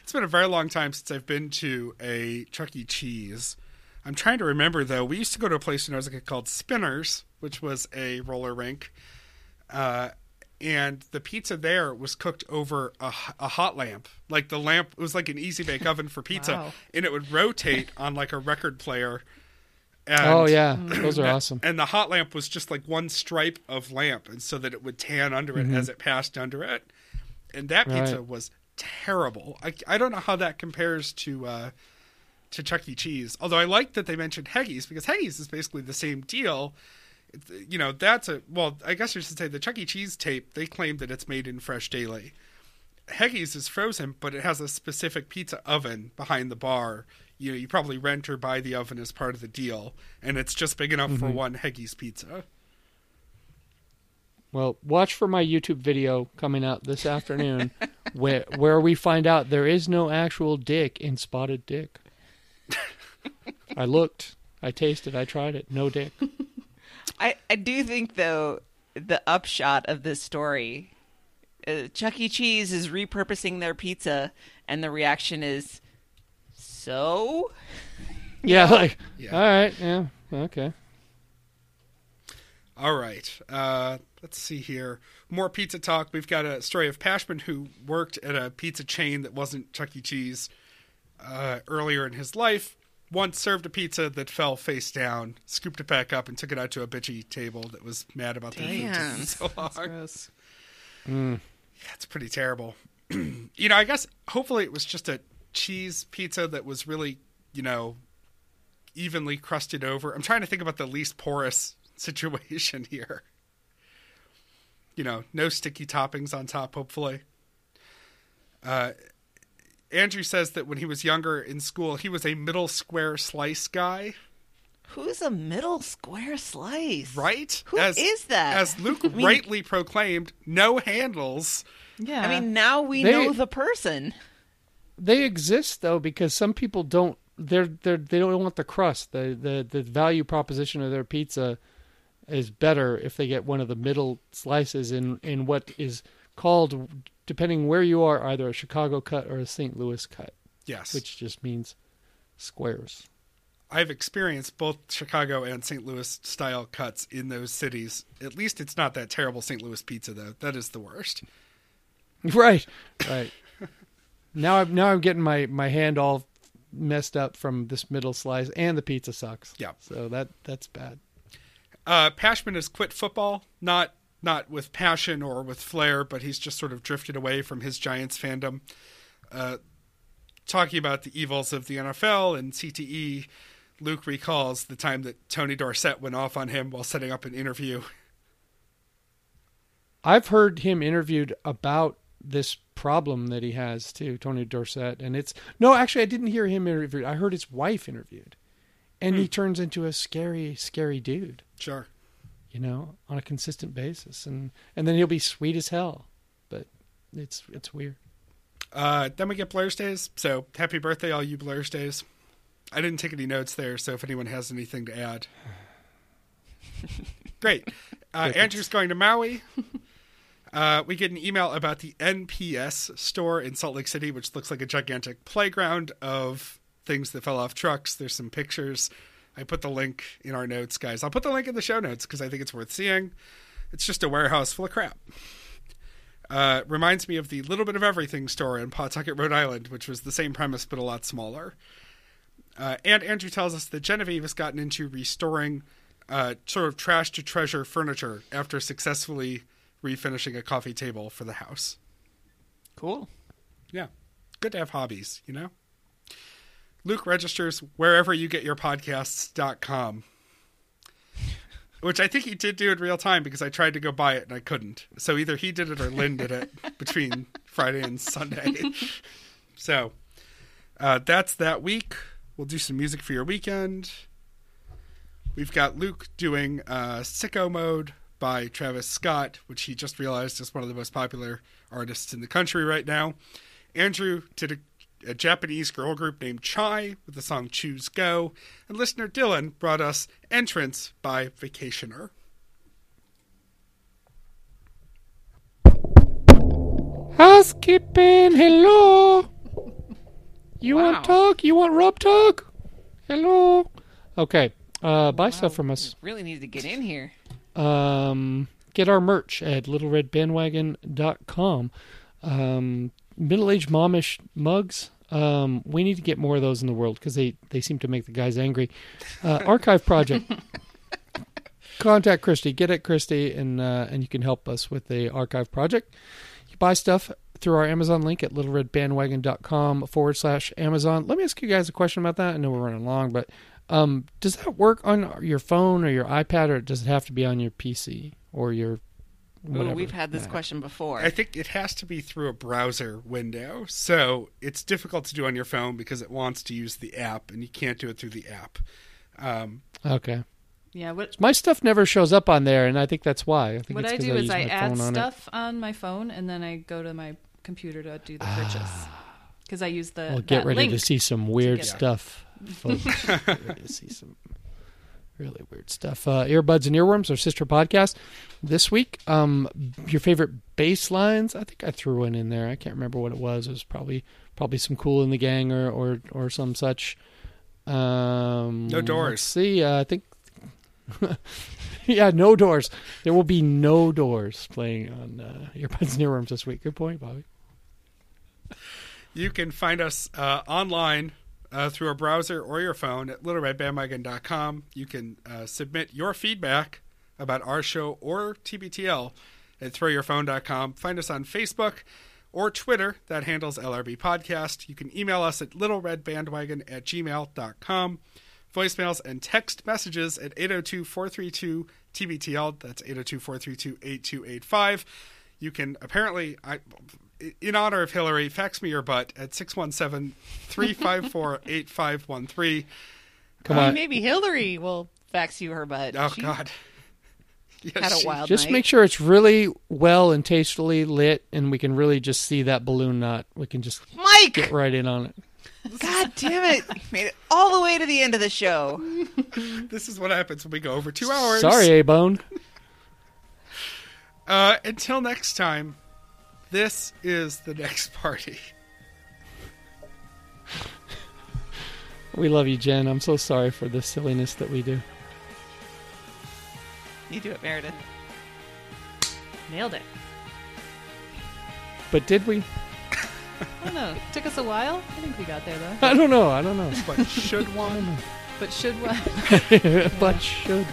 It's been a very long time since I've been to a Chuck E. Cheese. I'm trying to remember though. We used to go to a place when I was a kid called Spinners, which was a roller rink, uh, and the pizza there was cooked over a hot lamp. Like the lamp it was like an easy bake oven for pizza, Wow. and it would rotate on like a record player. And, oh yeah, those are awesome. And the hot lamp was just like one stripe of lamp, and so that it would tan under it as it passed under it. And that pizza Right. was terrible. I, I don't know how that compares to uh, to Chuck E. Cheese. Although I like that they mentioned Haggis because Haggis is basically the same deal. You know, that's a well. I guess I should say the Chuck E. Cheese tape. They claim that it's made in fresh daily. Haggis is frozen, but it has a specific pizza oven behind the bar. You know, you probably rent or buy the oven as part of the deal, and it's just big enough for mm-hmm. one Haggis pizza. Well, watch for my YouTube video coming out this afternoon, where where we find out there is no actual dick in spotted dick. I looked, I tasted, I tried it. No dick. I, I do think, though, the upshot of this story uh, Chuck E. Cheese is repurposing their pizza, and the reaction is, so? Yeah, like Yeah. all right, yeah, okay. All right. Uh, let's see here. More pizza talk. We've got a story of Pashman who worked at a pizza chain that wasn't Chuck E. Cheese uh, earlier in his life. Once served a pizza that fell face down, scooped it back up, and took it out to a bitchy table that was mad about their food Damn. taking so long. Gross. That's pretty terrible. you know, I guess hopefully it was just a cheese pizza that was really, you know, evenly crusted over. I'm trying to think about the least porous situation here. You know, no sticky toppings on top, hopefully. Uh, Andrew says that when he was younger in school, he was a middle square slice guy, Who's a middle square slice? right? Who is that? As Luke I mean- rightly proclaimed, no handles. Yeah. I mean, now we They- know the person. They exist though because some people don't. They're they're they don't want the crust. The the the value proposition of their pizza is better if they get one of the middle slices in in what is called, depending where you are, either a Chicago cut or a St. Louis cut, Yes. which just means squares. I've experienced both Chicago and St. Louis style cuts in those cities. At least it's not that terrible St. Louis pizza though. That is the worst. Right, right. now I'm now I'm getting my my hand all messed up from this middle slice, and the pizza sucks. Yeah. So that that's bad. Uh, Pashman has quit football, not not with passion or with flair, but he's just sort of drifted away from his Giants fandom. Uh, talking about the evils of the NFL and CTE, Luke recalls the time that Tony Dorsett went off on him while setting up an interview. I've heard him interviewed about this problem that he has too, Tony Dorsett, and it's no, actually, I didn't hear him interviewed. I heard his wife interviewed, and he turns into a scary, scary dude, Sure. You know, on a consistent basis, and and then he'll be sweet as hell, but it's it's weird. Uh, then we get Blair's Days. So happy birthday, all you Blair's Days. I didn't take any notes there, so if anyone has anything to add. Great. Uh, Andrew's going to Maui. Uh, we get an email about the NPS store in Salt Lake City, which looks like a gigantic playground of things that fell off trucks. There's some pictures. I put the link in our notes, guys. I'll put the link in the show notes because I think it's worth seeing. It's just a warehouse full of crap. Uh, reminds me of the Little Bit of Everything store in Pawtucket, Rhode Island, which was the same premise but a lot smaller. Uh, and Andrew tells us that Genevieve has gotten into restoring uh, sort of trash to treasure furniture after successfully refinishing a coffee table for the house. Cool. Yeah. Good to have hobbies, you know? Luke registers wherever you get your podcasts.com. Which I think he did do in real time because I tried to go buy it and I couldn't. So either he did it or Lynn did it between Friday and Sunday. so uh, that's that week. We'll do some music for your weekend. We've got Luke doing uh, Sicko Mode by Travis Scott, which he just realized is one of the most popular artists in the country right now. Andrew did a a Japanese girl group named Chai with the song Choose Go, and listener Dylan brought us Entrance by Vacationer. Housekeeping, hello. You Wow. want talk? You want rub talk? Hello. Okay. Uh, buy stuff from us. Really need to get in here. Um, get our merch at littleredbandwagon.com. Um, middle-aged momish mugs. Um, we need to get more of those in the world because they, they seem to make the guys angry. Uh, archive project. Contact Christy. Get at Christy, and uh, and you can help us with the archive project. You buy stuff through our Amazon link at littleredbandwagon.com forward slash Amazon. Let me ask you guys a question about that. I know we're running long, but um, does that work on your phone or your iPad, or does it have to be on your PC or your Ooh, we've had this Mac? question before. I think it has to be through a browser window, so it's difficult to do on your phone because it wants to use the app, and you can't do it through the app. Um, Okay. Yeah, what My stuff never shows up on there, and I think that's why. I think what it's I 'cause do is I add phone on it. stuff on my phone and then I go to my computer to do the purchase because I use the Well, get that ready link. to see some weird stuff, folks. get ready to see some really weird stuff. Uh, Earbuds and Earworms, our sister podcast. This week, um, your favorite bass lines. I think I threw one in there. I can't remember what it was. It was probably probably some Kool and the Gang or or, or some such. Um, No Doors. Let's see, uh, I think. yeah, no doors. There will be no doors playing on uh, Earbuds and Earworms this week. Good point, Bobby. You can find us uh, online uh, through a browser or your phone at littleredbandwagon.com. You can uh, submit your feedback about our show or TBTL at throwyourphone.com. Find us on Facebook or Twitter. That handles LRB Podcast. You can email us at littleredbandwagon at gmail.com. Voicemails and text messages at 802 432 TBTL. That's 802 432 8285. You can apparently, I, in honor of Hillary, fax me your butt at 617 354 8513. Come Hey, on. maybe Hillary will fax you her butt. Oh, She God. Yes, Had a she- wild Just night. make sure it's really well and tastefully lit, and we can really just see that balloon knot. We can just Mike! get right in on it. God damn it! You made it all the way to the end of the show. This is what happens when we go over two hours. Sorry, A Bone. Uh, until next time, this is the next party. We love you, Jen. I'm so sorry for the silliness that we do. You do it, Meredith. Nailed it. But did we? I don't know. Took us a while. I think we got there though. I don't know. I don't know. But should one? But should what? but should.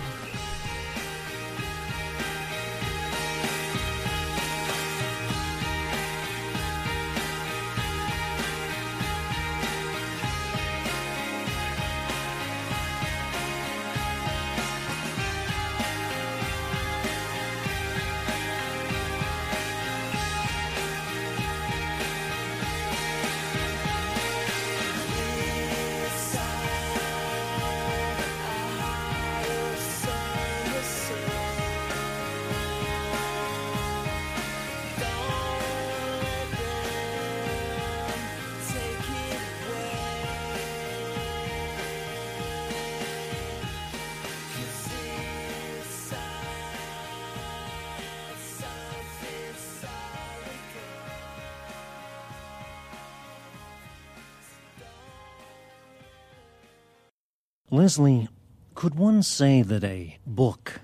Leslie, could one say that a book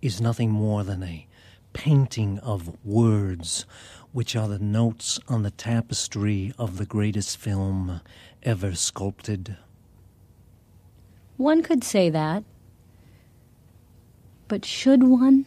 is nothing more than a painting of words, which are the notes on the tapestry of the greatest film ever sculpted? One could say that. But should one?